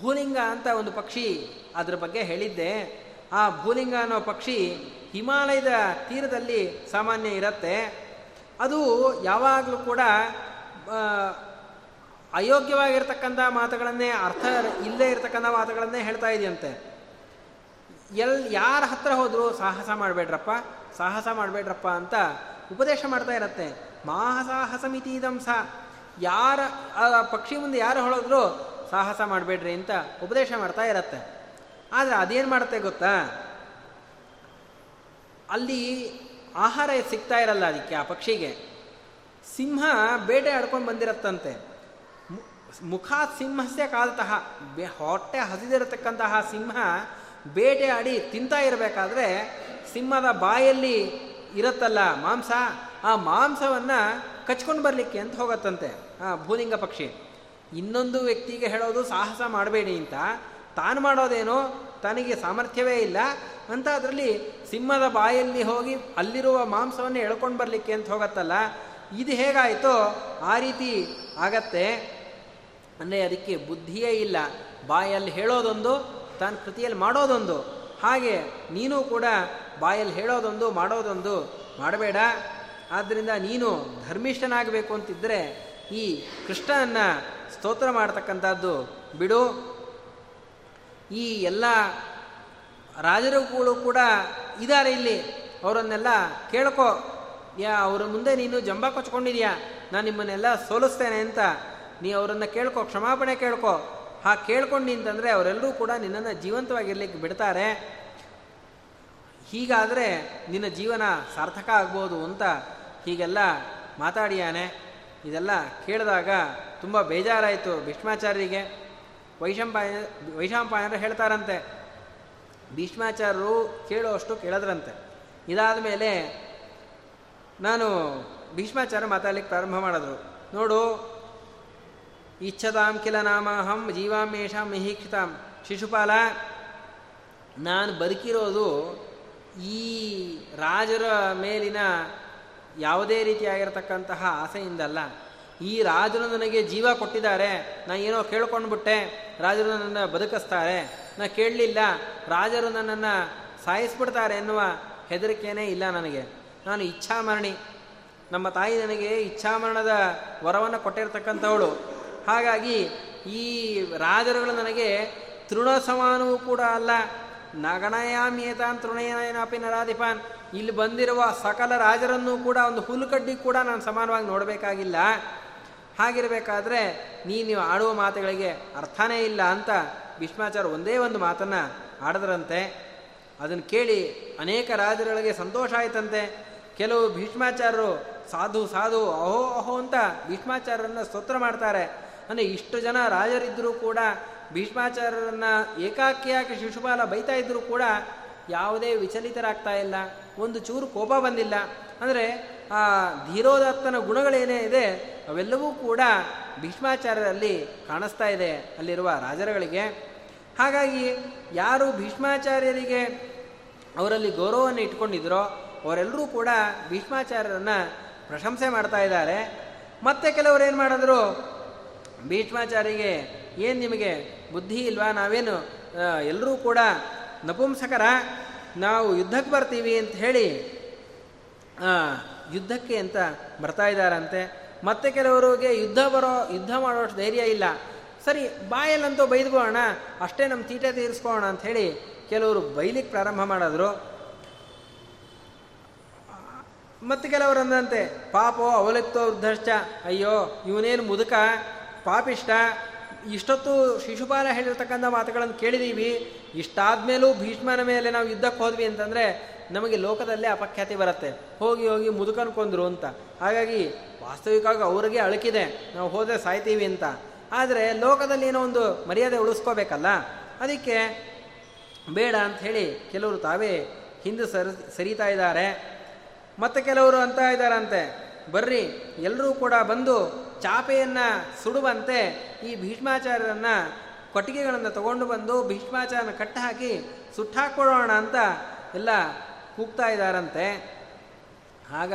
ಭೂಲಿಂಗ ಅಂತ ಒಂದು ಪಕ್ಷಿ ಅದರ ಬಗ್ಗೆ ಹೇಳಿದ್ದೆ. ಆ ಭೂಲಿಂಗ ಅನ್ನೋ ಪಕ್ಷಿ ಹಿಮಾಲಯದ ತೀರದಲ್ಲಿ ಸಾಮಾನ್ಯ ಇರುತ್ತೆ. ಅದು ಯಾವಾಗಲೂ ಕೂಡ ಅಯೋಗ್ಯವಾಗಿರ್ತಕ್ಕಂಥ ಮಾತುಗಳನ್ನೇ, ಅರ್ಥ ಇಲ್ಲದೆ ಇರತಕ್ಕಂಥ ಮಾತುಗಳನ್ನೇ ಹೇಳ್ತಾ ಇದೆಯಂತೆ. ಎಲ್, ಯಾರ ಹತ್ರ ಹೋದರೂ ಸಾಹಸ ಮಾಡಬೇಡ್ರಪ್ಪ ಸಾಹಸ ಮಾಡಬೇಡ್ರಪ್ಪ ಅಂತ ಉಪದೇಶ ಮಾಡ್ತಾ ಇರತ್ತೆ. ಮಾಹಸಾಹಸ ಯಾರು ಯಾರ ಪಕ್ಷಿ ಮುಂದೆ ಯಾರು ಹೊಳೋದ್ರು ಸಾಹಸ ಮಾಡಬೇಡ್ರಿ ಅಂತ ಉಪದೇಶ ಮಾಡ್ತಾ ಇರತ್ತೆ. ಆದರೆ ಅದೇನು ಮಾಡುತ್ತೆ ಗೊತ್ತಾ? ಅಲ್ಲಿ ಆಹಾರ ಸಿಗ್ತಾ ಇರಲ್ಲ ಅದಕ್ಕೆ ಆ ಪಕ್ಷಿಗೆ. ಸಿಂಹ ಬೇಟೆ ಆಡ್ಕೊಂಡು ಬಂದಿರತ್ತಂತೆ. ಮುಖ ಸಿಂಹಸ್ಯ ಬೆ ಹೊಟ್ಟೆ ಹಸಿದಿರತಕ್ಕಂತಹ ಸಿಂಹ ಬೇಟೆ ಆಡಿ ತಿಂತಾ ಇರಬೇಕಾದ್ರೆ ಸಿಂಹದ ಬಾಯಲ್ಲಿ ಇರುತ್ತಲ್ಲ ಮಾಂಸ, ಆ ಮಾಂಸವನ್ನು ಕಚ್ಕೊಂಡು ಬರಲಿಕ್ಕೆ ಅಂತ ಹೋಗತ್ತಂತೆ, ಆ ಭೂಲಿಂಗ ಪಕ್ಷಿ. ಇನ್ನೊಂದು ವ್ಯಕ್ತಿಗೆ ಹೇಳೋದು ಸಾಹಸ ಮಾಡಬೇಡಿ ಅಂತ. ತಾನು ಮಾಡೋದೇನೋ ತನಗೆ ಸಾಮರ್ಥ್ಯವೇ ಇಲ್ಲ. ಅಂತ ಅದರಲ್ಲಿ ಸಿಂಹದ ಬಾಯಲ್ಲಿ ಹೋಗಿ ಅಲ್ಲಿರುವ ಮಾಂಸವನ್ನು ಎಳ್ಕೊಂಡು ಬರಲಿಕ್ಕೆ ಅಂತ ಹೋಗತ್ತಲ್ಲ. ಇದು ಹೇಗಾಯಿತೋ ಆ ರೀತಿ ಆಗತ್ತೆ. ಅಂದರೆ ಅದಕ್ಕೆ ಬುದ್ಧಿಯೇ ಇಲ್ಲ. ಬಾಯಲ್ಲಿ ಹೇಳೋದೊಂದು ತಾನು ಕೃತಿಯಲ್ಲಿ ಮಾಡೋದೊಂದು. ಹಾಗೆ ನೀನು ಕೂಡ ಬಾಯಲ್ಲಿ ಹೇಳೋದೊಂದು, ಮಾಡೋದೊಂದು. ಮಾಡಬೇಡ. ಆದ್ದರಿಂದ ನೀನು ಧರ್ಮಿಷ್ಠನಾಗಬೇಕು ಅಂತಿದ್ದರೆ ಈ ಕೃಷ್ಣನನ್ನು ಸ್ತೋತ್ರ ಮಾಡ್ತಕ್ಕಂಥದ್ದು ಬಿಡು. ಈ ಎಲ್ಲ ರಾಜರುಗಳು ಕೂಡ ಇದ್ದಾರೆ ಇಲ್ಲಿ. ಅವರನ್ನೆಲ್ಲ ಕೇಳ್ಕೊ. ಯಾ, ಅವರ ಮುಂದೆ ನೀನು ಜಂಬ ಕೊಚ್ಕೊಂಡಿದ್ಯಾ? ನಾನು ನಿಮ್ಮನ್ನೆಲ್ಲ ಸೋಲಿಸ್ತೇನೆ ಅಂತ ನೀ ಅವರನ್ನು ಕೇಳ್ಕೊ, ಕ್ಷಮಾಪಣೆ ಕೇಳ್ಕೊ. ಹಾ, ಕೇಳ್ಕೊಂಡು ನಿಂತಂದರೆ ಅವರೆಲ್ಲರೂ ಕೂಡ ನಿನ್ನನ್ನು ಜೀವಂತವಾಗಿರ್ಲಿಕ್ಕೆ ಬಿಡ್ತಾರೆ. ಹೀಗಾದರೆ ನಿನ್ನ ಜೀವನ ಸಾರ್ಥಕ ಆಗ್ಬೋದು ಅಂತ ಹೀಗೆಲ್ಲ ಮಾತಾಡಿಯಾನೆ. ಇದೆಲ್ಲ ಕೇಳಿದಾಗ ತುಂಬ ಬೇಜಾರಾಯಿತು ಭೀಷ್ಮಾಚಾರ್ಯರಿಗೆ. ವೈಶಂಪಾಯ ವೈಶಂಪಾಯನರು ಹೇಳ್ತಾರಂತೆ, ಭೀಷ್ಮಾಚಾರ್ಯರು ಕೇಳುವಷ್ಟು ಕೇಳದ್ರಂತೆ. ಇದಾದ ಮೇಲೆ ನಾನು ಭೀಷ್ಮಾಚಾರ್ಯ ಮಾತಾಡ್ಲಿಕ್ಕೆ ಪ್ರಾರಂಭ ಮಾಡಿದ್ರು. ನೋಡು ಇಚ್ಛತಾಂ ಕಿಲ ನಾಮಹಂ ಜೀವಾಮೇಷಾಂ ಮಿಹಿಕ್ತಾಂ ಶಿಶುಪಾಲ, ನಾನು ಬದುಕಿರೋದು ಈ ರಾಜರ ಮೇಲಿನ ಯಾವುದೇ ರೀತಿಯಾಗಿರತಕ್ಕಂತಹ ಆಸೆಯಿಂದಲ್ಲ. ಈ ರಾಜರು ನನಗೆ ಜೀವ ಕೊಟ್ಟಿದ್ದಾರೆ. ನಾ ಏನೋ ಕೇಳ್ಕೊಂಡ್ಬಿಟ್ಟೆ. ರಾಜರು ನನ್ನನ್ನು ಬದುಕಿಸ್ತಾರೆ. ನಾ ಕೇಳಲಿಲ್ಲ. ರಾಜರು ನನ್ನನ್ನು ಸಾಯಿಸ್ಬಿಡ್ತಾರೆ ಎನ್ನುವ ಹೆದರಿಕೆಯೇ ಇಲ್ಲ ನನಗೆ. ನಾನು ಇಚ್ಛಾಮರಣಿ. ನಮ್ಮ ತಾಯಿ ನನಗೆ ಇಚ್ಛಾಮರಣದ ವರವನ್ನು ಕೊಟ್ಟಿರ್ತಕ್ಕಂಥವಳು. ಹಾಗಾಗಿ ಈ ರಾಜರುಗಳು ನನಗೆ ತೃಣ ಸಮಾನವೂ ಕೂಡ ಅಲ್ಲ. ನಗಣಯಾಮ್ಯೇತಾನ್ ತೃಣಯನಾಪಿ ನರಾಧಿಪಾನ್. ಇಲ್ಲಿ ಬಂದಿರುವ ಸಕಲ ರಾಜರನ್ನು ಕೂಡ ಒಂದು ಹುಲ್ಲುಕಡ್ಡಿ ಕೂಡ ನಾನು ಸಮಾನವಾಗಿ ನೋಡಬೇಕಾಗಿಲ್ಲ. ಹಾಗಿರಬೇಕಾದ್ರೆ ನೀನು ಆಡುವ ಮಾತುಗಳಿಗೆ ಅರ್ಥನೇ ಇಲ್ಲ ಅಂತ ಭೀಷ್ಮಾಚಾರ ಒಂದೇ ಒಂದು ಮಾತನ್ನು ಆಡದ್ರಂತೆ. ಅದನ್ನು ಕೇಳಿ ಅನೇಕ ರಾಜರುಗಳಿಗೆ ಸಂತೋಷ ಆಯ್ತಂತೆ. ಕೆಲವು ಭೀಷ್ಮಾಚಾರ್ಯರು ಸಾಧು ಸಾಧು ಅಹೋ ಅಹೋ ಅಂತ ಭೀಷ್ಮಾಚಾರ್ಯರನ್ನು ಸ್ತೋತ್ರ ಮಾಡ್ತಾರೆ. ಅಂದರೆ ಇಷ್ಟು ಜನ ರಾಜರಿದ್ದರೂ ಕೂಡ, ಭೀಷ್ಮಾಚಾರ್ಯರನ್ನ ಏಕಾಕಿಯಾಗಿ ಶಿಶುಪಾಲ ಬೈತಾ ಇದ್ದರೂ ಕೂಡ ಯಾವುದೇ ವಿಚಲಿತರಾಗ್ತಾ ಇಲ್ಲ, ಒಂದು ಚೂರು ಕೋಪ ಬಂದಿಲ್ಲ. ಅಂದರೆ ಆ ಧೀರೋದತ್ತನ ಗುಣಗಳೇನೇ ಇದೆ, ಅವೆಲ್ಲವೂ ಕೂಡ ಭೀಷ್ಮಾಚಾರ್ಯರಲ್ಲಿ ಕಾಣಿಸ್ತಾ ಇದೆ ಅಲ್ಲಿರುವ ರಾಜರುಗಳಿಗೆ. ಹಾಗಾಗಿ ಯಾರು ಭೀಷ್ಮಾಚಾರ್ಯರಿಗೆ ಅವರಲ್ಲಿ ಗೌರವವನ್ನು ಇಟ್ಕೊಂಡಿದ್ರೋ, ಅವರೆಲ್ಲರೂ ಕೂಡ ಭೀಷ್ಮಾಚಾರ್ಯರನ್ನು ಪ್ರಶಂಸೆ ಮಾಡ್ತಾ ಇದ್ದಾರೆ. ಮತ್ತೆ ಕೆಲವರು ಏನು ಮಾಡಿದ್ರು ಭೀಷ್ಮಾಚಾರ್ಯಗೆ ಏನು ನಿಮಗೆ ಬುದ್ಧಿ ಇಲ್ವಾ? ನಾವೇನು ಎಲ್ಲರೂ ಕೂಡ ನಪುಂಸಕರ, ನಾವು ಯುದ್ಧಕ್ಕೆ ಬರ್ತೀವಿ ಅಂತ ಹೇಳಿ ಯುದ್ಧಕ್ಕೆ ಅಂತ ಬರ್ತಾ ಇದ್ದಾರಂತೆ. ಮತ್ತೆ ಕೆಲವರಿಗೆ ಯುದ್ಧ ಬರೋ, ಯುದ್ಧ ಮಾಡೋಷ್ಟು ಧೈರ್ಯ ಇಲ್ಲ. ಸರಿ, ಬಾಯಲ್ಲಂತೂ ಬೈದ್ಬೋಣ ಅಷ್ಟೇ ನಮ್ಮ ತೀಟೆ ತೀರಿಸ್ಕೋಣ ಹೇಳಿ ಕೆಲವರು ಬೈಲಿಕ್ಕೆ ಪ್ರಾರಂಭ ಮಾಡಿದ್ರು. ಮತ್ತೆ ಕೆಲವರು ಅಂದಂತೆ, ಪಾಪೋ ಅವಲಿಪ್ತೋ ವೃದ್ಧಶ್ಚ, ಅಯ್ಯೋ, ಇವನೇನು ಮುದುಕ? ಪಾಪಿಷ್ಟ, ಇಷ್ಟೊತ್ತು ಶಿಶುಪಾಲ ಹೇಳಿರ್ತಕ್ಕಂಥ ಮಾತುಗಳನ್ನು ಕೇಳಿದೀವಿ. ಇಷ್ಟಾದ್ಮೇಲೂ ಭೀಷ್ಮನ ಮೇಲೆ ನಾವು ಯುದ್ಧಕ್ಕೆ ಹೋದ್ವಿ ಅಂತಂದರೆ ನಮಗೆ ಲೋಕದಲ್ಲೇ ಅಪಖ್ಯಾತಿ ಬರುತ್ತೆ. ಹೋಗಿ ಹೋಗಿ ಮುದುಕನ್ಕೊಂಡ್ರು ಅಂತ. ಹಾಗಾಗಿ ವಾಸ್ತವಿಕವಾಗಿ ಅವ್ರಿಗೆ ಅಳಕಿದೆ. ನಾವು ಹೋದರೆ ಸಾಯ್ತೀವಿ ಅಂತ. ಆದರೆ ಲೋಕದಲ್ಲಿ ಏನೋ ಒಂದು ಮರ್ಯಾದೆ ಉಳಿಸ್ಕೋಬೇಕಲ್ಲ? ಅದಕ್ಕೆ ಬೇಡ ಅಂತ ಹೇಳಿ ಕೆಲವರು ತಾವೇ ಹಿಂದೆ ಸರಿ, ಸರಿತಾ ಇದ್ದಾರೆ. ಮತ್ತೆ ಕೆಲವರು ಅಂತ ಇದ್ದಾರಂತೆ. ಬರ್ರಿ ಎಲ್ಲರೂ ಕೂಡ ಬಂದು ಚಾಪೆಯನ್ನು ಸುಡುವಂತೆ ಈ ಭೀಷ್ಮಾಚಾರ್ಯರನ್ನ ಕೊಟ್ಟಿಗೆಗಳನ್ನು ತಗೊಂಡು ಬಂದು ಭೀಷ್ಮಾಚಾರ್ಯನ ಕಟ್ಟಾಕಿ ಸುಟ್ಟಾಕೊಡೋಣ ಅಂತ ಎಲ್ಲ ಕೂಗ್ತಾ ಇದ್ದಾರಂತೆ ಆಗ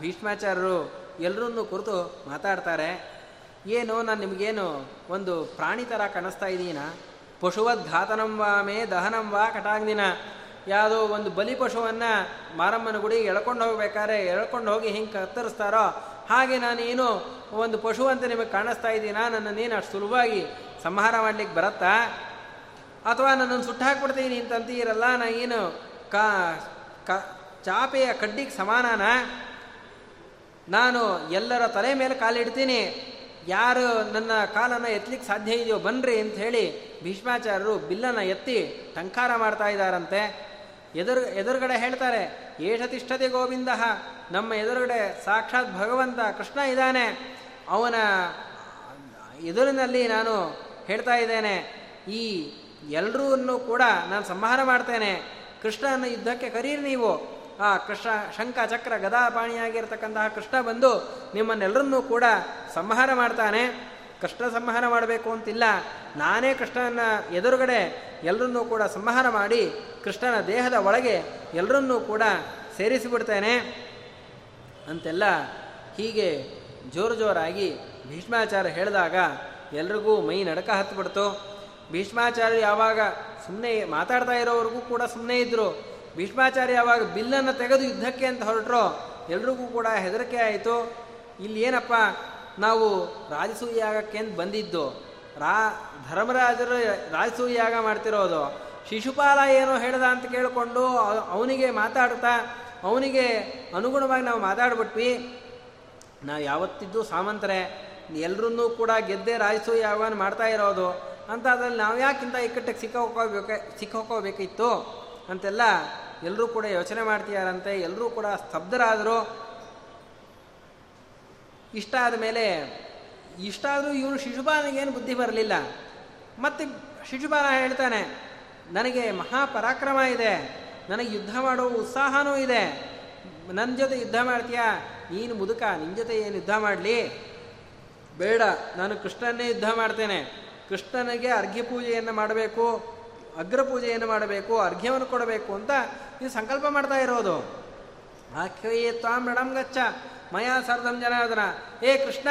ಭೀಷ್ಮಾಚಾರ್ಯರು ಎಲ್ಲರನ್ನೂ ಕುರಿತು ಮಾತಾಡ್ತಾರೆ, ಏನು ನಾನು ನಿಮಗೇನು ಒಂದು ಪ್ರಾಣಿ ಥರ ಕಾಣಿಸ್ತಾ ಇದ್ದೀನ ಪಶುವದ್ ಘಾತನಂ ವಾ ಮೇ ದಹನಂ ವಾ ಕಟಾಗ್ನಿನ? ಯಾವುದೋ ಒಂದು ಬಲಿ ಪಶುವನ್ನು ಮಾರಮ್ಮನ ಗುಡಿ ಎಳ್ಕೊಂಡು ಹೋಗ್ಬೇಕಾದ್ರೆ ಎಳ್ಕೊಂಡು ಹೋಗಿ ಹಿಂಗೆ ಕತ್ತರಿಸ್ತಾರೋ ಹಾಗೆ ನಾನೇನು ಒಂದು ಪಶು ಅಂತ ನಿಮಗೆ ಕಾಣಿಸ್ತಾ ಇದ್ದೀನಾ ನನ್ನನ್ನೇನು ಅಷ್ಟು ಸುಲಭವಾಗಿ ಸಂಹಾರ ಮಾಡ್ಲಿಕ್ಕೆ ಬರತ್ತಾ? ಅಥವಾ ನನ್ನನ್ನು ಸುಟ್ಟು ಹಾಕ್ಬಿಡ್ತೀನಿ ಅಂತಂತೀರಲ್ಲ ನಾ ಏನು ಕಾ, ಕ, ಚಾಪೆಯ ಕಡ್ಡಿಗೆ ಸಮಾನಾನ? ನಾನು ಎಲ್ಲರ ತಲೆ ಮೇಲೆ ಕಾಲಿಡ್ತೀನಿ. ಯಾರು ನನ್ನ ಕಾಲನ್ನು ಎತ್ತಲಿಕ್ಕೆ ಸಾಧ್ಯ ಇದೆಯೋ ಬನ್ರಿ ಅಂತ ಹೇಳಿ ಭೀಷ್ಮಾಚಾರ್ಯರು ಬಿಲ್ಲನ್ನು ಎತ್ತಿ ಟಂಕಾರ ಮಾಡ್ತಾ ಎದುರು, ಎದುರುಗಡೆ ಹೇಳ್ತಾರೆ, ಏಷತಿಷ್ಠತೆ ಗೋವಿಂದ, ನಮ್ಮ ಎದುರುಗಡೆ ಸಾಕ್ಷಾತ್ ಭಗವಂತ ಕೃಷ್ಣ ಇದ್ದಾನೆ. ಅವನ ಎದುರಿನಲ್ಲಿ ನಾನು ಹೇಳ್ತಾ ಇದ್ದೇನೆ, ಈ ಎಲ್ಲರೂ ಕೂಡ ನಾನು ಸಂಹಾರ ಮಾಡ್ತೇನೆ. ಕೃಷ್ಣನ ಯುದ್ಧಕ್ಕೆ ಕರೀರಿ ನೀವು. ಆ ಕೃಷ್ಣ ಶಂಕ ಚಕ್ರ ಗದಾಪಾಣಿಯಾಗಿರ್ತಕ್ಕಂತಹ ಕೃಷ್ಣ ಬಂದು ನಿಮ್ಮನ್ನೆಲ್ಲರನ್ನೂ ಕೂಡ ಸಂಹಾರ ಮಾಡ್ತಾನೆ. ಕೃಷ್ಣ ಸಂಹಾರ ಮಾಡಬೇಕು ಅಂತಿಲ್ಲ. ನಾನೇ ಕೃಷ್ಣನ ಎದುರುಗಡೆ ಎಲ್ಲರನ್ನೂ ಕೂಡ ಸಂಹಾರ ಮಾಡಿ ಕೃಷ್ಣನ ದೇಹದ ಒಳಗೆ ಎಲ್ಲರನ್ನೂ ಕೂಡ ಸೇರಿಸಿಬಿಡ್ತೇನೆ ಅಂತೆಲ್ಲ ಹೀಗೆ ಜೋರು ಜೋರಾಗಿ ಭೀಷ್ಮಾಚಾರ್ಯ ಹೇಳಿದಾಗ ಎಲ್ರಿಗೂ ಮೈ ನಡಕ ಹತ್ತಿಬಿಡ್ತು ಭೀಷ್ಮಾಚಾರ್ಯ ಯಾವಾಗ ಸುಮ್ಮನೆ ಮಾತಾಡ್ತಾ ಇರೋವರೆಗೂ ಕೂಡ ಸುಮ್ಮನೆ ಇದ್ದರು ಭೀಷ್ಮಾಚಾರ್ಯ ಯಾವಾಗ ಬಿಲ್ಲನ್ನು ತೆಗೆದು ಯುದ್ಧಕ್ಕೆ ಅಂತ ಹೊರಟ್ರೋ ಎಲ್ರಿಗೂ ಕೂಡ ಹೆದರಿಕೆ ಆಯಿತು. ಇಲ್ಲಿ ಏನಪ್ಪ, ನಾವು ರಾಜಸೂಯಾಗಕ್ಕೆ ಅಂತ ಬಂದಿದ್ದು. ರಾ, ಧರ್ಮರಾಜರು ರಾಜಸೂಯಾಗ ಮಾಡ್ತಿರೋದು. ಶಿಶುಪಾಲ ಏನೋ ಹೇಳ್ದ ಅಂತ ಕೇಳಿಕೊಂಡು ಅವನಿಗೆ ಮಾತಾಡ್ತಾ, ಅವನಿಗೆ ಅನುಗುಣವಾಗಿ ನಾವು ಮಾತಾಡ್ಬಿಟ್ವಿ. ನಾವು ಯಾವತ್ತಿದ್ದು ಸಾಮಂತರೆ ಎಲ್ಲರನ್ನೂ ಕೂಡ ಗೆದ್ದೆ ರಾಜಸೂಯಾಗವನ್ನು ಮಾಡ್ತಾ ಇರೋದು. ಅಂತ ಅದ್ರಲ್ಲಿ ನಾವು ಯಾಕಿಂತ ಇಕ್ಕಟ್ಟಿಗೆ ಸಿಕ್ಕೋಕೋಬೇಕ, ಸಿಕ್ಕೋಕೋಬೇಕಿತ್ತು? ಅಂತೆಲ್ಲ ಎಲ್ಲರೂ ಕೂಡ ಯೋಚನೆ ಮಾಡ್ತಿದಾರಂತೆ ಎಲ್ಲರೂ ಕೂಡ ಸ್ತಬ್ಧರಾದರು. ಇಷ್ಟ ಆದ ಮೇಲೆ ಇಷ್ಟ ಆದರೂ ಇವನು ಶಿಶುಪಾಲನಿಗೇನು ಬುದ್ಧಿ ಬರಲಿಲ್ಲ. ಮತ್ತೆ ಶಿಶುಪಾಲ ಹೇಳ್ತಾನೆ, ನನಗೆ ಮಹಾಪರಾಕ್ರಮ ಇದೆ, ನನಗೆ ಯುದ್ಧ ಮಾಡುವ ಉತ್ಸಾಹನೂ ಇದೆ. ನನ್ನ ಜೊತೆ ಯುದ್ಧ ಮಾಡ್ತೀಯಾ? ನೀನು ಮುದುಕ ನಿನ್ನ ಜೊತೆ ಏನು ಯುದ್ಧ ಮಾಡಲಿ? ಬೇಡ, ನಾನು ಕೃಷ್ಣನ್ನೇ ಯುದ್ಧ ಮಾಡ್ತೇನೆ. ಕೃಷ್ಣನಿಗೆ ಅರ್ಘ್ಯ ಪೂಜೆಯನ್ನು ಮಾಡಬೇಕು, ಅಗ್ರ ಪೂಜೆಯನ್ನು ಮಾಡಬೇಕು, ಅರ್ಘ್ಯವನ್ನು ಕೊಡಬೇಕು ಅಂತ ಇದು ಸಂಕಲ್ಪ ಮಾಡ್ತಾ ಇರೋದು. ಆಖ್ಯೇ ತ್ವಾಂ ನಡಂ ಗಚ್ಚ, ಮಯಾ ಸರ್ಧಂ ಜನಾರ್ದನ. ಏ ಕೃಷ್ಣ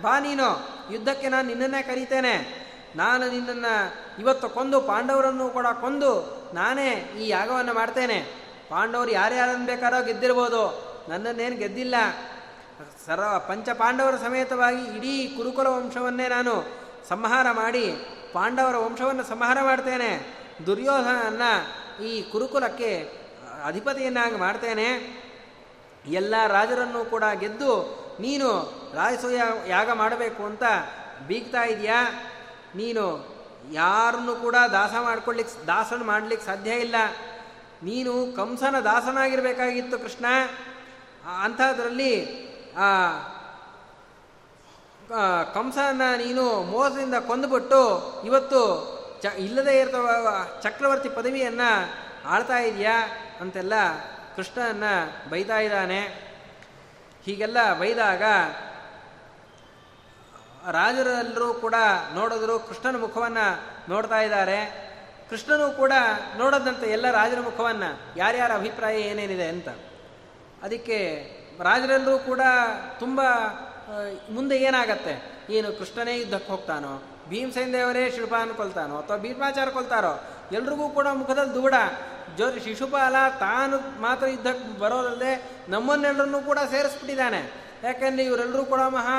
ಬಾ ನೀನು, ಯುದ್ಧಕ್ಕೆ ನಾನು ನಿನ್ನನ್ನೇ ಕರೀತೇನೆ. ನಾನು ನಿನ್ನನ್ನು ಇವತ್ತು ಕೊಂದು, ಪಾಂಡವರನ್ನು ಕೂಡ ಕೊಂದು ನಾನೇ ಈ ಯಾಗವನ್ನು ಮಾಡ್ತೇನೆ. ಪಾಂಡವರು ಯಾರ್ಯಾರನ್ನು ಬೇಕಾರೋ ಗೆದ್ದಿರ್ಬೋದು, ನನ್ನನ್ನೇನು ಗೆದ್ದಿಲ್ಲ. ಸರ್ವ ಪಂಚ ಪಾಂಡವರ ಸಮೇತವಾಗಿ ಇಡೀ ಕುರುಕುಲ ವಂಶವನ್ನೇ ನಾನು ಸಂಹಾರ ಮಾಡಿ, ಪಾಂಡವರ ವಂಶವನ್ನು ಸಂಹಾರ ಮಾಡ್ತೇನೆ. ದುರ್ಯೋಧನನ್ನು ಈ ಕುರುಕುಲಕ್ಕೆ ಅಧಿಪತಿಯನ್ನಾಗಿ ಮಾಡ್ತೇನೆ. ಎಲ್ಲ ರಾಜರನ್ನು ಕೂಡ ಗೆದ್ದು ನೀನು ರಾಜಸೂಯ ಯಾಗ ಮಾಡಬೇಕು ಅಂತ ಬೀಗ್ತಾ ಇದೆಯಾ? ನೀನು ಯಾರನ್ನು ಕೂಡ ದಾಸ ಮಾಡ್ಕೊಳ್ಲಿಕ್ಕೆ ದಾಸನ ಮಾಡ್ಲಿಕ್ಕೆ ಸಾಧ್ಯ ಇಲ್ಲ. ನೀನು ಕಂಸನ ದಾಸನಾಗಿರಬೇಕಾಗಿತ್ತು ಕೃಷ್ಣ. ಅಂಥದ್ರಲ್ಲಿ ಕಂಸನ ನೀನು ಮೋಸದಿಂದ ಕೊಂದುಬಿಟ್ಟು ಇವತ್ತು ಚ, ಇಲ್ಲದೇ ಇರ್ತವ ಚಕ್ರವರ್ತಿ ಪದವಿಯನ್ನು ಆಳ್ತಾ ಇದೆಯಾ? ಅಂತೆಲ್ಲ ಕೃಷ್ಣನ ಬೈತಾ ಇದ್ದಾನೆ. ಹೀಗೆಲ್ಲ ಬೈದಾಗ ರಾಜರೆಲ್ಲರೂ ಕೂಡ ನೋಡಿದ್ರು ಕೃಷ್ಣನ ಮುಖವನ್ನು ನೋಡ್ತಾ ಇದ್ದಾರೆ. ಕೃಷ್ಣನು ಕೂಡ ನೋಡೋದಂತೆ ಎಲ್ಲ ರಾಜರ ಮುಖವನ್ನು ಯಾರ್ಯಾರ ಅಭಿಪ್ರಾಯ ಏನೇನಿದೆ ಅಂತ. ಅದಕ್ಕೆ ರಾಜರೆಲ್ಲರೂ ಕೂಡ ತುಂಬ ಮುಂದೆ ಏನಾಗತ್ತೆ? ಏನು ಕೃಷ್ಣನೇ ಯುದ್ಧಕ್ಕೆ ಹೋಗ್ತಾನೋ, ಭೀಮಸೇನ ದೇವರೇ ಶಿಲ್ಪ ಕೊಲ್ತಾನೋ ಅಥವಾ ಭೀಮಾಚಾರ ಕೊಲ್ತಾರೋ, ಎಲ್ರಿಗೂ ಕೂಡ ಮುಖದಲ್ಲಿ ದೂಡ. ಜೋ ಶಿಶುಪಾಲ ತಾನು ಮಾತ್ರ ಯುದ್ಧಕ್ಕೆ ಬರೋದಲ್ಲದೆ ನಮ್ಮನ್ನೆಲ್ಲರನ್ನೂ ಕೂಡ ಸೇರಿಸ್ಬಿಟ್ಟಿದ್ದಾನೆ. ಯಾಕಂದ್ರೆ ಇವರೆಲ್ಲರೂ ಕೂಡ ಮಹಾ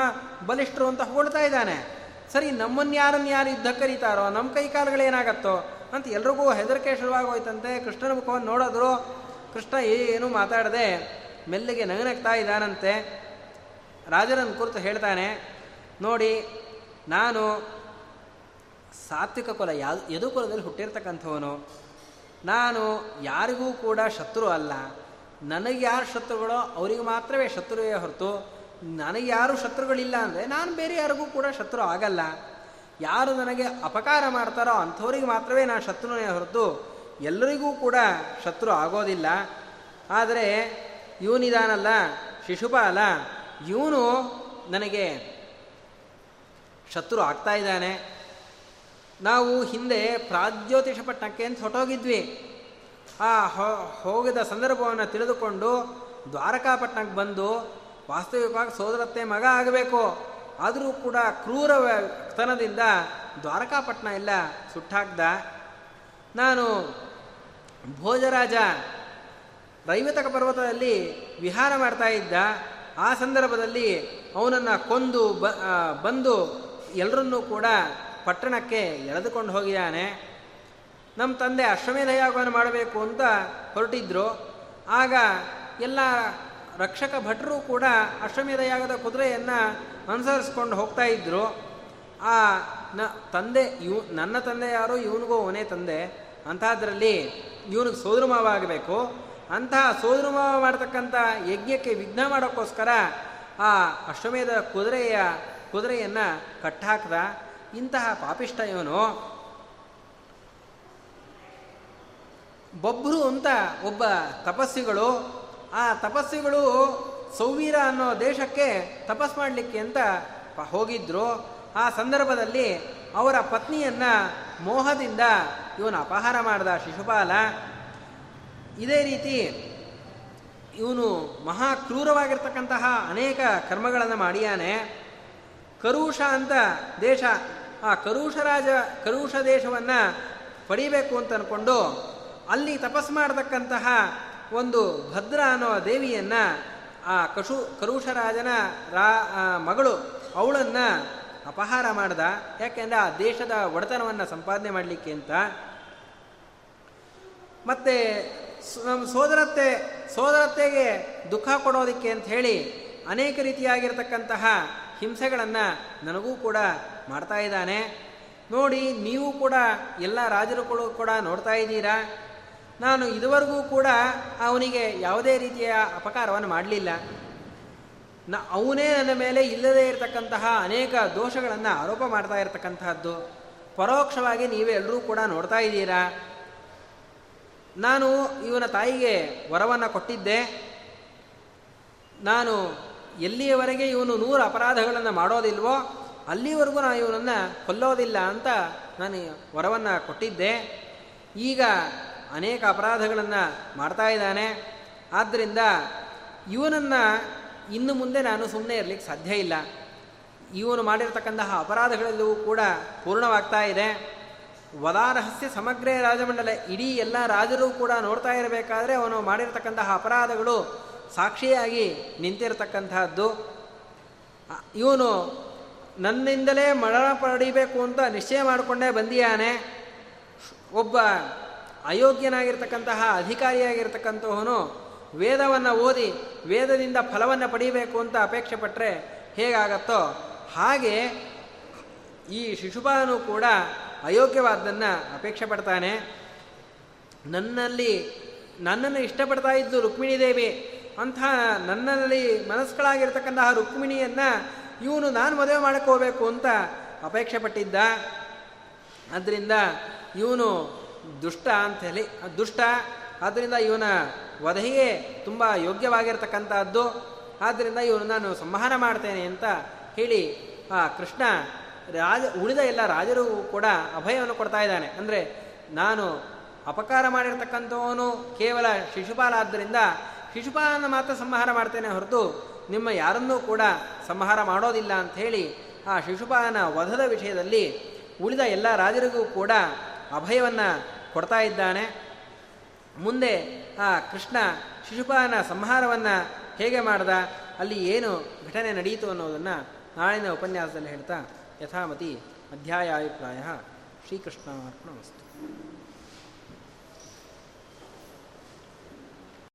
ಬಲಿಷ್ಠರು ಅಂತ ಹೊಗಳ್ತಾ ಇದ್ದಾನೆ. ಸರಿ, ನಮ್ಮನ್ನು ಯಾರನ್ನು ಯಾರು ಯುದ್ಧ ಕರೀತಾರೋ ನಮ್ಮ ಕೈ ಕಾಲುಗಳೇನಾಗತ್ತೋ ಅಂತ ಎಲ್ರಿಗೂ ಹೆದರಿಕೆ ಶುರುವಾಗೋಯ್ತಂತೆ. ಕೃಷ್ಣನ ಮುಖವನ್ನು ನೋಡಿದ್ರು, ಕೃಷ್ಣ ಏನು ಮಾತಾಡದೆ ಮೆಲ್ಲಿಗೆ ನಗನಗ್ತಾ ಇದ್ದಾನಂತೆ. ರಾಜರನ್ನು ಕುರಿತು ಹೇಳ್ತಾನೆ, ನೋಡಿ, ನಾನು ಸಾತ್ವಿಕ ಕುಲ ಯಾ ಯದು ಕುಲದಲ್ಲಿ ಹುಟ್ಟಿರ್ತಕ್ಕಂಥವನು. ನಾನು ಯಾರಿಗೂ ಕೂಡ ಶತ್ರು ಅಲ್ಲ. ನನಗೆ ಯಾರು ಶತ್ರುಗಳೋ, ಅವರಿಗೆ ಮಾತ್ರವೇ ಶತ್ರುವೇ ಹೊರತು ನನಗೆ ಯಾರು ಶತ್ರುಗಳಿಲ್ಲ ಅಂದರೆ ನಾನು ಬೇರೆ ಯಾರಿಗೂ ಕೂಡ ಶತ್ರು ಆಗಲ್ಲ. ಯಾರು ನನಗೆ ಅಪಕಾರ ಮಾಡ್ತಾರೋ ಅಂಥವ್ರಿಗೆ ಮಾತ್ರವೇ ನಾನು ಶತ್ರುನೇ ಹೊರತು ಎಲ್ಲರಿಗೂ ಕೂಡ ಶತ್ರು ಆಗೋದಿಲ್ಲ. ಆದರೆ ಇವನಿದಾನಲ್ಲ, ಶಿಶುಪಾಲ, ಇವನು ನನಗೆ ಶತ್ರು ಆಗ್ತಾ ಇದ್ದಾನೆ. ನಾವು ಹಿಂದೆ ಪ್ರಾಜ್ಯೋತಿಷ ಪಟ್ಟಣಕ್ಕೆ ಅಂತ ಹೊಟ್ಟೋಗಿದ್ವಿ ಆ ಹೋಗಿದ ಸಂದರ್ಭವನ್ನು ತಿಳಿದುಕೊಂಡು ದ್ವಾರಕಾಪಟ್ಟಣಕ್ಕೆ ಬಂದು ವಾಸ್ತವಿಕವಾಗಿ ಸೋದರತ್ತೆ ಮಗ ಆಗಬೇಕು. ಆದರೂ ಕೂಡ ಕ್ರೂರ ತನದಿಂದ ದ್ವಾರಕಾಪಟ್ಟಣ ಎಲ್ಲ ಸುಟ್ಟಾಕ್ದ ನಾನು ಭೋಜರಾಜ ರೈವತಕ ಪರ್ವತದಲ್ಲಿ ವಿಹಾರ ಮಾಡ್ತಾ ಇದ್ದ. ಆ ಸಂದರ್ಭದಲ್ಲಿ ಅವನನ್ನು ಕೊಂದು ಬ ಬಂದು ಎಲ್ಲರನ್ನೂ ಕೂಡ ಪಟ್ಟಣಕ್ಕೆ ಎಳೆದುಕೊಂಡು ಹೋಗಿದ್ದಾನೆ. ನಮ್ಮ ತಂದೆ ಅಶ್ವಮೇಧ ಯಾಗವನ್ನು ಮಾಡಬೇಕು ಅಂತ ಹೊರಟಿದ್ರು. ಆಗ ಎಲ್ಲ ರಕ್ಷಕ ಭಟ್ರು ಕೂಡ ಅಶ್ವಮೇಧ ಯಾಗದ ಕುದುರೆಯನ್ನು ಅನುಸರಿಸ್ಕೊಂಡು ಹೋಗ್ತಾ ಇದ್ರು. ಆ ನ ತಂದೆ ಇವ್ ನನ್ನ ತಂದೆ ಯಾರು, ಇವನಿಗೂ ಅವನೇ ತಂದೆ. ಅಂತಹದ್ರಲ್ಲಿ ಇವನಿಗೆ ಸೋದರಮಾವ ಆಗಬೇಕು. ಅಂತಹ ಸೋದರಮಾವ ಮಾಡ್ತಕ್ಕಂಥ ಯಜ್ಞಕ್ಕೆ ವಿಘ್ನ ಮಾಡೋಕ್ಕೋಸ್ಕರ ಆ ಅಶ್ವಮೇಧ ಕುದುರೆಯ ಕುದುರೆಯನ್ನು ಕಟ್ಟಾಕ್ದ. ಇಂತಹ ಪಾಪಿಷ್ಟ ಇವನು. ಬೊಬ್ರು ಅಂತ ಒಬ್ಬ ತಪಸ್ಸಿಗಳು ಆ ತಪಸ್ವಿಗಳು ಸೌವೀರ ಅನ್ನೋ ದೇಶಕ್ಕೆ ತಪಸ್ ಮಾಡಲಿಕ್ಕೆ ಅಂತ ಹೋಗಿದ್ರು. ಆ ಸಂದರ್ಭದಲ್ಲಿ ಅವರ ಪತ್ನಿಯನ್ನ ಮೋಹದಿಂದ ಇವನು ಅಪಹಾರ ಮಾಡಿದ ಶಿಶುಪಾಲ. ಇದೇ ರೀತಿ ಇವನು ಮಹಾ ಕ್ರೂರವಾಗಿರ್ತಕ್ಕಂತಹ ಅನೇಕ ಕರ್ಮಗಳನ್ನು ಮಾಡಿಯಾನೆ. ಕರುಷ ಅಂತ ದೇಶ, ಆ ಕರುಷ ರಾಜ, ಕರುಷ ದೇಶವನ್ನು ಪಡಿಬೇಕು ಅಂತ ಅಂದ್ಕೊಂಡು ಅಲ್ಲಿ ತಪಸ್ ಮಾಡತಕ್ಕಂತಹ ಒಂದು ಭದ್ರ ಅನ್ನೋ ದೇವಿಯನ್ನು ಆ ಕಶು ಕರುಷರಾಜನ ರಾ ಮಗಳು ಅವಳನ್ನು ಅಪಹಾರ ಮಾಡ್ದ. ಯಾಕೆಂದರೆ ಆ ದೇಶದ ಒಡೆತನವನ್ನು ಸಂಪಾದನೆ ಮಾಡಲಿಕ್ಕೆ ಅಂತ. ಮತ್ತು ನಮ್ಮ ಸೋದರತ್ತೆ, ಸೋದರತ್ತೆಗೆ ದುಃಖ ಕೊಡೋದಕ್ಕೆ ಅಂತ ಹೇಳಿ ಅನೇಕ ರೀತಿಯಾಗಿರ್ತಕ್ಕಂತಹ ಹಿಂಸೆಗಳನ್ನು ನನಗೂ ಕೂಡ ಮಾಡ್ತಾ ಇದ್ದಾನೆ. ನೋಡಿ, ನೀವು ಕೂಡ ಎಲ್ಲ ರಾಜರು ಕೂಡ ನೋಡ್ತಾ ಇದ್ದೀರಾ? ನಾನು ಇದುವರೆಗೂ ಕೂಡ ಅವನಿಗೆ ಯಾವುದೇ ರೀತಿಯ ಅಪಕಾರವನ್ನು ಮಾಡಲಿಲ್ಲ. ನ, ಅವನೇ ನನ್ನ ಮೇಲೆ ಇಲ್ಲದೇ ಇರತಕ್ಕಂತಹ ಅನೇಕ ದೋಷಗಳನ್ನು ಆರೋಪ ಮಾಡ್ತಾ ಇರತಕ್ಕಂತಹದ್ದು. ಪರೋಕ್ಷವಾಗಿ ನೀವೆಲ್ಲರೂ ಕೂಡ ನೋಡ್ತಾ ಇದ್ದೀರಾ? ನಾನು ಇವನ ತಾಯಿಗೆ ವರವನ್ನು ಕೊಟ್ಟಿದ್ದೆ. ನಾನು ಎಲ್ಲಿಯವರೆಗೆ ಇವನು ನೂರು ಅಪರಾಧಗಳನ್ನು ಮಾಡೋದಿಲ್ವೋ ಅಲ್ಲಿವರೆಗೂ ನಾನು ಇವನನ್ನು ಕೊಲ್ಲೋದಿಲ್ಲ ಅಂತ ನಾನು ವರವನ್ನು ಕೊಟ್ಟಿದ್ದೆ. ಈಗ ಅನೇಕ ಅಪರಾಧಗಳನ್ನು ಮಾಡ್ತಾ ಇದ್ದಾನೆ. ಆದ್ದರಿಂದ ಇವನನ್ನು ಇನ್ನು ಮುಂದೆ ನಾನು ಸುಮ್ಮನೆ ಇರಲಿಕ್ಕೆ ಸಾಧ್ಯ ಇಲ್ಲ. ಇವನು ಮಾಡಿರ್ತಕ್ಕಂತಹ ಅಪರಾಧಗಳೆಲ್ಲವೂ ಕೂಡ ಪೂರ್ಣವಾಗ್ತಾ ಇದೆ. ವದಾರಹಸ್ಯ ಸಮಗ್ರ ರಾಜಮಂಡಲ, ಇಡೀ ಎಲ್ಲ ರಾಜರು ಕೂಡ ನೋಡ್ತಾ ಇರಬೇಕಾದ್ರೆ ಅವನು ಮಾಡಿರ್ತಕ್ಕಂತಹ ಅಪರಾಧಗಳು ಸಾಕ್ಷಿಯಾಗಿ ನಿಂತಿರತಕ್ಕಂತಹದ್ದು. ಇವನು ನನ್ನಿಂದಲೇ ಮರಣ ಪಡಿಬೇಕು ಅಂತ ನಿಶ್ಚಯ ಮಾಡಿಕೊಂಡೇ ಬಂದಿಯಾನೆ ಒಬ್ಬ ಅಯೋಗ್ಯನಾಗಿರ್ತಕ್ಕಂತಹ ಅಧಿಕಾರಿಯಾಗಿರ್ತಕ್ಕಂಥವನು ವೇದವನ್ನು ಓದಿ ವೇದದಿಂದ ಫಲವನ್ನು ಪಡೀಬೇಕು ಅಂತ ಅಪೇಕ್ಷೆ ಪಟ್ಟರೆ ಹೇಗಾಗತ್ತೋ ಹಾಗೆ ಈ ಶಿಶುಪಾಲನು ಕೂಡ ಅಯೋಗ್ಯವಾದ್ದನ್ನು ಅಪೇಕ್ಷೆ ಪಡ್ತಾನೆ. ನನ್ನಲ್ಲಿ ನನ್ನನ್ನು ಇಷ್ಟಪಡ್ತಾ ಇದ್ದು ರುಕ್ಮಿಣಿ ದೇವಿ ಅಂಥ ನನ್ನಲ್ಲಿ ಮನಸ್ಸುಗಳಾಗಿರ್ತಕ್ಕಂತಹ ರುಕ್ಮಿಣಿಯನ್ನು ಇವನು ನಾನು ಮದುವೆ ಮಾಡ್ಕೋಬೇಕು ಅಂತ ಅಪೇಕ್ಷೆ ಪಟ್ಟಿದ್ದ. ಅದರಿಂದ ಇವನು ದುಷ್ಟ ಅಂತ ಹೇಳಿ ದುಷ್ಟ ಆದ್ದರಿಂದ ಇವನ ವಧೆಯೇ ತುಂಬ ಯೋಗ್ಯವಾಗಿರ್ತಕ್ಕಂಥದ್ದು ಆದ್ದರಿಂದ ಇವನು ನಾನು ಸಂಹಾರ ಮಾಡ್ತೇನೆ ಅಂತ ಹೇಳಿ, ಆ ಕೃಷ್ಣ ರಾಜ, ಉಳಿದ ಎಲ್ಲ ರಾಜರು ಕೂಡ ಅಭಯವನ್ನು ಕೊಡ್ತಾ ಇದ್ದಾನೆ. ಅಂದರೆ ನಾನು ಅಪಕಾರ ಮಾಡಿರ್ತಕ್ಕಂಥವನು ಕೇವಲ ಶಿಶುಪಾಲ ಆದ್ದರಿಂದ ಶಿಶುಪಾಲನ ಮಾತ್ರ ಸಂಹಾರ ಮಾಡ್ತೇನೆ ಹೊರತು ನಿಮ್ಮ ಯಾರನ್ನೂ ಕೂಡ ಸಂಹಾರ ಮಾಡೋದಿಲ್ಲ ಅಂತ ಹೇಳಿ, ಆ ಶಿಶುಪಾಲನ ವಧದ ವಿಷಯದಲ್ಲಿ ಉಳಿದ ಎಲ್ಲ ರಾಜರಿಗೂ ಕೂಡ ಅಭಯವನ್ನು ಕೊಡ್ತಾ ಇದ್ದಾನೆ. ಮುಂದೆ ಆ ಕೃಷ್ಣ ಶಿಶುಪಾಲನ ಸಂಹಾರವನ್ನು ಹೇಗೆ ಮಾಡ್ದ, ಅಲ್ಲಿ ಏನು ಘಟನೆ ನಡೆಯಿತು ಅನ್ನೋದನ್ನು ನಾಳಿನ ಉಪನ್ಯಾಸದಲ್ಲಿ ಹೇಳ್ತಾ ಯಥಾಮತಿ ಅಧ್ಯಾಯ ಅಭಿಪ್ರಾಯ ಶ್ರೀಕೃಷ್ಣ ವಸ್ತು